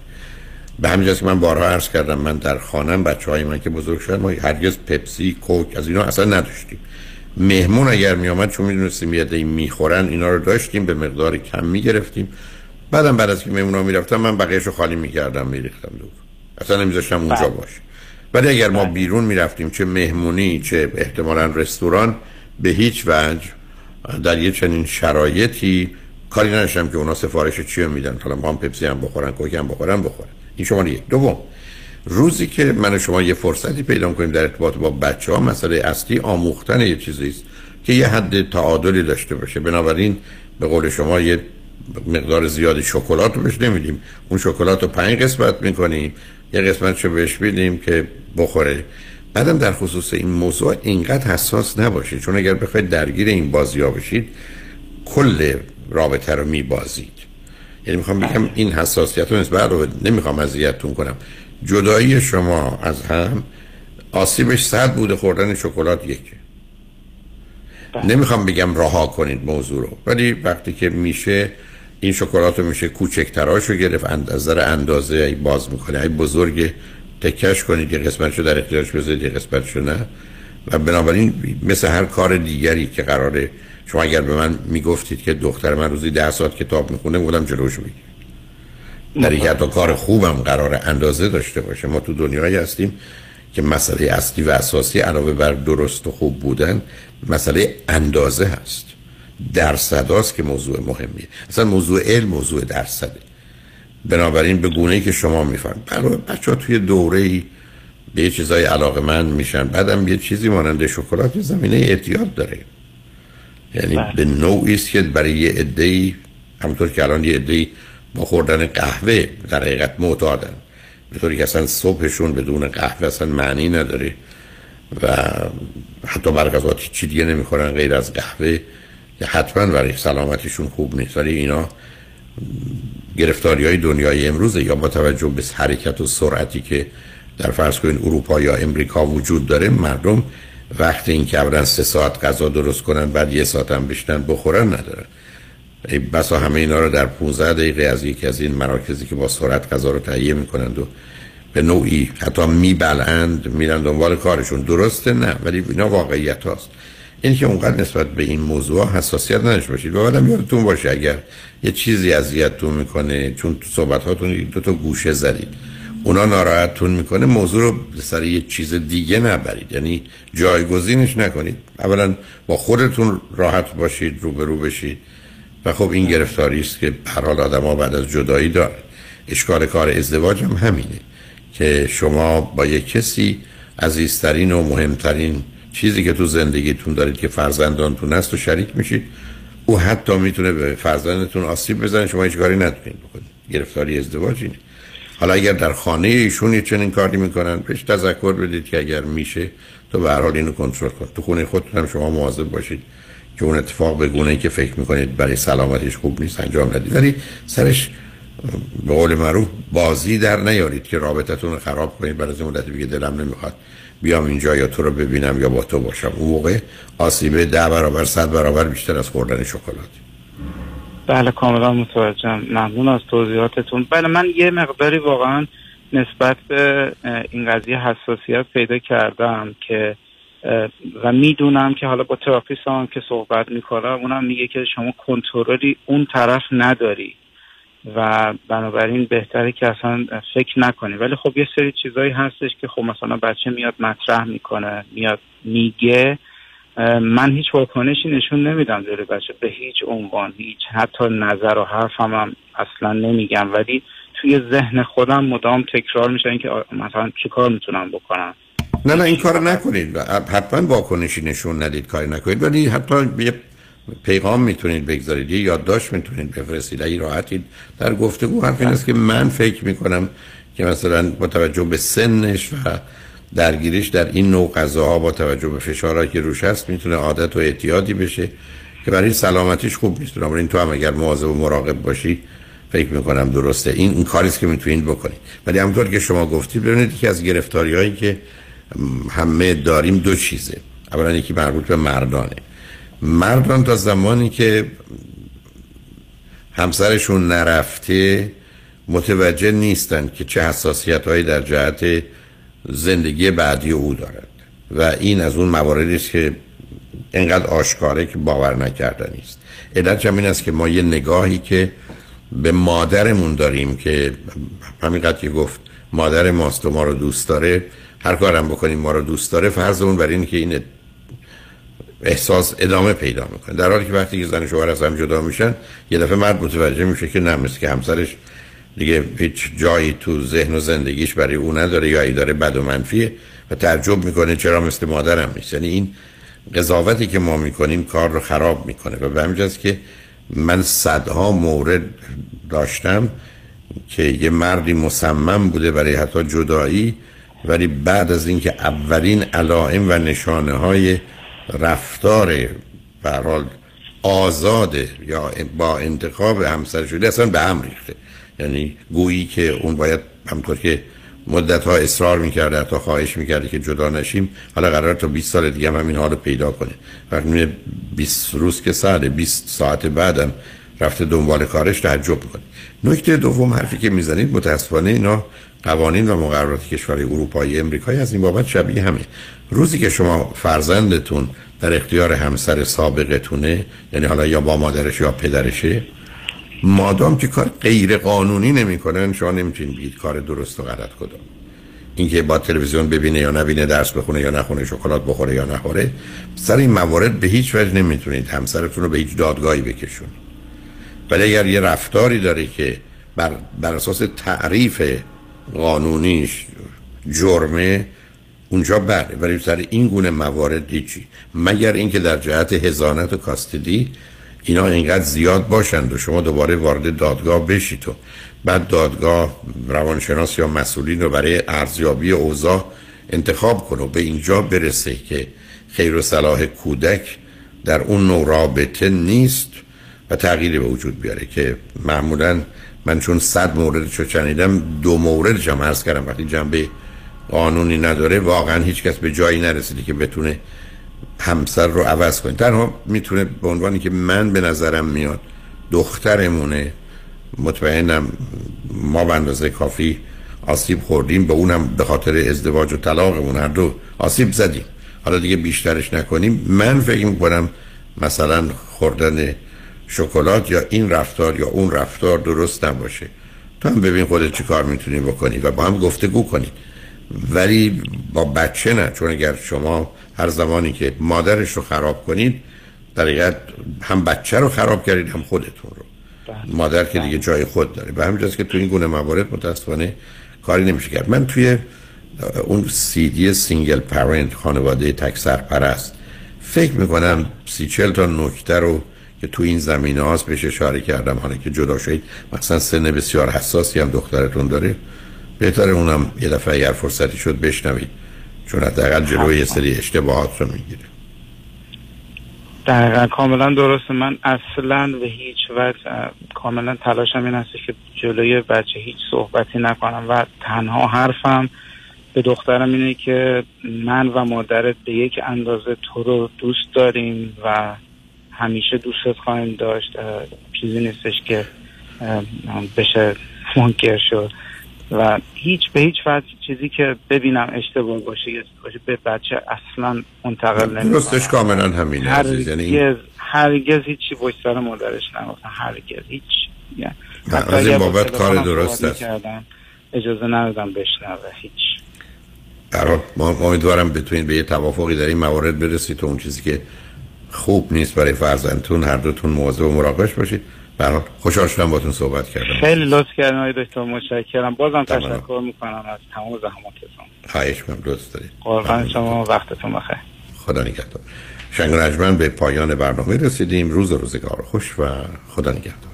به همین که من بارها عرض کردم من در خانم بچه های من که بزرگ شدن ما هرگز پپسی کوک از اینا اصلا نداشتیم. مهمون اگر می آمد چون می‌دونستیم یه دی می‌خورن اینا رو داشتیم به مقدار کم می‌گرفتیم. بعدم بعد از که مهمون ها می‌رفتم من بقیهش رو خالی می‌کردم میریختم دور اصلا نمیذاشتم اونجا بله. باشه. ولی اگر ما بله. بیرون می‌رفتیم چه مهمونی چه احتمالا رستوران به هیچ وجه در یه چنین شرایطی کاری نداشتم که اونا سفارش چی میدن. حالا ما هم پپسی هم بخورن کوک هم بخورن بخورن. این شما یک. دوم روزی که من شما یه فرصتی پیدا کنیم در ارتباط با بچه ها مسئله اصلی آموختن یه چیزی است که یه حد تعادلی داشته باشه. بنابراین به قول شما یه مقدار زیادی شکلات رو بهش نمیدیم. اون شکلات رو پنج قسمت می‌کنیم. یه قسمت رو بهش میدیم که بخوره. بعدم در خصوص این موضوع اینقدر حساس نباشید چون اگر بخواید درگیر این بازی ها بشید کل رابطه رو میبازید. یعنی می‌خوام بگم این حساسیت رو نسبت رو نمی‌خوام اذیتتون کنم. جدایی شما از هم آسیبش صد بوده خوردن شکلات یکه بله. نمی‌خوام بگم رها کنید موضوع رو ولی وقتی که میشه این شکلات رو میشه کوچکتراشو گرفت. از نظر اندازه ای باز می‌کنه. ای بزرگ تکش کنید یه قسمتشو در اختیارش بذارید یه قسمتشو نه. و بنابراین مثل هر کار دیگری که قراره شما اگر به من می‌گفتید که دختر من روزی ده ساعت کتاب می‌خونه بودم جلوش بگیر در یک حتی کار خوبم قرار اندازه داشته باشه. ما تو دنیایی هستیم که مسئله اصلی و اساسی علاوه بر درست و خوب بودن مسئله اندازه هست. درصد که موضوع مهمیه. اصلا موضوع علم موضوع درصده. بنابراین به گونه ای که شما میفهم برای بچه ها توی دوره ای به یه چیزای علاقه من میشن. بعدم یه چیزی مانند شکلات زمینه اعتیاد داره. یعنی بله. به نوعی است که برای یه عده‌ای همونطور که الان یه عده‌ای با خوردن قهوه در حقیقت معتادن. به طوری که اصلا صبحشون بدون قهوه اصلا معنی نداره و حتی برقضات چی دیگه نمی‌خورن غیر از قهوه. که حتما برای سلامتیشون خوب نیست. ولی اینا گرفتاری های دنیای امروزه یا با توجه به حرکت و سرعتی که در فرض کنید اروپا یا امریکا وجود داره مردم وقتی این که سه ساعت غذا درست کنن بعد یه ساعت هم بشنن بخورن ندارن بسا همه اینا رو در 15 دقیقه از یکی از این مراکزی که با سرعت غذا رو تهیه می‌کنند و به نوعی حتی میبلند میرن دنبال کارشون. درسته؟ نه. ولی اینا واقعیت هاست. این که اونقدر نسبت به این موضوع حساسیت نداشته باشید. و بعدم یادتون باشه اگر یه چیزی اذیتتون می‌کنه چون تو صحبت هاتون دو تا گوشه زدید اونا ناراحتتون می‌کنه موضوع رو سر یه چیز دیگه نبرید. یعنی جایگزینش نکنید. اولا با خودتون راحت باشید روبرو بشید. و خب این گرفتاری است که هر حال آدم بعد از جدایی داره. اشکال کار ازدواج هم همینه که شما با یک کسی عزیزترین و مهمترین چیزی که تو زندگیتون دارید که فرزندانتون هست و شریک میشید او حتی می‌تونه به فرزندتون آسیب بزنه شما هیچ کاری نتونید بکنید. گرفتاری ازدواج اینه. حالا اگر در خانه ایشون یه چنین کاری می‌کنن پیش تذکر بدید که اگر میشه تو به هر حال اینو کنترل کن. تو خونه خودتون هم شما مواظب باشید که اون اتفاق به گونه ای که فکر می‌کنید برای سلامتیش خوب نیست انجام ندید. ولی سرش به قول معروف بازی در نیارید که رابطتون رو خراب کنید. برای مدتی بگه دلم نمی‌خواد بیام اینجا یا تو رو ببینم یا با تو باشم. اون موقع آسیبه ده برابر صد برابر بیشتر از خوردن شکلات.
بله کاملا متوجهم. ممنون از توضیحاتتون. بله من یه مقداری واقعا نسبت به این قضیه حساسیت پیدا کردم که و می‌دونم که حالا با تراپیست هم که صحبت می‌کنم اونم میگه که شما کنترلی اون طرف نداری. و بنابراین بهتره که اصلا فکر نکنی ولی خب یه سری چیزایی هستش که خب مثلا بچه میاد مطرح می‌کنه میاد میگه. من هیچ واکنشی نشون نمیدم جلوی بچه به هیچ عنوان هیچ حتی نظر و حرفم هم اصلا نمیگم. ولی توی ذهن خودم مدام تکرار میشه اینکه مثلا چی کار می‌تونم بکنم.
نه نه این کار نکنید. حتما واکنشی نشون ندید کاری نکنید. ولی حتی پیغام می‌تونید بگذارید یه یادداشت می‌تونید بفرستید اگه راحتید. در گفتگو حرف این است که من فکر می‌کنم که مثلا با توجه به سنش و درگیریش در این نوع غذاها با توجه به فشارهایی که روش هست می‌تونه عادت و اعتیادی بشه که برای سلامتیش خوب نیست. این تو هم اگر مواظب و مراقب باشی فکر می‌کنم درسته. این این کاری که می‌تونید بکنید. ولی همونطور که شما گفتید ببینید که از گرفتاری هایی که همه داریم دو چیزه. اولا یکی مربوط به مردانه. مردان تا زمانی که همسرشون نرفته متوجه نیستند که چه حساسیت هایی در جهت زندگی بعدی او دارد. و این از اون مواردی است که انقدر آشکاره که باور نکردنی است علت این است که ما یه نگاهی که به مادرمون داریم که همینقدر که گفت مادر ماست و ما رو دوست داره هر کارم بکنیم ما رو دوست داره فرض اون بر این که این احساس ادامه پیدا می‌کنه. در حالی که وقتی که زن شوهر از هم جدا میشن یه دفعه مرد متوجه میشه که نه که همسرش دیگه هیچ جایی تو ذهن و زندگیش برای او نداره یا داره بد و منفیه و تعجب می‌کنه چرا مثل مادرم نیست. یعنی این قضاوتی که ما می‌کنیم کار رو خراب می‌کنه. و به همجاست که من صدها مورد داشتم که یه مردی مصمم بوده برای حتی جدایی ولی بعد از اینکه اولین علائم و نشانه های رفتار برحال آزاده یا با انتخاب همسر شده اصلا به هم ریخته. یعنی گویی که اون باید همطور که مدت ها اصرار می‌کرده تا خواهش می‌کرده که جدا نشیم حالا قرار تا 20 سال دیگه هم همین حال رو پیدا کنه. وقتی 20 روز که ساعت 20 ساعت بعدم رفته دنبال کارش تعجب می‌کنه. نکته دوم حرفی که می‌زنید متاسفانه اینا قوانین و مقررات کشور اروپایی امریکایی از این بابت شبیه همه. روزی که شما فرزندتون در اختیار همسر سابقتونه یعنی حالا یا با مادرش یا پدرشه مادام که کار غیر قانونی نمی‌کنن شما نمی‌تونید بگید کار درست و غلط کدوم اینکه با تلویزیون ببینه یا نبینه درس بخونه یا نخونه شکلات بخوره یا نخوره سر این موارد به هیچ وجه نمی‌تونید همسرتون رو به هیچ دادگاهی بکشون. ولی اگر یه رفتاری داره که بر, بر اساس تعریف قانونیش جرمه اونجا بله ولی سر این گونه موارد هیچی. مگر اینکه در جهت هزانت و کاستدی اینا اینقدر زیاد باشند و شما دوباره وارد دادگاه بشید و بعد دادگاه روانشناس یا مسئولین رو برای ارزیابی اوضاع انتخاب کنه و به اینجا برسه که خیر و صلاح کودک در اون نوع رابطه نیست و تغییری به وجود بیاره که معمولا من چون صد موردش رو چنیدم دو موردش هم عرض کردم. وقتی جنبه قانونی نداره واقعا هیچ کس به جایی نرسیده که بتونه همسر رو عوض کنه. تنها می‌تونه به عنوانی که من به نظرم میاد دخترمونه مطمئنم ما به اندازه کافی آسیب خوردیم به اونم به خاطر ازدواج و طلاقمون هر دو آسیب زدیم. حالا دیگه بیشترش نکنیم. من فکر می‌کنم مثلا خوردن شکلات یا این رفتار یا اون رفتار درست نباشه. تو هم ببین خودت چی کار می‌تونی بکنی و با هم گفتگو کنید ولی با بچه نه چون اگر شما هر زمانی که مادرش رو خراب کنید در هم بچه رو خراب کردید هم خودتون رو. بله. مادر که دیگه جای خود داره. به همینجاست که تو این گونه موارد متاسفانه کاری نمیشه کرد. من توی اون سیدی single parent خانواده تک سرپرست فکر می‌کنم سی چل تا نکته رو که تو این زمینه هاست بهش اشاره کردم حالا که جدا شدید مثلا سن بسیار حساسی هم دخترتون داره. بهتر اونم یه دفعه اگر فرصتی شد بشنوید. چون حداقل جلوی یه سری اشتباهات رو می‌گیره.
دقیقا کاملا درسته. من اصلا به هیچ وجه کاملا تلاشم این هست که جلوی بچه هیچ صحبتی نکنم و تنها حرفم به دخترم اینه که من و مادرت به یک اندازه تو رو دوست داریم و همیشه دوستت خواهیم داشت. چیزی نیستش که بشه منکر شد. و هیچ به هیچ وجه چیزی که ببینم اشتباه باشه باشه به بچه اصلا منتقل نمی‌کنم.
درستش کاملا همینه
هرگز یعنی... هرگز هیچی باش سر مادرش نگفتم هرگز هیچ.
یعنی از این بابت کار درست است.
اجازه ندادم بشنوه هیچ.
برای ما امیدوارم بتونید به یه توافقی در این موارد برسید تو اون چیزی که خوب نیست برای فرزندتون هر دوتون مواظب و مراقبش باشید. برای خوشحال شدم باتون صحبت کردم.
خیلی لطف کردن آقای دکتر متشکرم. بازم تشکر می‌کنم از تمام زحماتتون.
خواهش می‌کنم دوست دارید.
قربان شما وقتتون بخیر.
خدا نگهدار. شنگ به پایان برنامه رسیدیم. روز روزگار خوش و خدا نگهدار.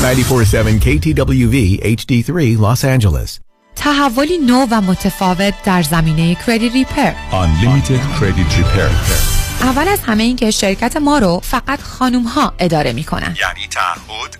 947 KTWV HD3 Los Angeles.
تحولی نو و متفاوت در زمینه کردیت ریپر
Unlimited Credit Repair.
اول از همه این که شرکت ما رو فقط خانوم ها اداره می‌کنن.
یعنی تعهد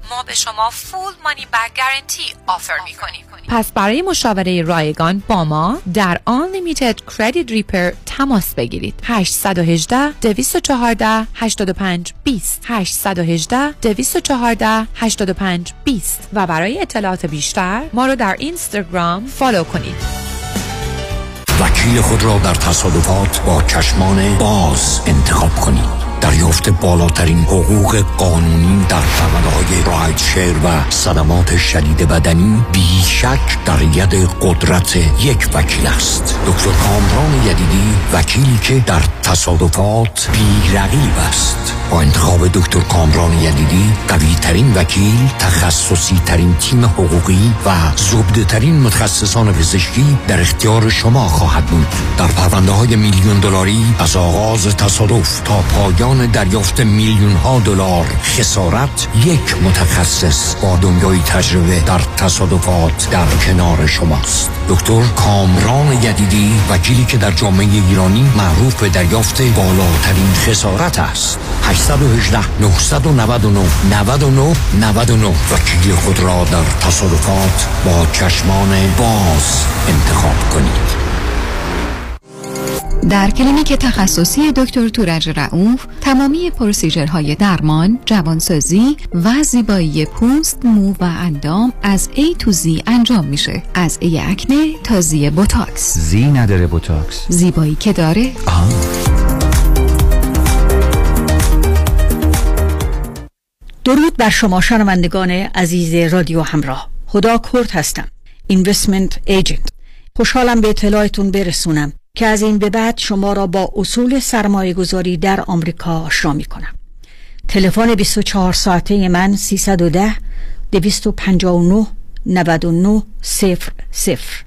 ما به شما فول مانی بک گارنتی آفر می کنیم پس برای مشاوره رایگان با ما در Unlimited Credit Repair تماس بگیرید. 818 214 85 20 818 214 85 20 و برای اطلاعات بیشتر ما رو در اینستاگرام فالو کنید.
وکیل خود را در تصادفات با چشمان باز انتخاب کنید. دریافت بالاترین حقوق قانونی در های راید شیر و صدمات شدید بدنی بیشک در ید قدرت یک وکیل است. دکتر کامران یدیدی وکیلی که در تصادفات بیرقیب است. با انتخاب دکتر کامران یدیدی قوی ترین وکیل تخصصی ترین تیم حقوقی و زبده ترین متخصصان پزشکی در اختیار شما خواهد بود. در پرونده های میلیون دلاری از آغاز تصادف تا پایان دریافت میلیون ها دلار خسارت یک متخصص با دنیای تجربه در تصادفات در کنار شماست. دکتر کامران یدیدی وکیلی که در جامعه ایرانی معروف به دریافت بالاترین خسارت است. 818 999 99 99 وکیل خود را در تصادفات با چشمان باز انتخاب کنید
در کلینیک تخصصی دکتر تورج رعوف تمامی procedure های درمان، جوانسازی و زیبایی پوست، مو و اندام از A to Z انجام میشه. از A acne تا Z بوتاکس.
Z نداره بوتاکس.
زیبایی که داره.
آه.
درود بر شما شنوندگان عزیز رادیو همراه. خدا کرد هستم. اینوستمنت ایجنت خوشحالم به اطلاعتون برسونم که از این به بعد شما را با اصول سرمایه گذاری در آمریکا آشنا می کنم تلفن 24 ساعته من 310 259 99 صفر صفر.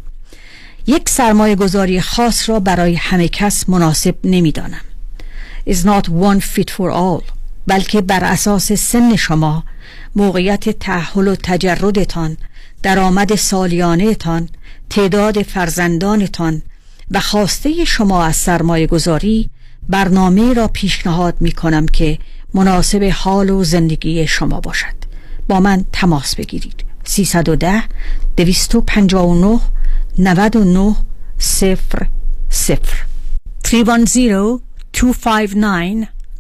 یک سرمایه گذاری خاص را برای همه کس مناسب نمی دانم is not one fit for all. بلکه بر اساس سن شما موقعیت تحول و تجردتان درآمد سالیانهتان تعداد فرزندانتان و خواسته شما از سرمایه گذاری برنامه را پیشنهاد می کنم که مناسب حال و زندگی شما باشد. با من تماس بگیرید. 310 259 99 صفر صفر. 310 259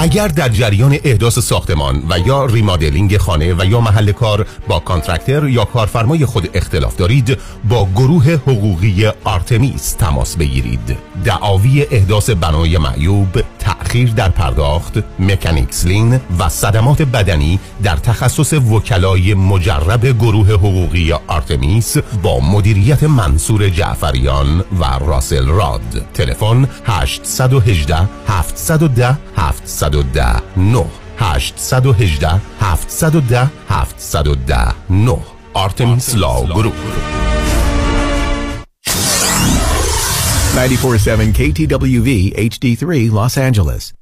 اگر در جریان احداث ساختمان و یا remodeling خانه و یا محل کار با contractor یا کارفرمای خود اختلاف دارید با گروه حقوقی آرتمیس تماس بگیرید. دعاوی احداث بنای معیوب تأخیر در پرداخت mechanics lien و صدمات بدنی در تخصص وکلای مجرب گروه حقوقی آرتمیس با مدیریت منصور جعفریان و راسل راد. تلفن 818 710 710 710 9 818 710 710 9 Artemis Law Group
94.7 KTWV HD3 Los Angeles.